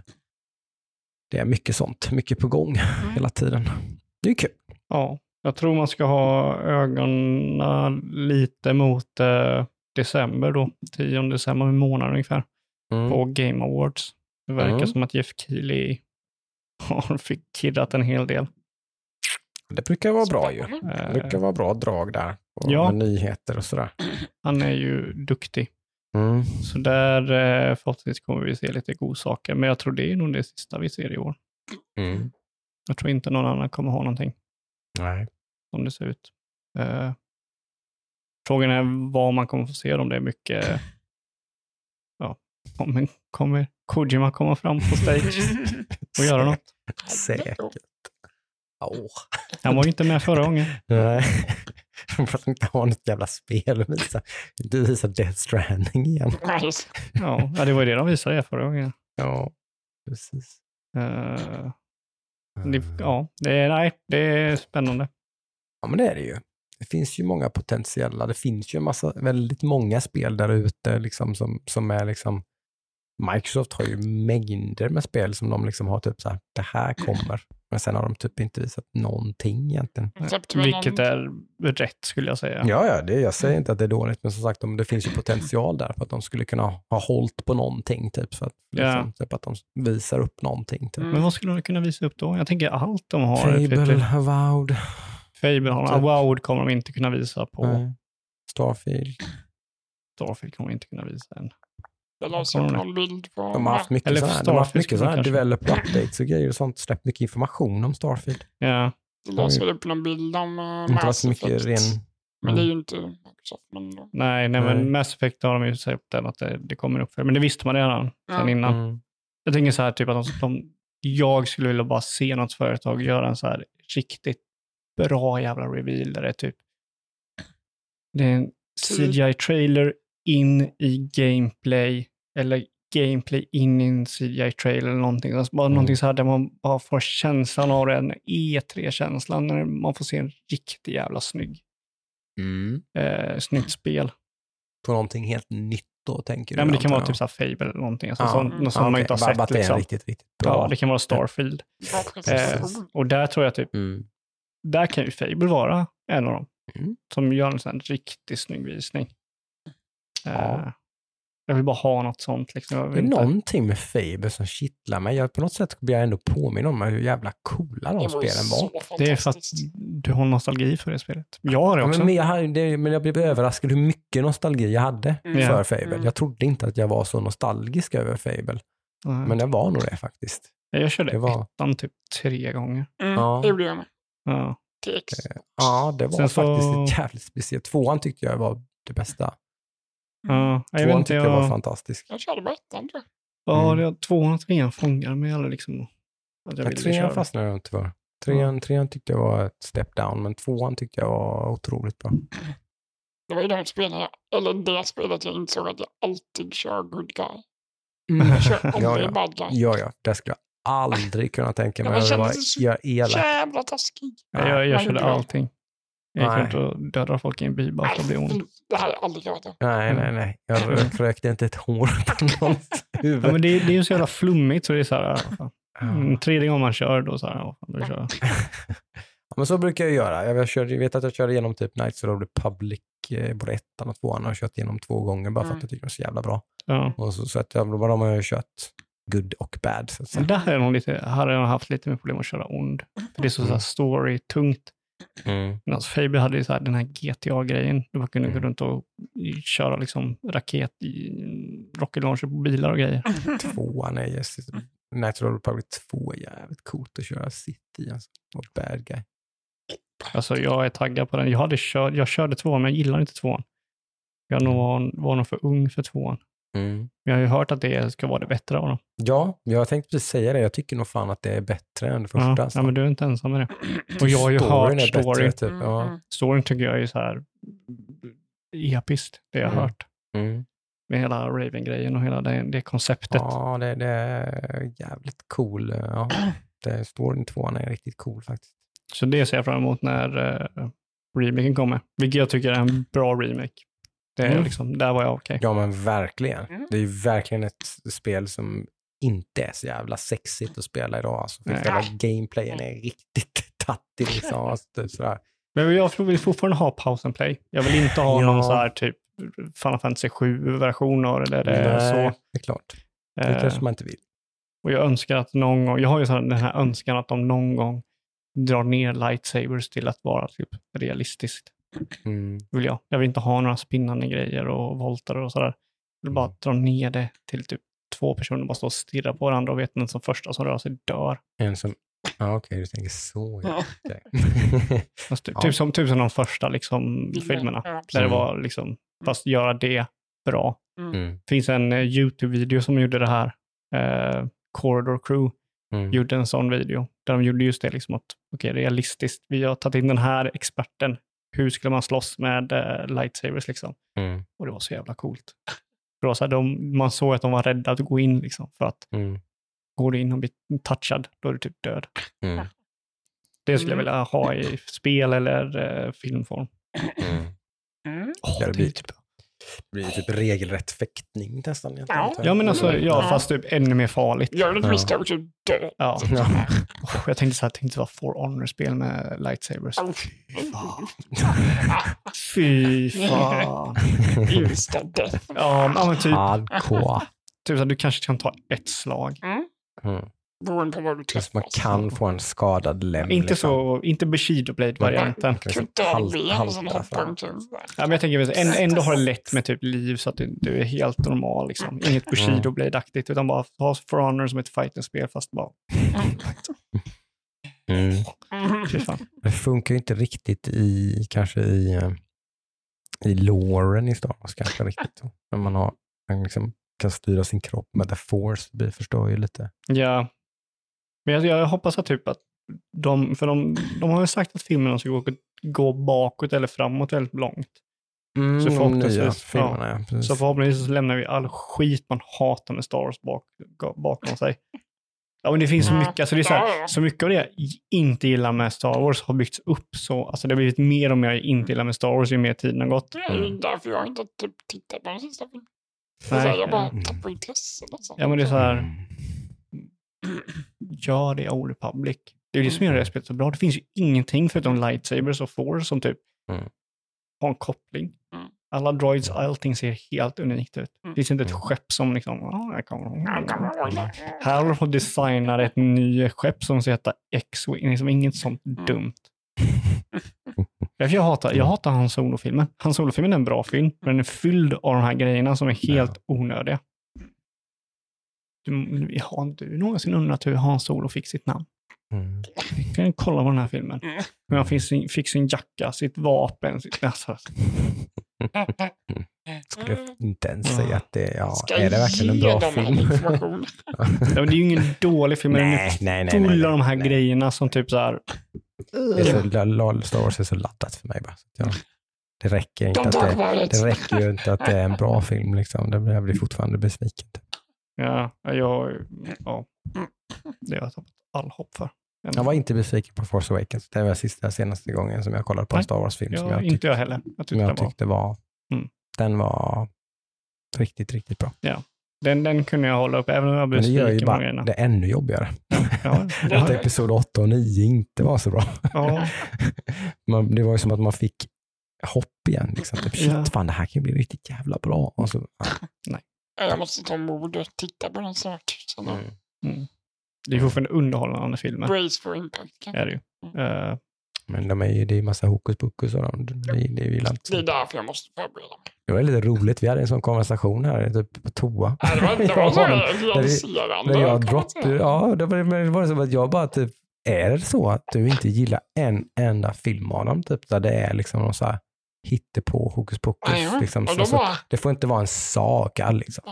[SPEAKER 1] Det är mycket sånt, mycket på gång
[SPEAKER 2] Mm.
[SPEAKER 1] hela tiden. Det är kul.
[SPEAKER 3] ja, jag tror man ska ha ögonen lite mot eh, december då, 10 december, en månad ungefär,
[SPEAKER 1] Mm.
[SPEAKER 3] på Game Awards. Det verkar
[SPEAKER 1] Mm.
[SPEAKER 3] som att Jeff Keely har fick kiddat en hel del.
[SPEAKER 1] Det brukar vara bra ju. Det brukar vara bra drag där. Och
[SPEAKER 3] Ja.
[SPEAKER 1] Nyheter och sådär.
[SPEAKER 3] han är ju duktig.
[SPEAKER 1] Mm.
[SPEAKER 3] Så där eh, förhoppningsvis kommer vi se lite godsaker. Men jag tror det är nog det sista vi ser i år.
[SPEAKER 1] Mm.
[SPEAKER 3] Jag tror inte någon annan kommer ha någonting
[SPEAKER 1] Nej.
[SPEAKER 3] som det ser ut. Eh, frågan är vad man kommer få se om det är mycket. Ja, kommer, kommer Kojima komma fram på stage och göra något?
[SPEAKER 1] Säkert. Åh.
[SPEAKER 3] Han var ju inte med förra gången.
[SPEAKER 1] Nej. De får inte ha något jävla spel och visa. Du visar Death Stranding igen.
[SPEAKER 2] Nice.
[SPEAKER 3] Ja, det var ju det de visade förra gången.
[SPEAKER 1] Ja, precis.
[SPEAKER 3] Eh, det, ja, det är, nej, det är spännande.
[SPEAKER 1] Ja, men det är det ju. Det finns ju många potentiella, det finns ju en massa, väldigt många spel där ute liksom som, som är liksom, Microsoft har ju mängder med spel som de liksom har typ så här, det här kommer. Men sen har de typ inte visat någonting egentligen.
[SPEAKER 2] Släppte väl
[SPEAKER 3] Vilket är rätt skulle jag säga.
[SPEAKER 1] Ja, ja, det, jag säger inte att det är dåligt, men som sagt, de, det finns ju potential där för att de skulle kunna ha hållit på någonting, typ, så att, liksom, typ att de visar upp någonting. Typ.
[SPEAKER 2] Mm.
[SPEAKER 3] Men vad skulle de kunna visa upp då? Jag tänker allt de har.
[SPEAKER 1] Fable, Avowed,
[SPEAKER 3] Fable har.
[SPEAKER 1] Typ.
[SPEAKER 3] Wow kommer de inte kunna visa på.
[SPEAKER 1] nej, Starfield.
[SPEAKER 3] Starfield kommer de inte kunna visa än.
[SPEAKER 2] Jag
[SPEAKER 3] Kommer
[SPEAKER 2] upp
[SPEAKER 3] de?
[SPEAKER 2] någon bild på...
[SPEAKER 1] De har haft mycket
[SPEAKER 3] Eller
[SPEAKER 1] sådana här, de har haft mycket
[SPEAKER 3] kanske-
[SPEAKER 1] developer updates och grejer och sånt, släppt mycket information om Starfield.
[SPEAKER 3] Ja,
[SPEAKER 2] Det lades väl upp någon bild om uh,
[SPEAKER 1] Inte varit mycket ren...
[SPEAKER 2] Men det är ju inte Microsoft. Men då.
[SPEAKER 3] nej, nej,
[SPEAKER 1] Nej.
[SPEAKER 3] men Mass Effect har de ju sagt den att det, det kommer upp för. Men det visste man redan
[SPEAKER 2] Ja.
[SPEAKER 3] sen innan.
[SPEAKER 1] Mm.
[SPEAKER 3] Jag tänker så här, typ att de, de, jag skulle vilja bara se något företag göra en så här riktigt bra jävla reveal där det är typ det är en CGI-trailer in i gameplay eller gameplay in i en CGI-trailer eller någonting. Alltså bara
[SPEAKER 1] Mm.
[SPEAKER 3] någonting så här där man bara får känslan av den E3-känslan när man får se en riktigt jävla snygg,
[SPEAKER 1] Mm.
[SPEAKER 3] eh, snyggt spel.
[SPEAKER 1] På någonting helt nytt då, tänker du?
[SPEAKER 3] Ja, men det kan vara
[SPEAKER 1] jag.
[SPEAKER 3] typ så här Fable eller någonting. Alltså,
[SPEAKER 1] Ja.
[SPEAKER 3] något som
[SPEAKER 1] Ja,
[SPEAKER 3] man inte har sett.
[SPEAKER 1] bara
[SPEAKER 3] liksom.
[SPEAKER 1] riktigt, riktigt bra.
[SPEAKER 3] Ja, det kan vara Starfield. Eh, och där tror jag typ
[SPEAKER 1] Mm.
[SPEAKER 3] där kan ju Fable vara en av dem.
[SPEAKER 1] Mm.
[SPEAKER 3] Som gör en sån riktigt snygg visning.
[SPEAKER 1] Ja.
[SPEAKER 3] Eh, jag vill bara ha något sånt. Liksom.
[SPEAKER 1] Det är
[SPEAKER 3] inte-
[SPEAKER 1] någonting med Fable som kittlar mig. Jag, på något sätt blir jag ändå påminn om hur jävla coola de
[SPEAKER 2] Det
[SPEAKER 1] spelen var.
[SPEAKER 3] Det är för att du har nostalgi för det spelet. Jag har det
[SPEAKER 1] Ja,
[SPEAKER 3] också.
[SPEAKER 1] men, men, jag, hade- det, men jag blev överraskad hur mycket nostalgi jag hade
[SPEAKER 2] Mm.
[SPEAKER 3] Ja.
[SPEAKER 1] för Fable.
[SPEAKER 2] Mm.
[SPEAKER 1] Jag trodde inte att jag var så nostalgisk över Fable,
[SPEAKER 3] Nej.
[SPEAKER 1] men jag var nog det faktiskt.
[SPEAKER 3] jag körde
[SPEAKER 1] det var-
[SPEAKER 3] ettan typ tre gånger.
[SPEAKER 2] Mm,
[SPEAKER 1] Ja.
[SPEAKER 2] Det gjorde jag med.
[SPEAKER 3] Ja.
[SPEAKER 2] TX.
[SPEAKER 1] Ja, det var
[SPEAKER 3] Sen så-
[SPEAKER 1] faktiskt jävligt speciellt. Tvåan tyckte jag var det bästa.
[SPEAKER 3] Ja, jag vet
[SPEAKER 1] Tvåan
[SPEAKER 3] inte,
[SPEAKER 1] tyckte jag var
[SPEAKER 3] jag,
[SPEAKER 1] fantastisk.
[SPEAKER 2] Jag körde bara ettan tror jag.
[SPEAKER 3] ja,
[SPEAKER 1] Mm.
[SPEAKER 3] det, tvåan och trean fångar mig aldrig liksom. Att jag
[SPEAKER 1] Ja, trean fastnade jag inte för. Trean, trean tyckte jag var ett step down, men tvåan tyckte jag var otroligt bra.
[SPEAKER 2] Det var ju de spelen jag, eller det spelet jag insåg att jag alltid kör good guy.
[SPEAKER 1] Mm.
[SPEAKER 2] Jag kör aldrig
[SPEAKER 1] ja, ja.
[SPEAKER 2] bad guy.
[SPEAKER 1] ja, ja, det skulle jag aldrig kunna tänka mig. Jag
[SPEAKER 2] så
[SPEAKER 1] jag är elak.
[SPEAKER 2] Jävla taskig.
[SPEAKER 3] Ja, jag, jag körde allting. Jag gick
[SPEAKER 1] Nej.
[SPEAKER 3] runt och dödade folk i en by bara för att bli ond.
[SPEAKER 2] Det hade jag aldrig gjort.
[SPEAKER 1] Nej, nej, nej. Jag rök- rökte inte ett hår på någons
[SPEAKER 3] Ja,
[SPEAKER 1] huvud.
[SPEAKER 3] men det, det är ju så jävla flummigt så det är så här, ja, mm,
[SPEAKER 1] Ja.
[SPEAKER 3] tredje gången man kör då så här, ja, då kör jag.
[SPEAKER 1] Ja, men så brukar jag göra. Jag, körde, jag vet att jag körde igenom typ Knights of the Republic, eh, både ettan och tvåan har jag kört igenom två gånger bara för
[SPEAKER 2] Mm.
[SPEAKER 1] att jag tycker det är så jävla bra.
[SPEAKER 3] Ja.
[SPEAKER 1] Och så, så att jag, bara de har jag kört good och bad. Så att säga.
[SPEAKER 3] Där har jag nog lite, hade jag haft lite mer problem att köra ond. För det är så, så här
[SPEAKER 1] Mm.
[SPEAKER 3] story-tungt.
[SPEAKER 1] Mm.
[SPEAKER 3] Men alltså Fable hade ju så här, den här GTA-grejen. Du bara kunde gå
[SPEAKER 1] Mm.
[SPEAKER 3] runt och köra liksom raket i rocket launcher på bilar och grejer.
[SPEAKER 1] Tvåan är just Natural Republic 2 är jävligt coolt att köra City alltså. Och bad guy.
[SPEAKER 3] Alltså jag är taggad på den. Jag, hade kört, jag körde tvåan, men jag gillar inte tvåan. Jag nog var, var nog för ung för tvåan.
[SPEAKER 1] Mm.
[SPEAKER 3] Jag har ju hört att det ska vara det bättre av dem.
[SPEAKER 1] Ja, jag tänkte precis säga det. Jag tycker nog fan att det är bättre än det första.
[SPEAKER 3] Ja,
[SPEAKER 1] alltså.
[SPEAKER 3] ja, men du är inte ensam med det. Och jag har ju
[SPEAKER 1] Storyn
[SPEAKER 3] hört
[SPEAKER 1] bättre,
[SPEAKER 3] storyn.
[SPEAKER 1] Typ. Ja.
[SPEAKER 2] Mm.
[SPEAKER 3] Storyn tycker jag är så här episkt, det jag har
[SPEAKER 1] Mm.
[SPEAKER 3] hört.
[SPEAKER 1] Mm.
[SPEAKER 3] Med hela Raven-grejen och hela det, det konceptet.
[SPEAKER 1] Ja, det, det är jävligt cool. Ja, det storyn tvåan är riktigt cool faktiskt.
[SPEAKER 3] Så det ser jag fram emot när uh, remaken kommer. Vilket jag tycker är en bra remake. Det är
[SPEAKER 1] Mm.
[SPEAKER 3] liksom, där var jag okej.
[SPEAKER 1] Ja, men verkligen.
[SPEAKER 2] Mm.
[SPEAKER 1] Det är ju verkligen ett spel som inte är så jävla sexigt att spela idag. Alltså, för själva gameplayen är riktigt tattig. Liksom. Alltså, typ sådär.
[SPEAKER 3] Men jag vill fortfarande ha Pause and Play. Jag vill inte ha
[SPEAKER 1] Ja.
[SPEAKER 3] någon så här typ Final Fantasy 7-versioner eller
[SPEAKER 1] Nej,
[SPEAKER 3] så.
[SPEAKER 1] det är klart. Det
[SPEAKER 3] Eh,
[SPEAKER 1] kanske man inte vill.
[SPEAKER 3] och jag önskar att någon gång, jag har ju så här, den här önskan att de någon gång drar ner lightsabers till att vara typ realistiskt.
[SPEAKER 1] Mm.
[SPEAKER 3] Vill jag. jag vill inte ha några spinnande grejer och voltar och sådär. Jag vill bara
[SPEAKER 1] Mm.
[SPEAKER 3] dra ner det till typ två personer bara står och stirrar på varandra och vet den som första som rör sig dör.
[SPEAKER 1] En som... Ja, okej, du tänker så. Ja.
[SPEAKER 3] Fast typ,
[SPEAKER 1] Ja.
[SPEAKER 3] typ, som, typ som de första liksom, filmerna.
[SPEAKER 2] Ja.
[SPEAKER 3] Där det
[SPEAKER 1] Mm.
[SPEAKER 3] var liksom, fast göra det bra.
[SPEAKER 1] mm.
[SPEAKER 3] Det finns en eh, YouTube-video som gjorde det här. Eh, Corridor Crew
[SPEAKER 1] Mm.
[SPEAKER 3] gjorde en sån video. Där de gjorde just det, liksom att okej, realistiskt. Vi har tagit in den här experten. Hur skulle man slåss med eh, lightsabers liksom?
[SPEAKER 1] Mm.
[SPEAKER 3] Och det var så jävla coolt. För så här, de, man såg att de var rädda att gå in liksom. För att
[SPEAKER 1] Mm.
[SPEAKER 3] går du in och blir touchad, då är du typ död.
[SPEAKER 1] Mm.
[SPEAKER 3] Det skulle jag
[SPEAKER 2] Mm.
[SPEAKER 3] vilja ha i spel eller eh, filmform.
[SPEAKER 1] Mm.
[SPEAKER 2] Mm.
[SPEAKER 3] Oh,
[SPEAKER 1] det blir typ, det blir typ regelrätt fäktning nästan.
[SPEAKER 2] Ja.
[SPEAKER 3] Ja, men alltså, ja,
[SPEAKER 2] Ja.
[SPEAKER 3] fast typ ännu mer farligt.
[SPEAKER 2] Gör det
[SPEAKER 1] Ja.
[SPEAKER 2] misstag så dö.
[SPEAKER 3] Ja.
[SPEAKER 1] Ja.
[SPEAKER 3] Oh, jag tänkte så här, tänkte det var For Honor-spel med lightsabers. Fy fan.
[SPEAKER 2] Insta death.
[SPEAKER 3] Ja, ja, men typ,
[SPEAKER 1] Hardcore.
[SPEAKER 3] typ så här, du kanske kan ta ett slag.
[SPEAKER 1] Mm.
[SPEAKER 2] Beroende på vad du
[SPEAKER 1] Fast man kan få en skadad lem.
[SPEAKER 3] Inte
[SPEAKER 1] liksom.
[SPEAKER 3] så, inte Bushido Blade-varianten.
[SPEAKER 1] Kan
[SPEAKER 2] Kutta av
[SPEAKER 1] halt-
[SPEAKER 2] ben
[SPEAKER 1] halta
[SPEAKER 2] som hoppar
[SPEAKER 1] fram.
[SPEAKER 2] omkring.
[SPEAKER 3] Ja, men jag tänker att en- ändå har det lätt med typ liv så att du, du är helt normal. Liksom. Inget Bushido Blade-aktigt, utan bara ha For Honor som ett fighting-spel fast bara...
[SPEAKER 1] Mm.
[SPEAKER 2] Mm.
[SPEAKER 1] Det funkar ju inte riktigt i, kanske i, eh, i loren i Star Wars kanske riktigt. När man har, man liksom kan styra sin kropp med the force, det förstår ju lite.
[SPEAKER 3] Ja. Men jag, jag hoppas att typ att de, för de, de har ju sagt att filmerna ska gå, gå bakåt eller framåt väldigt långt.
[SPEAKER 1] Mm,
[SPEAKER 3] Så förhoppningsvis-
[SPEAKER 1] nya filmerna, ja.
[SPEAKER 3] Så förhoppningsvis så lämnar vi all skit man hatar med Star Wars bak, bakom sig. Ja, men det finns så
[SPEAKER 2] Ja.
[SPEAKER 3] mycket, alltså det är så, här, så mycket av det jag inte gillar med Star Wars har byggts upp så, alltså det har blivit mer och mer jag inte gillar med Star Wars ju mer tiden har gått.
[SPEAKER 2] Det är ju därför jag inte typ tittat på den sista filmen.
[SPEAKER 3] Nej,
[SPEAKER 2] jag bara
[SPEAKER 1] Mm.
[SPEAKER 2] tappar intresse. Liksom.
[SPEAKER 3] Ja, men det är så här,
[SPEAKER 1] Mm.
[SPEAKER 3] gör det Old Republic. Det är det som gör det här spelet så bra. Det finns ju ingenting förutom lightsabers och force som typ
[SPEAKER 1] Mm.
[SPEAKER 3] har en koppling.
[SPEAKER 2] Mm.
[SPEAKER 3] Alla droids, allting ser helt unikt ut. Det finns inte ett
[SPEAKER 1] Mm.
[SPEAKER 3] skepp som liksom, "Ja, jag kommer
[SPEAKER 2] ihåg det.
[SPEAKER 3] Här håller de på att designa ett nytt skepp som ska heta X-Wing. Liksom inget sånt dumt. Jag hatar, jag hatar Han Solo-filmen. Han Solo-filmen är en bra film, men den är fylld av de här grejerna som är helt onödiga. Du, har du någonsin undrat hur Han Solo fick sitt namn?
[SPEAKER 1] Mm.
[SPEAKER 3] kan ju kolla på den här filmen.
[SPEAKER 2] Mm.
[SPEAKER 3] Hur han fick sin, fick sin jacka, sitt vapen. Sitt, alltså,
[SPEAKER 1] Skulle jag
[SPEAKER 2] Mm.
[SPEAKER 1] inte ens säga att det ja,
[SPEAKER 2] Ska
[SPEAKER 1] är det verkligen en bra film?
[SPEAKER 3] ja, men det är ju ingen dålig film, men den är
[SPEAKER 1] nej, nej, nej. nej,
[SPEAKER 3] full av de här
[SPEAKER 1] nej.
[SPEAKER 3] grejerna som typ så här...
[SPEAKER 1] Det är så, Star Wars är så laddat för mig bara. Så jag, det räcker inte att det, det räcker ju inte att det är en bra film liksom. Det blir- Jag blir fortfarande besviken. typ.
[SPEAKER 3] Ja, jag... Ja. Det har jag tappat all hopp för.
[SPEAKER 1] Jag var inte besviken på Force Awakens. Det var sista senaste gången som jag kollade på en
[SPEAKER 3] Nej.
[SPEAKER 1] Star Wars-film som
[SPEAKER 3] Ja,
[SPEAKER 1] jag,
[SPEAKER 3] inte
[SPEAKER 1] tyckte,
[SPEAKER 3] jag heller. Jag
[SPEAKER 1] som
[SPEAKER 3] tyckte
[SPEAKER 1] jag
[SPEAKER 3] den, var,
[SPEAKER 1] tyckte var,
[SPEAKER 3] Mm.
[SPEAKER 1] den var riktigt, riktigt bra.
[SPEAKER 3] den, den kunde jag hålla upp, även om jag blev
[SPEAKER 1] Men det gör ju
[SPEAKER 3] besviken
[SPEAKER 1] bara
[SPEAKER 3] grejerna.
[SPEAKER 1] det ännu jobbigare.
[SPEAKER 3] Ja,
[SPEAKER 1] Att episod 8 och 9 inte var så bra.
[SPEAKER 3] ja,
[SPEAKER 1] Man, det var ju som att man fick hopp igen. Liksom. Typ, shit,
[SPEAKER 3] Ja.
[SPEAKER 1] fan det här kan ju bli riktigt jävla bra. Och så, ja.
[SPEAKER 2] Jag måste ta mod och titta på den snart. Då-
[SPEAKER 1] mm.
[SPEAKER 3] det är fortfarande underhållande filmer.
[SPEAKER 2] Brace for impact. kanske.
[SPEAKER 3] Är det ju. Eh,
[SPEAKER 1] Men de är ju, det är ju massa hokus pokus och de, det, det är ju
[SPEAKER 2] Det är därför jag måste förbereda mig.
[SPEAKER 1] Det var lite roligt, vi hade en sån konversation här typ på toa.
[SPEAKER 2] Nej, Det var, det var så realiserande.
[SPEAKER 1] Där jag
[SPEAKER 2] säga.
[SPEAKER 1] ja, det var, men det var som att jag bara typ, är det så att du inte gillar en enda film av dem, typ, där det är liksom någon så här hittepå hokus pokus.
[SPEAKER 2] Ja,
[SPEAKER 1] liksom, så,
[SPEAKER 2] bara,
[SPEAKER 1] det får inte vara en saga liksom.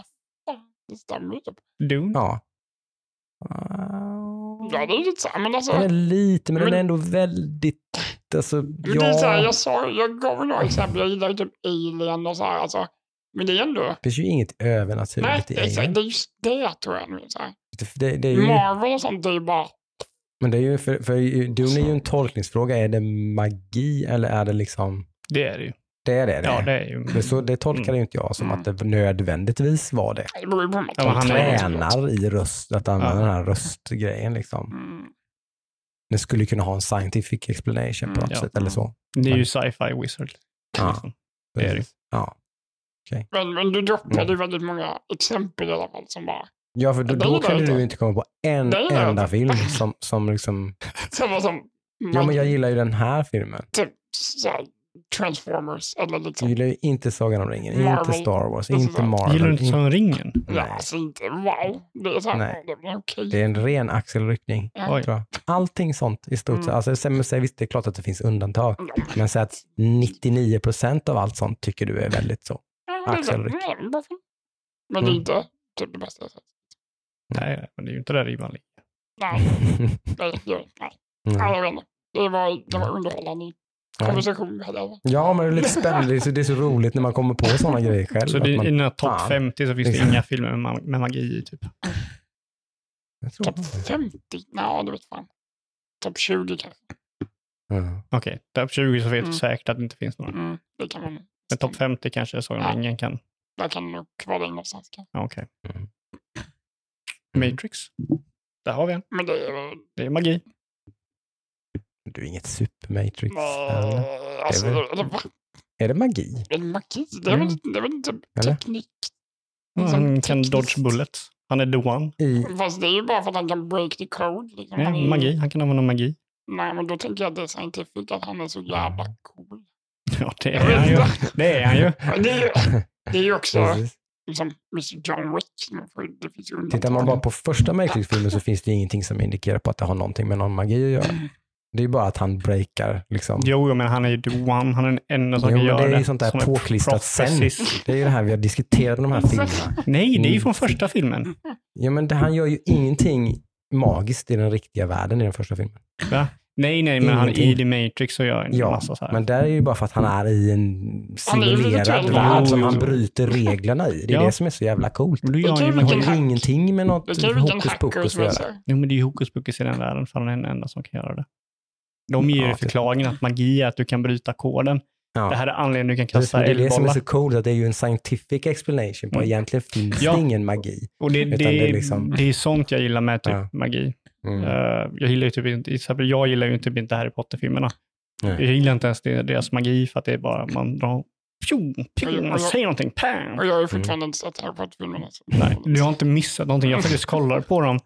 [SPEAKER 2] typ.
[SPEAKER 3] Dune.
[SPEAKER 1] Ja.
[SPEAKER 2] Ja, det är lite så här, men alltså.
[SPEAKER 1] Den är lite, men, den
[SPEAKER 2] Men-
[SPEAKER 1] är ändå väldigt, alltså,
[SPEAKER 2] Men det är så här,
[SPEAKER 1] ja.
[SPEAKER 2] jag, sa, jag gav några exempel, jag gillar ju typ Alien och så här, alltså. Men det är ändå,
[SPEAKER 1] Det finns ju inget
[SPEAKER 2] nej,
[SPEAKER 1] övernaturligt i
[SPEAKER 2] det är, så-
[SPEAKER 1] Alien.
[SPEAKER 2] det är just det tror jag. Så här.
[SPEAKER 1] Det, det, det är ju,
[SPEAKER 2] Marvel och sånt, det är ju bara,
[SPEAKER 1] men det är ju, för, för Dune är ju en tolkningsfråga. Är det magi eller är det liksom,
[SPEAKER 3] Det är det ju.
[SPEAKER 1] det är det det
[SPEAKER 3] Ja, det är ju.
[SPEAKER 1] Det, så, det tolkar
[SPEAKER 3] Mm.
[SPEAKER 1] ju inte jag som
[SPEAKER 2] Mm.
[SPEAKER 1] att det nödvändigtvis var det.
[SPEAKER 2] på
[SPEAKER 3] Ja, han
[SPEAKER 1] Tränar i röst, att använda
[SPEAKER 3] Ja.
[SPEAKER 1] den här röstgrejen liksom.
[SPEAKER 2] Mm.
[SPEAKER 1] Det skulle kunna ha en scientific explanation på
[SPEAKER 2] Mm,
[SPEAKER 1] något
[SPEAKER 3] ja.
[SPEAKER 1] sätt eller så.
[SPEAKER 3] Det är ju sci-fi wizard.
[SPEAKER 1] Ja.
[SPEAKER 3] Liksom. Det är det.
[SPEAKER 1] Ja.
[SPEAKER 2] Men, men du droppade
[SPEAKER 1] Mm.
[SPEAKER 2] ju väldigt många exempel i alla fall som bara,
[SPEAKER 1] Ja, för då, då kunde du inte komma på en enda film som, som liksom,
[SPEAKER 2] som var som,
[SPEAKER 1] ja men jag gillar ju den här filmen.
[SPEAKER 2] typ så här, Transformers eller
[SPEAKER 1] Jag
[SPEAKER 2] liksom.
[SPEAKER 1] gillar ju inte Sagan om ringen, inte
[SPEAKER 2] Marvel.
[SPEAKER 1] Star Wars,
[SPEAKER 2] Det är
[SPEAKER 1] inte
[SPEAKER 2] så-
[SPEAKER 1] Marvel.
[SPEAKER 3] Gillar du inte
[SPEAKER 1] in-
[SPEAKER 3] som ringen?
[SPEAKER 2] Ja,
[SPEAKER 1] Nej,
[SPEAKER 2] alltså inte wow. Det är så här,
[SPEAKER 1] Nej.
[SPEAKER 2] det är okej.
[SPEAKER 1] det är en ren axelryckning.
[SPEAKER 2] Ja.
[SPEAKER 1] Allting sånt i stort sett.
[SPEAKER 2] Mm.
[SPEAKER 1] Alltså, sen, säg, visst, det är klart att det finns undantag.
[SPEAKER 2] Ja,
[SPEAKER 1] Men säg att 99 procent av allt sånt tycker du är väldigt så.
[SPEAKER 2] ja,
[SPEAKER 1] Axelryck.
[SPEAKER 2] men det är
[SPEAKER 1] Mm.
[SPEAKER 2] inte typ det bästa jag sett.
[SPEAKER 3] Nej, men det är ju inte där ribban ligger.
[SPEAKER 2] Nej, nej, det- nej.
[SPEAKER 1] Mm.
[SPEAKER 2] Vet inte. Det var, det var underhållande. Konversation vi hade.
[SPEAKER 1] Ja, men det är lite spännande. Det är så, det är så roligt när man kommer på sådana grejer själv.
[SPEAKER 3] Så det,
[SPEAKER 1] man,
[SPEAKER 3] i den här topp
[SPEAKER 1] fan.
[SPEAKER 3] 50 så finns det inga filmer med, med magi i typ.
[SPEAKER 2] Topp
[SPEAKER 1] det.
[SPEAKER 2] 50? Nej, det vet fan. Topp 20 kanske.
[SPEAKER 1] Mm.
[SPEAKER 3] Okej, topp 20 så vet
[SPEAKER 2] Mm.
[SPEAKER 3] du säkert att det inte finns några.
[SPEAKER 2] Mm, det kan man.
[SPEAKER 3] Men topp 50 kanske så
[SPEAKER 2] Ja.
[SPEAKER 3] ingen kan.
[SPEAKER 2] Där kan nog vara det någonstans.
[SPEAKER 3] Okej.
[SPEAKER 1] Mm.
[SPEAKER 3] Matrix. Där har vi en.
[SPEAKER 2] Men det är.
[SPEAKER 3] Det är magi.
[SPEAKER 1] Du är inget supermatrix. eller?
[SPEAKER 2] Uh, alltså,
[SPEAKER 1] är
[SPEAKER 2] det
[SPEAKER 1] väl-
[SPEAKER 2] är, det,
[SPEAKER 1] magi?
[SPEAKER 2] är magi. Det är väl,
[SPEAKER 1] Mm.
[SPEAKER 2] det är väl inte
[SPEAKER 1] Eller?
[SPEAKER 2] teknik.
[SPEAKER 3] Mm,
[SPEAKER 2] Som
[SPEAKER 3] Han kan dodge bullets. Han är the one.
[SPEAKER 1] I,
[SPEAKER 2] Fast det är ju bara för att han kan break the code. Liksom.
[SPEAKER 3] Ja,
[SPEAKER 2] Han är
[SPEAKER 3] magi. Han kan använda magi.
[SPEAKER 2] Nej, men då tänker jag att det är scientific att han är så jävla cool.
[SPEAKER 3] Ja, det är han ju. Det är han ju.
[SPEAKER 2] Det är ju, det är ju också liksom Mr John Wick.
[SPEAKER 1] Tittar man bara på första Matrix-filmen så finns det ingenting som indikerar på att det har någonting med någon magi att göra. Det är ju bara att han breakar liksom.
[SPEAKER 3] Jo, jo, men han är ju the one. Han är den enda som
[SPEAKER 1] Jo,
[SPEAKER 3] kan göra
[SPEAKER 1] det
[SPEAKER 3] det.
[SPEAKER 1] är ju sånt där påklistrat sen. Det är ju det här vi har diskuterat de här filmerna.
[SPEAKER 3] Nej, det är ju
[SPEAKER 1] Mm.
[SPEAKER 3] från första filmen.
[SPEAKER 1] Ja, men det, han gör ju ingenting magiskt i den riktiga världen i den första filmen.
[SPEAKER 3] Va? Nej, nej, men han
[SPEAKER 1] Ingenting.
[SPEAKER 3] i The Matrix så gör en
[SPEAKER 1] Ja,
[SPEAKER 3] massa så här.
[SPEAKER 1] men där är ju bara för att han är i en
[SPEAKER 2] Han
[SPEAKER 1] simulerad värld som han bryter reglerna i. Det är
[SPEAKER 3] Ja.
[SPEAKER 1] det som är så jävla coolt.
[SPEAKER 3] Gör
[SPEAKER 2] Det
[SPEAKER 3] han
[SPEAKER 1] har ju ingenting med något hokus pokus att göra.
[SPEAKER 3] Jo, men det är ju hokus pokus i den världen, för han är den enda som kan göra det. De ger
[SPEAKER 1] Ja,
[SPEAKER 3] ju
[SPEAKER 1] för-
[SPEAKER 3] förklaringen att magi är att du kan bryta koden.
[SPEAKER 1] Ja.
[SPEAKER 3] Det här är anledningen du kan kasta
[SPEAKER 1] men det är det som är
[SPEAKER 3] eldbollar.
[SPEAKER 1] så coolt, att det är ju en scientific explanation på
[SPEAKER 3] Mm.
[SPEAKER 1] egentligen finns
[SPEAKER 3] Ja.
[SPEAKER 1] det ingen magi.
[SPEAKER 3] Och det, det,
[SPEAKER 1] Utan det
[SPEAKER 3] det,
[SPEAKER 1] är
[SPEAKER 3] är
[SPEAKER 1] liksom-
[SPEAKER 3] sånt jag gillar med typ
[SPEAKER 1] Ja.
[SPEAKER 3] magi.
[SPEAKER 1] Mm.
[SPEAKER 3] Eh, jag gillar ju typ inte, jag gillar ju typ inte Harry Potter-filmerna. Jag gillar inte ens det, deras magi för att det är bara man drar pjong, pjong, man säger någonting, pang.
[SPEAKER 2] Och jag har ju fortfarande inte sett Harry Potter-filmerna.
[SPEAKER 3] Nej, du har inte missat någonting. Jag faktiskt kollar på dem.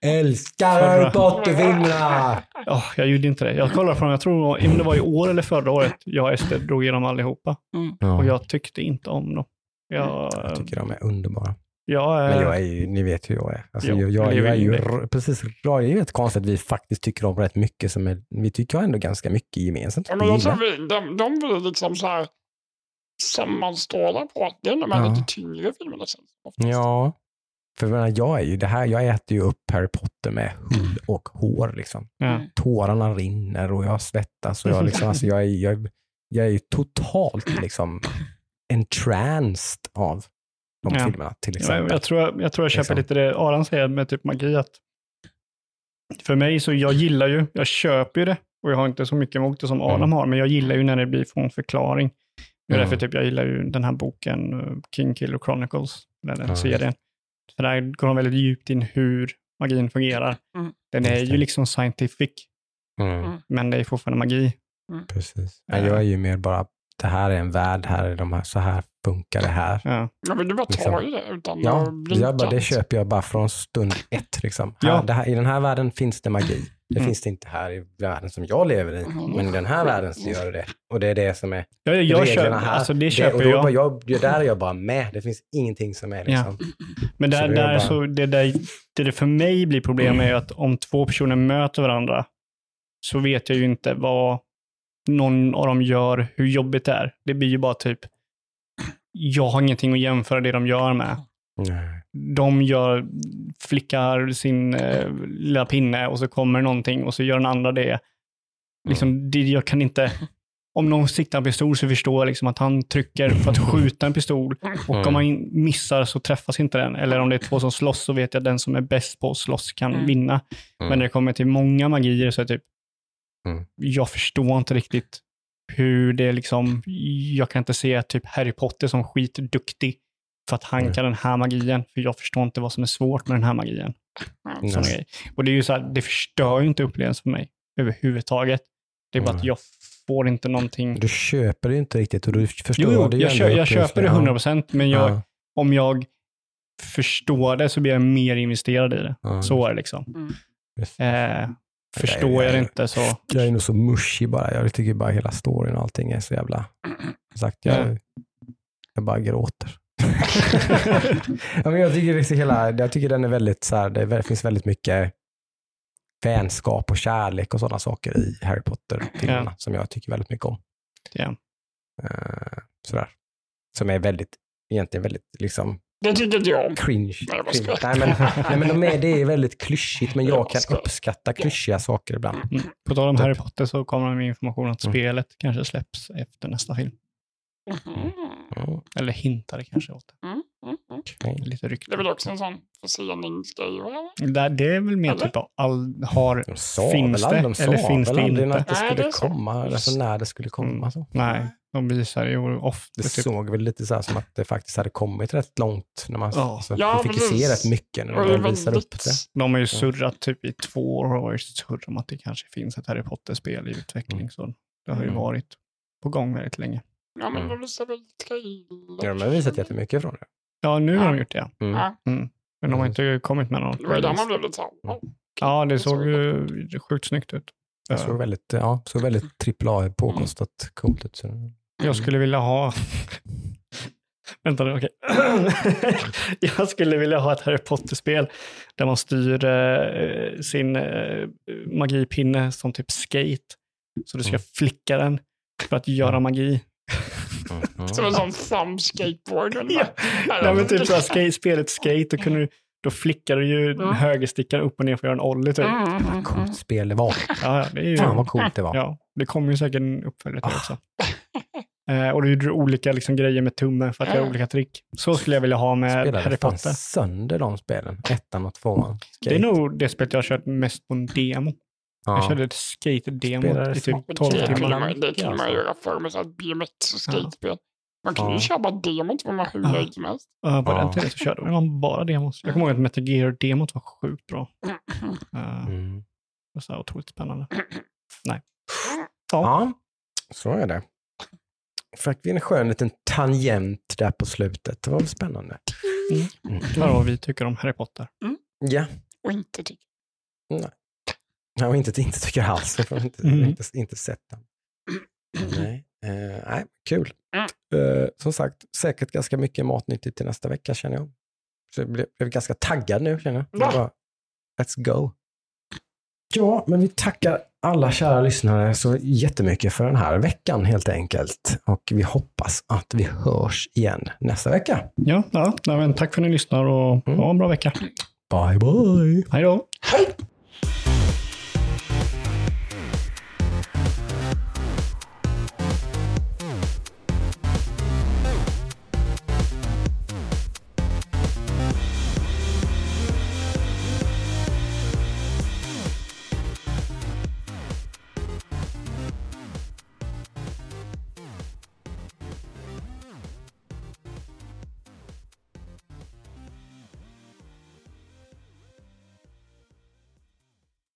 [SPEAKER 1] Älskar Potter-filmerna!
[SPEAKER 3] Oh, jag gjorde inte det. Jag kollade på dem, jag tror om det var i år eller förra året. Jag och Ester drog igenom allihopa.
[SPEAKER 1] Ja,
[SPEAKER 3] Och jag tyckte inte om dem. Jag,
[SPEAKER 1] jag tycker de är underbara.
[SPEAKER 3] jag,
[SPEAKER 1] Men jag är ju, ni vet hur jag är. Alltså,
[SPEAKER 3] Jo,
[SPEAKER 1] jag, jag,
[SPEAKER 3] är
[SPEAKER 1] jag är ju precis, det är ju rätt konstigt att vi faktiskt tycker om rätt mycket som är, vi tycker ändå ganska mycket gemensamt.
[SPEAKER 2] Ja, men jag tror vi, de, de blir liksom så här sammanstrålar på det är de här
[SPEAKER 1] Ja.
[SPEAKER 2] lite tyngre filmerna oftast.
[SPEAKER 1] Ja, för jag, jag är ju det här, jag äter ju upp Harry Potter med hull och hår liksom.
[SPEAKER 3] ja.
[SPEAKER 1] Tårarna rinner och jag svettas och jag liksom, alltså jag är, jag, jag är ju totalt liksom entranced av de
[SPEAKER 3] Ja.
[SPEAKER 1] filmerna till
[SPEAKER 3] Jag,
[SPEAKER 1] exempel.
[SPEAKER 3] jag, tror jag, jag tror jag köper
[SPEAKER 1] Liksom.
[SPEAKER 3] lite det Aran säger med typ magi. Att för mig så, jag gillar ju, jag köper ju det och jag har inte så mycket emot det som Adam
[SPEAKER 1] Mm.
[SPEAKER 3] har, men jag gillar ju när det blir från förklaring. Det är
[SPEAKER 1] Mm.
[SPEAKER 3] därför typ jag gillar ju den här boken, uh, King Killer Chronicles, den här
[SPEAKER 1] Ja.
[SPEAKER 3] serien. För där går de väldigt djupt in hur magin fungerar.
[SPEAKER 2] Mm.
[SPEAKER 3] Den är ju liksom scientific,
[SPEAKER 1] Mm,
[SPEAKER 2] Mm.
[SPEAKER 3] men det är fortfarande magi.
[SPEAKER 1] precis. Men jag är ju mer bara, det här är en värld, här är de här, så här funkar det här.
[SPEAKER 3] Ja.
[SPEAKER 2] Ja, men du bara tar
[SPEAKER 1] Liksom.
[SPEAKER 2] det utan
[SPEAKER 1] Ja, jag bara, det köper jag bara från stund ett. Liksom.
[SPEAKER 3] Ja.
[SPEAKER 1] Här, det här, I den här världen finns det magi. Det
[SPEAKER 3] Mm.
[SPEAKER 1] finns det inte här i världen som jag lever i.
[SPEAKER 2] Mm.
[SPEAKER 1] Men i den här världen så gör det det. Och det är det som är
[SPEAKER 3] Jag, jag köper,
[SPEAKER 1] reglerna här.
[SPEAKER 3] alltså det
[SPEAKER 1] och
[SPEAKER 3] köper
[SPEAKER 1] då,
[SPEAKER 3] jag.
[SPEAKER 1] bara- jag. det Där är jag bara med. Det finns ingenting som är liksom...
[SPEAKER 3] Men
[SPEAKER 1] Så
[SPEAKER 3] där,
[SPEAKER 1] det är
[SPEAKER 3] där,
[SPEAKER 1] bara-
[SPEAKER 3] så, det, där, det det för mig blir problem är ju att om två personer möter varandra så vet jag ju inte vad någon av dem gör, hur jobbigt det är. Det blir ju bara typ, jag har ingenting att jämföra det de gör med.
[SPEAKER 1] Nej.
[SPEAKER 3] De gör, flickar sin eh, lilla pinne och så kommer någonting och så gör den andra det. Liksom, det jag kan inte, om någon siktar en pistol så förstår jag liksom att han trycker för att skjuta en pistol och
[SPEAKER 1] Mm.
[SPEAKER 3] om man missar så träffas inte den. Eller om det är två som slåss så vet jag att den som är bäst på att slåss kan
[SPEAKER 2] Mm.
[SPEAKER 3] vinna.
[SPEAKER 1] Mm.
[SPEAKER 3] Men när det kommer till många magier så är det typ,
[SPEAKER 1] Mm.
[SPEAKER 3] jag förstår inte riktigt hur det är liksom, jag kan inte se typ Harry Potter som skitduktig för att han
[SPEAKER 1] Mm.
[SPEAKER 3] kan den här magien, för jag förstår inte vad som är svårt med den här. Såna grejer. Och det är ju så här, det förstör ju inte upplevelsen för mig överhuvudtaget. Det är bara att
[SPEAKER 1] Nej.
[SPEAKER 3] jag får inte någonting.
[SPEAKER 1] Du köper det ju inte riktigt och du förstår
[SPEAKER 3] Jo, jo
[SPEAKER 1] det ju
[SPEAKER 3] jag, kö, jag köper det 100%, men jag,
[SPEAKER 1] Ja,
[SPEAKER 3] om jag förstår det så blir jag mer investerad i det.
[SPEAKER 1] ja.
[SPEAKER 3] Så är det liksom.
[SPEAKER 1] Just.
[SPEAKER 3] Eh, förstår jag det inte så...
[SPEAKER 1] Jag är nog så mushy bara. Jag tycker bara hela storyn och allting är så jävla... Sagt, jag,
[SPEAKER 3] Ja.
[SPEAKER 1] jag bara gråter. Ja, men jag, tycker så hela, jag tycker den är väldigt så här, det finns väldigt mycket vänskap och kärlek och sådana saker i Harry Potter-filmerna som jag tycker väldigt mycket om.
[SPEAKER 3] Ja.
[SPEAKER 1] Eh, sådär. Som är väldigt, egentligen väldigt liksom
[SPEAKER 2] Det tycker inte jag om.
[SPEAKER 1] cringe.
[SPEAKER 2] Nej,
[SPEAKER 1] cringe. Nej, men, nej, men de är, det är väldigt klyschigt, men
[SPEAKER 2] Jag
[SPEAKER 1] kan uppskatta klyschiga saker ibland.
[SPEAKER 3] Mm. På tal om
[SPEAKER 1] Typ.
[SPEAKER 3] Harry Potter så kommer det med information att
[SPEAKER 1] Mm.
[SPEAKER 3] spelet kanske släpps efter nästa film.
[SPEAKER 1] Mm,
[SPEAKER 3] Eller hintade kanske åt det.
[SPEAKER 2] Mm, mm, mm.
[SPEAKER 3] Lite
[SPEAKER 2] Det är
[SPEAKER 3] rykte.
[SPEAKER 2] väl också en sån förseningsgrej?
[SPEAKER 3] Det, det är väl mer
[SPEAKER 2] Eller?
[SPEAKER 3] typ av all, har,
[SPEAKER 1] De sa
[SPEAKER 3] finns
[SPEAKER 1] väl
[SPEAKER 3] det
[SPEAKER 1] de sa
[SPEAKER 3] eller finns
[SPEAKER 1] väl
[SPEAKER 3] det inte?
[SPEAKER 1] att det
[SPEAKER 2] Nej,
[SPEAKER 1] skulle
[SPEAKER 2] så.
[SPEAKER 1] komma, alltså när det skulle komma.
[SPEAKER 3] Mm.
[SPEAKER 1] Så.
[SPEAKER 3] Nej, de visar ju ofta
[SPEAKER 1] Det
[SPEAKER 3] typ,
[SPEAKER 1] såg väl lite så här som att det faktiskt hade kommit rätt långt. När man,
[SPEAKER 3] Ja.
[SPEAKER 1] alltså,
[SPEAKER 2] Ja,
[SPEAKER 1] vi fick ju se rätt mycket när de visade upp det.
[SPEAKER 3] de har ju surrat typ i två år och varit surrat om att det kanske finns ett Harry Potter-spel i utveckling. Så det har ju
[SPEAKER 1] Mm.
[SPEAKER 3] varit på gång väldigt länge.
[SPEAKER 2] Ja, men
[SPEAKER 1] Mm.
[SPEAKER 2] de visar väl trailer.
[SPEAKER 1] Ja, de har visat jättemycket från det.
[SPEAKER 3] Ja, nu har de gjort det.
[SPEAKER 1] Mm.
[SPEAKER 2] Ja,
[SPEAKER 3] Mm. Men de har inte kommit med något.
[SPEAKER 2] det var där man blev lite så oh,
[SPEAKER 3] Ja, det såg ju sjukt snyggt ut.
[SPEAKER 1] Det såg väldigt, ja, såg väldigt trippel A påkostat coolt ut. Så.
[SPEAKER 3] Jag skulle vilja ha... Vänta nu, okej. jag skulle vilja ha ett Harry Potter-spel där man styr eh, sin eh, magipinne som typ skate. Så du ska
[SPEAKER 1] Mm.
[SPEAKER 3] flicka den för att göra magi.
[SPEAKER 1] Mm.
[SPEAKER 2] Som en sån thumb skateboard.
[SPEAKER 3] Ja. Nej, men typ så här, skate, spelet skate, då, kunde du, då flickar du ju
[SPEAKER 2] Mm.
[SPEAKER 3] högerstickan upp och ner för att göra en ollie. Typ.
[SPEAKER 2] Mm, mm, mm.
[SPEAKER 1] Coolt spel det var.
[SPEAKER 3] Ja, ja, det är ju,
[SPEAKER 1] Fan vad coolt det var.
[SPEAKER 3] ja, det kommer ju säkert en uppföljare till
[SPEAKER 1] Ah.
[SPEAKER 3] också. Eh, och du gjorde olika liksom, grejer med tummen för att göra
[SPEAKER 2] Ja.
[SPEAKER 3] olika trick. Så skulle jag vilja ha med
[SPEAKER 1] Spelade
[SPEAKER 3] Harry Potter.
[SPEAKER 1] sönder de spelen. Ettan och tvåan.
[SPEAKER 3] Det är nog det spelet jag har kört mest på en demo. Jag
[SPEAKER 1] ja.
[SPEAKER 3] körde ett skate-demo i typ
[SPEAKER 1] smart.
[SPEAKER 3] 12
[SPEAKER 2] Det kunde
[SPEAKER 3] timmar.
[SPEAKER 2] man, det kunde man
[SPEAKER 1] alltså.
[SPEAKER 2] göra förr med så här BMX och skatespel. Man kunde ju
[SPEAKER 1] Ja.
[SPEAKER 2] köra demot var man hur
[SPEAKER 3] Ja.
[SPEAKER 2] som helst.
[SPEAKER 3] Uh, på
[SPEAKER 1] Ja.
[SPEAKER 3] den tiden så körde man bara demos. Jag kommer ihåg att Metal Gear-demot var sjukt bra. Uh,
[SPEAKER 1] Mm.
[SPEAKER 3] det var så här otroligt spännande. Nej. Ja.
[SPEAKER 1] Ja, så är det. Fick vi en skön liten tangent där på slutet. Det var väl spännande. Mm.
[SPEAKER 3] Det var vad vi tycker om Harry Potter.
[SPEAKER 1] Ja,
[SPEAKER 2] Och inte tycker
[SPEAKER 1] jag inte, inte tycker alls. Jag har inte,
[SPEAKER 3] Mm.
[SPEAKER 1] inte, inte sett den. Nej, eh, nej kul.
[SPEAKER 2] Mm.
[SPEAKER 1] Eh, som sagt, säkert ganska mycket matnyttigt till nästa vecka känner jag. Så jag blev, blev ganska taggad nu känner jag.
[SPEAKER 2] Ja.
[SPEAKER 1] Bara, let's go. Ja, men vi tackar alla kära lyssnare så jättemycket för den här veckan helt enkelt. Och vi hoppas att vi hörs igen nästa vecka.
[SPEAKER 3] Ja, ja. Men tack för att ni lyssnar och
[SPEAKER 1] Mm.
[SPEAKER 3] ha en bra vecka.
[SPEAKER 1] Bye bye!
[SPEAKER 3] Hej då!
[SPEAKER 2] Hej!